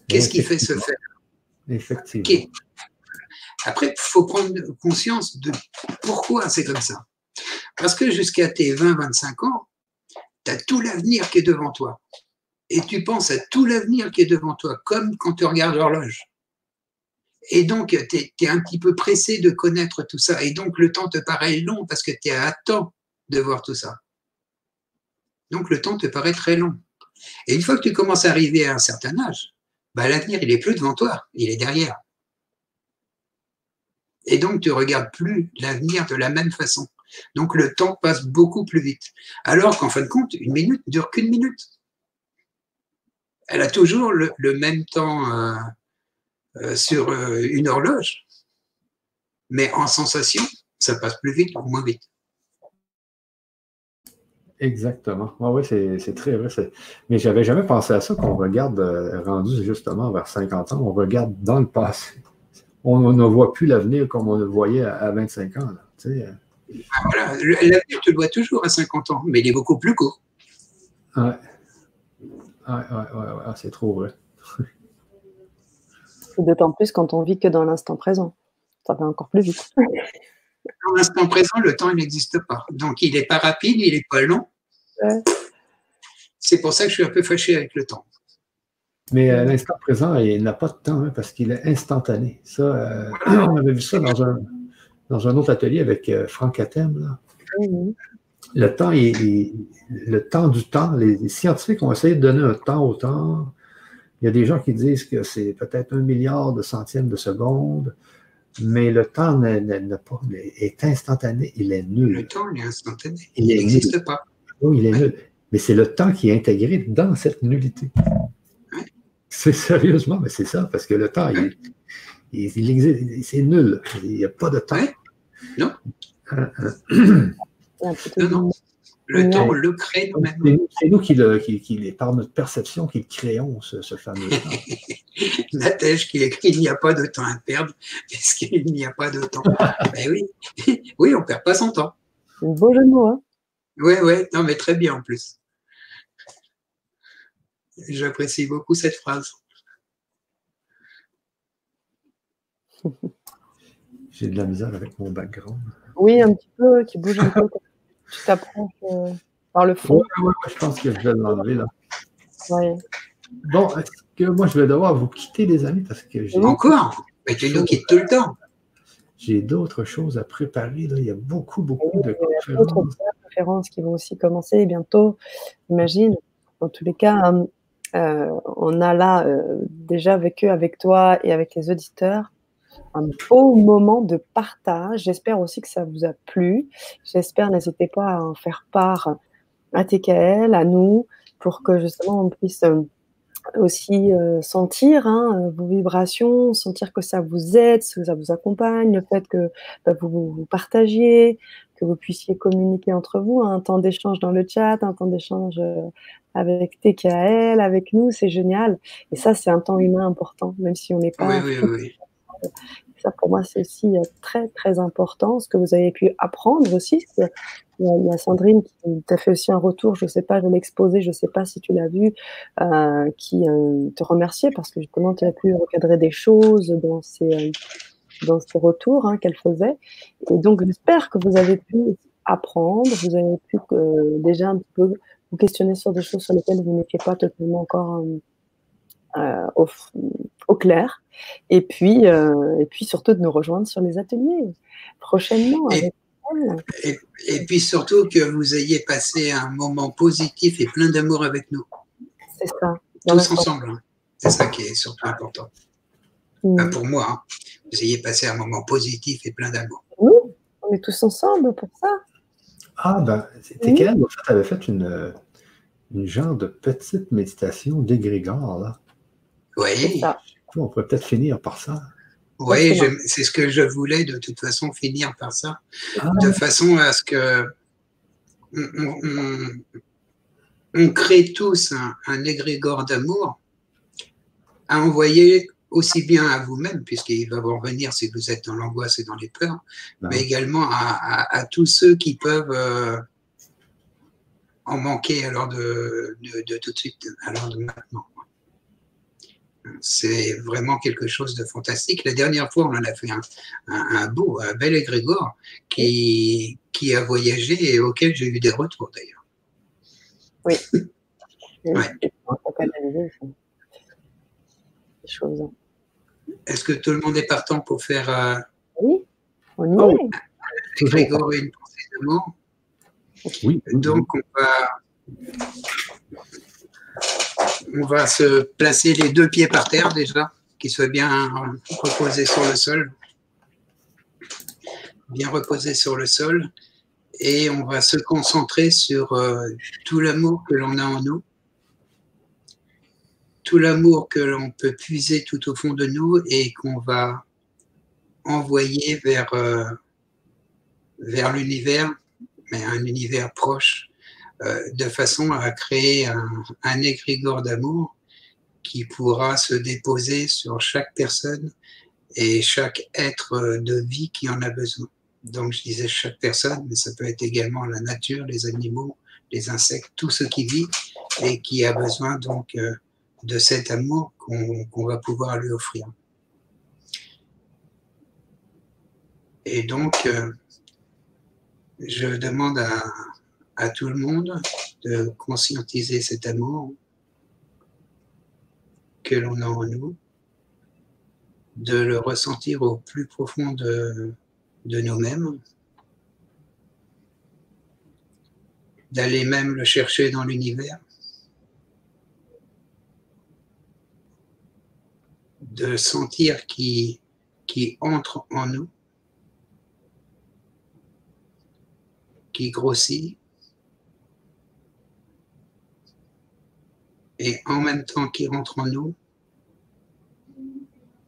Qu'est-ce qui fait ce fait Effectivement. Après, il faut prendre conscience de pourquoi c'est comme ça. Parce que jusqu'à tes 20-25 ans, tu as tout l'avenir qui est devant toi. Et tu penses à tout l'avenir qui est devant toi, comme quand tu regardes l'horloge. Et donc, tu es, un petit peu pressé de connaître tout ça. Et donc, le temps te paraît long parce que tu es à temps de voir tout ça. Donc, le temps te paraît très long. Et une fois que tu commences à arriver à un certain âge, bah, l'avenir, il est plus devant toi, il est derrière. Et donc, tu regardes plus l'avenir de la même façon. Donc, le temps passe beaucoup plus vite. Alors qu'en fin de compte, une minute ne dure qu'une minute. Elle a toujours le, même temps euh, euh, sur euh, une horloge, mais en sensation, ça passe plus vite ou moins vite. Exactement. oui, c'est très vrai. Mais j'avais jamais pensé à ça qu'on regarde, rendu justement vers 50 ans, on regarde dans le passé. On, ne voit plus l'avenir comme on le voyait à, 25 ans. Ah, l'avenir, tu le vois toujours à 50 ans, mais il est beaucoup plus court. Ouais, ouais, ouais, c'est trop vrai. d'autant plus quand on vit que dans l'instant présent. Ça va encore plus vite. (laughs) Dans l'instant présent, le temps, il n'existe pas. Donc, il n'est pas rapide, il n'est pas long. C'est pour ça que je suis un peu fâché avec le temps. Mais euh, l'instant présent, il n'a pas de temps hein, parce qu'il est instantané. Ça, euh, (clears throat) on avait vu ça dans un, dans un autre atelier avec euh, Franck Atem. Là. Mhm. Le temps, est, est- le temps du temps, les, scientifiques ont essayé de donner un temps au temps. Il y a des gens qui disent que c'est peut-être un milliard de centièmes de seconde, mais le temps est instantané, il est nul. Le temps, est instantané. Il n'existe pas. Oui, il est nul. Mais c'est le temps qui est intégré dans cette nullité. C'est sérieusement, mais c'est ça, parce que le temps, il, il- il existe, c'est nul. Il n'y a pas de temps. Non. (clears throat) Hein, hein. Non, non. Le Ouais. temps, on le crée nous-mêmes. nous, c'est nous qui, le, qui, qui les- par notre perception, qui le créons, ce, ce fameux temps. (laughs) Natège qui écrit Il n'y a pas de temps à perdre, puisqu'il n'y a pas de temps. (laughs) ben oui. oui, on ne perd pas son temps. un beau jeu de mots, hein. Oui, oui, non, mais très bien en plus. J'apprécie beaucoup cette phrase. J'ai de la misère avec mon background. Oui, un petit peu, qui bouge un peu. (laughs) tu t'approches euh, par le fond. ouais, ouais, je pense que je vais l'enlever là. Ouais. Bon, est-ce que moi je vais devoir vous quitter, les amis, parce que j'ai Encore? Mais tu nous quittes tout le temps. j'ai d'autres choses à préparer. Là. Il y a beaucoup, beaucoup de Il y a d'autres conférences. conférences qui vont aussi commencer bientôt, j'imagine. En tous les cas, euh, on a là euh, déjà vécu avec toi et avec les auditeurs un beau moment de partage. J'espère aussi que ça vous a plu. J'espère, n'hésitez pas à en faire part à TKL, à nous, pour que justement on puisse euh, aussi euh, sentir hein, vos vibrations, sentir que ça vous aide, que ça vous accompagne, le fait que bah, vous, vous, partagiez, que vous puissiez communiquer entre vous, un temps d'échange dans le chat, un temps d'échange euh, avec TKL, avec nous, c'est génial. Et ça, c'est un temps humain important, même si on n'est pas Oui, oui, oui. Ça, pour moi, c'est aussi euh, très, très important. Ce que vous avez pu apprendre aussi. que Il y, a, Sandrine qui t'a fait aussi un retour, je ne sais pas, de l'exposé, je ne sais pas si tu l'as vu, euh, qui euh, te remerciait parce que justement, tu as pu recadrer des choses dans ces, euh, dans ces retours hein, qu'elle faisait. Et donc, j'espère que vous avez pu apprendre, vous avez pu euh, déjà un petit peu vous questionner sur des choses sur lesquelles vous n'étiez pas totalement encore euh, au, au, clair. Et puis, euh, et puis surtout de nous rejoindre sur les ateliers prochainement. Et, et, et, puis surtout que vous ayez passé un moment positif et plein d'amour avec nous. C'est ça. Tous ensemble. Hein. C'est ça qui est surtout important. Mmh. Enfin, pour moi, hein. vous ayez passé un moment positif et plein d'amour. Oui, on est tous ensemble pour ça. Ah, ben, c'était Oui. quelle? En fait, avait fait une, une genre de petite méditation d'égrégore, là. Oui. On pourrait peut-être finir par ça. Oui, c'est ce que je voulais de toute façon finir par ça, Ah, de façon à ce que on, on- on- on crée tous un, un égrégore d'amour à envoyer aussi bien à vous-même, puisqu'il va vous revenir si vous êtes dans l'angoisse et dans les peurs, ben, mais également à, à- à tous ceux qui peuvent euh, en manquer alors de, de, de tout de suite, alors de maintenant. C'est vraiment quelque chose de fantastique. La dernière fois, on en a fait un, un, un beau, un bel égrégore qui, qui a voyagé et auquel j'ai eu des retours d'ailleurs. (laughs) Ouais. Ça. Des choses. Est-ce que tout le monde est partant pour faire euh, Oui, on y Oh. est. et une pensée d'amour? Oui, oui, Donc, on va, on va se placer les deux pieds par terre déjà, qu'ils soient bien reposés sur le sol. Bien reposés sur le sol. Et on va se concentrer sur euh, tout l'amour que l'on a en nous, tout l'amour que l'on peut puiser tout au fond de nous et qu'on va envoyer vers, euh, vers l'univers, mais un univers proche, de façon à créer un, un égrégore d'amour qui pourra se déposer sur chaque personne et chaque être de vie qui en a besoin. Donc je disais chaque personne, mais ça peut être également la nature, les animaux, les insectes, tout ce qui vit et qui a besoin donc euh, de cet amour qu'on qu'on va pouvoir lui offrir. Et donc, euh, je demande à, à tout le monde de conscientiser cet amour que l'on a en nous, de le ressentir au plus profond de, de nous-mêmes, d'aller même le chercher dans l'univers, de sentir qui, qui entre en nous, qui grossit, et en même temps qu'il rentre en nous,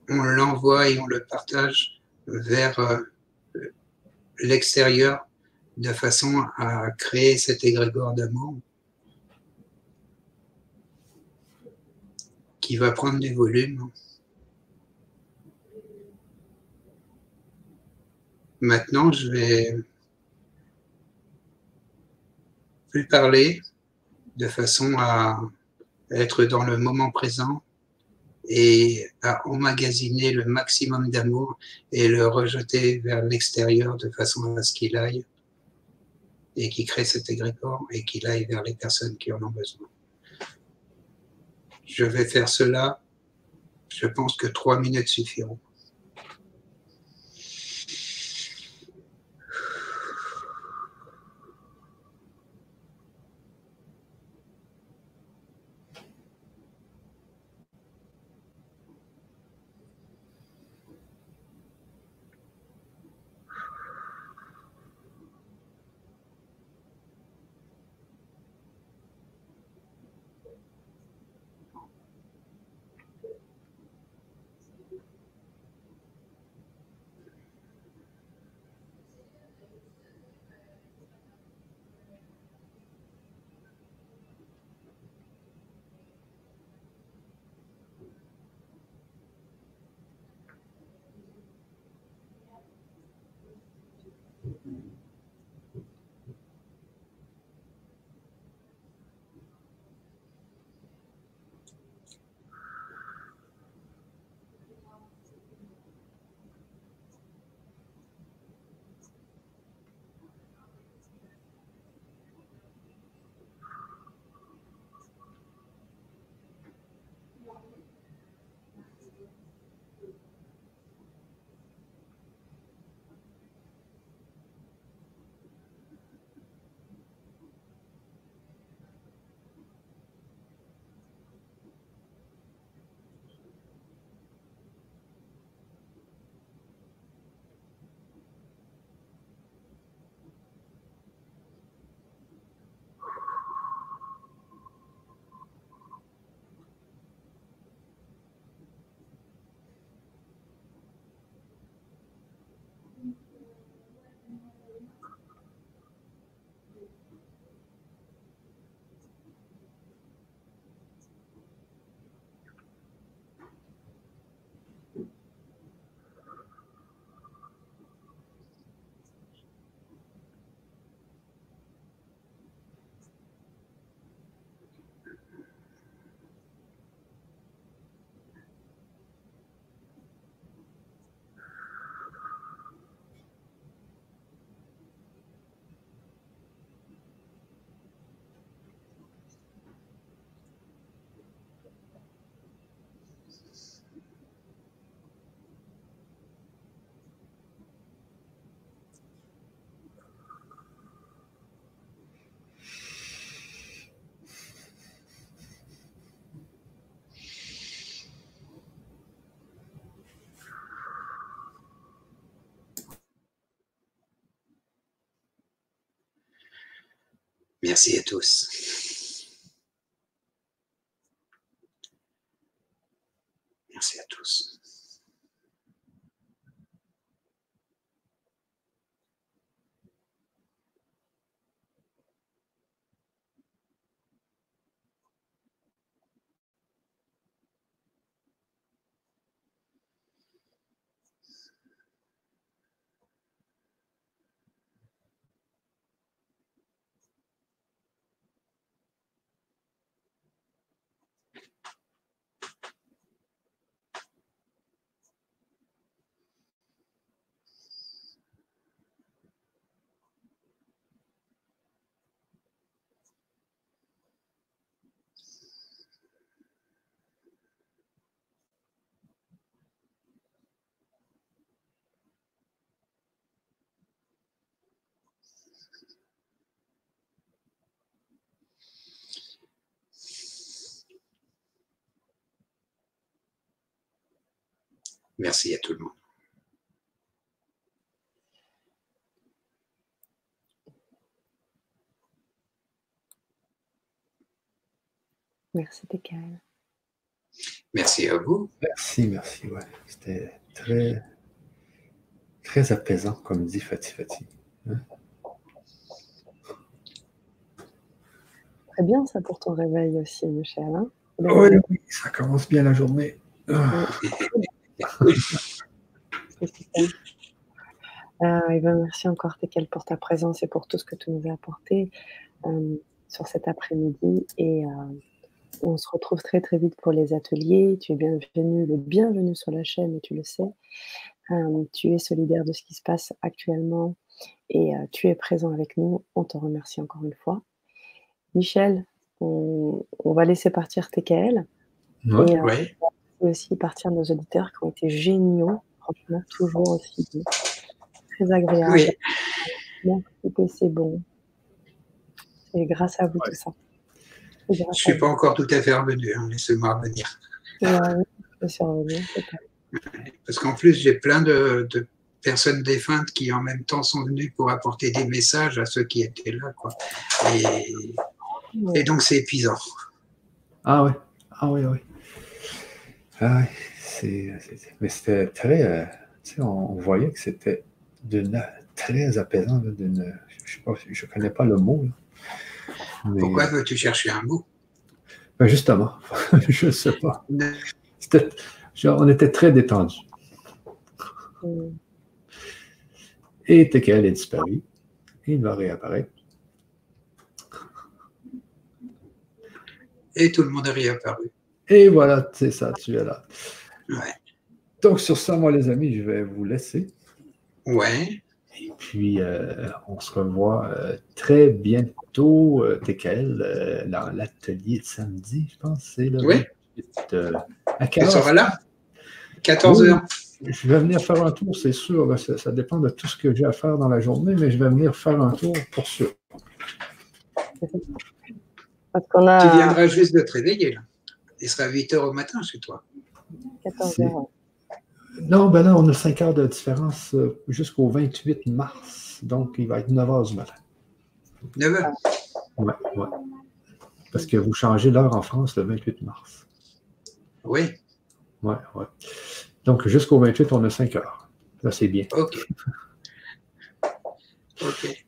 on l'envoie et on le partage vers euh, l'extérieur de façon à créer cet égrégore d'amour qui va prendre du volume. Maintenant, je vais plus parler de façon à être dans le moment présent et à emmagasiner le maximum d'amour et le rejeter vers l'extérieur de façon à ce qu'il aille et qu'il crée cet égrégore et qu'il aille vers les personnes qui en ont besoin. Je vais faire cela, je pense que trois minutes suffiront. Merci à tous. Merci à tout le monde. Merci, Tekel. Merci à vous. Merci, merci. Ouais. C'était très, très apaisant, comme dit Fatih Fatih. Hein? Très bien, ça, pour ton réveil aussi, Michel. Hein oui, oui, ça commence bien la journée. Ah. (laughs) Euh, ben, merci encore, Tekel, pour ta présence et pour tout ce que tu nous as apporté euh, sur cet après-midi. Et euh, on se retrouve très très vite pour les ateliers. Tu es bienvenu, le bienvenu sur la chaîne, et tu le sais. Euh, tu es solidaire de ce qui se passe actuellement et tu es présent avec nous. On te remercie encore une fois. Michel, on, va laisser partir TKL. Oui. et, aussi partir nos auditeurs qui ont été géniaux. Franchement, toujours aussi très agréable. Oui. Merci, c'est bon. Et grâce à vous, tout ça. Je ne suis pas encore tout à fait revenu, hein, laissez-moi revenir. Parce qu'en plus, j'ai plein de, personnes défuntes qui en même temps sont venues pour apporter des messages à ceux qui étaient là. Quoi. Et, donc, c'est épuisant. Ah oui, ah oui, oui. Ah oui, mais c'était très. Euh, on, voyait que c'était très apaisant. je ne connais pas le mot. Pourquoi veux-tu chercher un mot? Ben Justement, (laughs) je ne sais pas. on était très détendus. Et Tekel est disparu. Il va réapparaître. Et tout le monde est réapparu. Et voilà, c'est ça, tu es là. Ouais. Donc, sur ça, moi, les amis, je vais vous laisser. Ouais. Et puis, euh, on se revoit euh, très bientôt, euh, TKL, dans l'atelier de samedi, je pense. C'est le oui. à quelle sera là? 14 h Je vais venir faire un tour, c'est sûr. Ça, dépend de tout ce que j'ai à faire dans la journée, mais je vais venir faire un tour pour sûr. Parce a... Tu viendras juste de te réveiller, là. Il sera 8 h au matin chez toi. 14 h non, ben là, on a 5 heures de différence euh, jusqu'au 28 mars. Donc, il va être 9 heures du matin. 9 heures? Oui, oui. Parce que vous changez l'heure en France le 28 mars. Oui. Oui, oui. Donc, jusqu'au 28, on a 5 heures. Là, c'est bien. OK. (laughs) OK.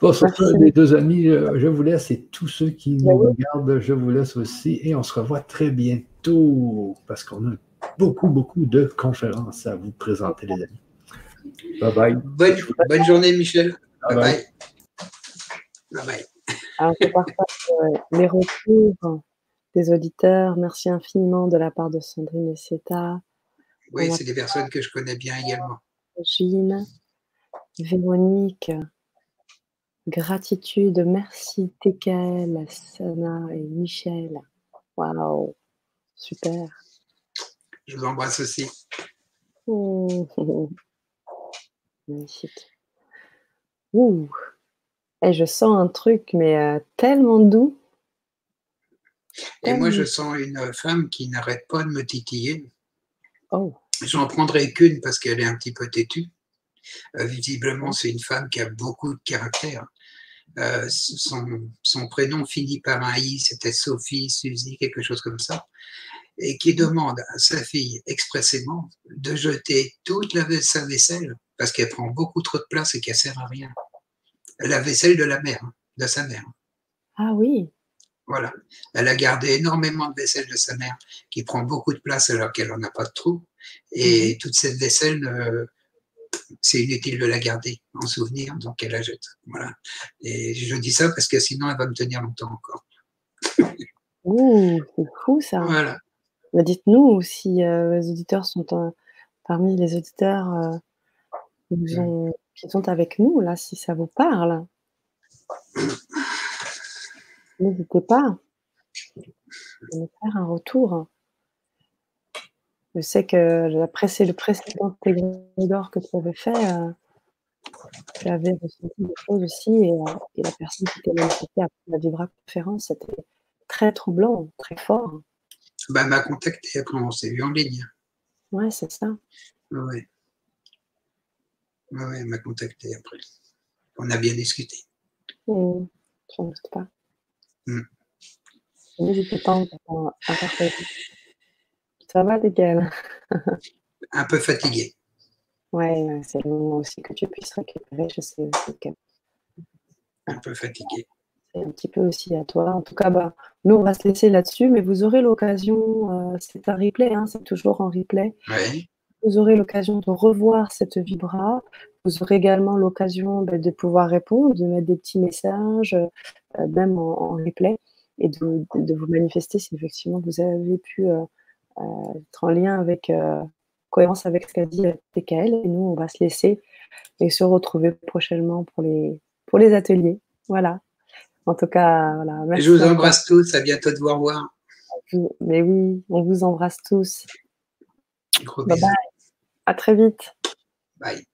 Bon, sur ça, les deux amis, euh, je vous laisse et tous ceux qui nous regardent, je vous laisse aussi. Et on se revoit très bientôt parce qu'on a beaucoup, beaucoup de conférences à vous présenter, les amis. Bye bye. Bonne, journée, Michel. Bye bye. Bye bye. Alors, je partage euh, les retours des auditeurs. Merci infiniment de la part de Sandrine et Seta. Oui, c'est des personnes que je connais bien également. Jean, Véronique, gratitude, merci Tekel, Sana et Michel. Waouh, super. Je vous embrasse aussi. (laughs) Magnifique. Ouh. Et je sens un truc, mais euh, tellement doux. Et moi, je sens une femme qui n'arrête pas de me titiller. Oh. J'en prendrai qu'une parce qu'elle est un petit peu têtue. Euh, visiblement, c'est une femme qui a beaucoup de caractère. Euh, son, son, prénom finit par un I, c'était Sophie, Suzy, quelque chose comme ça et qui demande à sa fille expressément de jeter toute la, sa vaisselle parce qu'elle prend beaucoup trop de place et qu'elle sert à rien. La vaisselle de la mère, de sa mère. Ah oui. Voilà. Elle a gardé énormément de vaisselle de sa mère qui prend beaucoup de place alors qu'elle n'en a pas de trou. Et mhm. toute cette vaisselle, c'est inutile de la garder en souvenir, donc elle la jette. Voilà. Et je dis ça parce que sinon elle va me tenir longtemps encore. Ouh, c'est fou ça. Voilà. Bah, dites-nous si euh, les auditeurs sont parmi les auditeurs euh, mmh. qui, sont avec nous, là, si ça vous parle. N'hésitez pas à me faire un retour. Je sais que le précédent Tégridor que tu avais fait, euh, tu avais ressenti des choses aussi, et, et la personne qui t'a manifesté après la Vibra conférence, c'était très troublant, très fort bah, m'a contacté après on s'est vu en ligne. Ouais, c'est ça. Oui. Oui, elle m'a contacté après. On a bien discuté. Mmh. Je ne doute pas. Mmh. N'hésitez pas à partager. Ça va, Miguel? Un peu fatigué. Ouais, c'est le moment aussi que tu puisses récupérer. Je sais aussi que. Un peu fatigué. C'est un petit peu aussi à toi. En tout cas, bah, nous, on va se laisser là-dessus, mais vous aurez l'occasion, euh, c'est un replay, hein, c'est toujours en replay. Oui. Vous aurez l'occasion de revoir cette vibra. Vous aurez également l'occasion bah, de pouvoir répondre, de mettre des petits messages, euh, même en, en, replay, et de, de, vous manifester si effectivement vous avez pu euh être en lien avec, euh, cohérence avec ce qu'a dit TKL. Et nous, on va se laisser et se retrouver prochainement pour les, pour les ateliers. Voilà. En tout cas, voilà. Merci je vous embrasse tous. À bientôt de vous revoir. Mais oui, on vous embrasse tous. Gros bye bye. À très vite. Bye.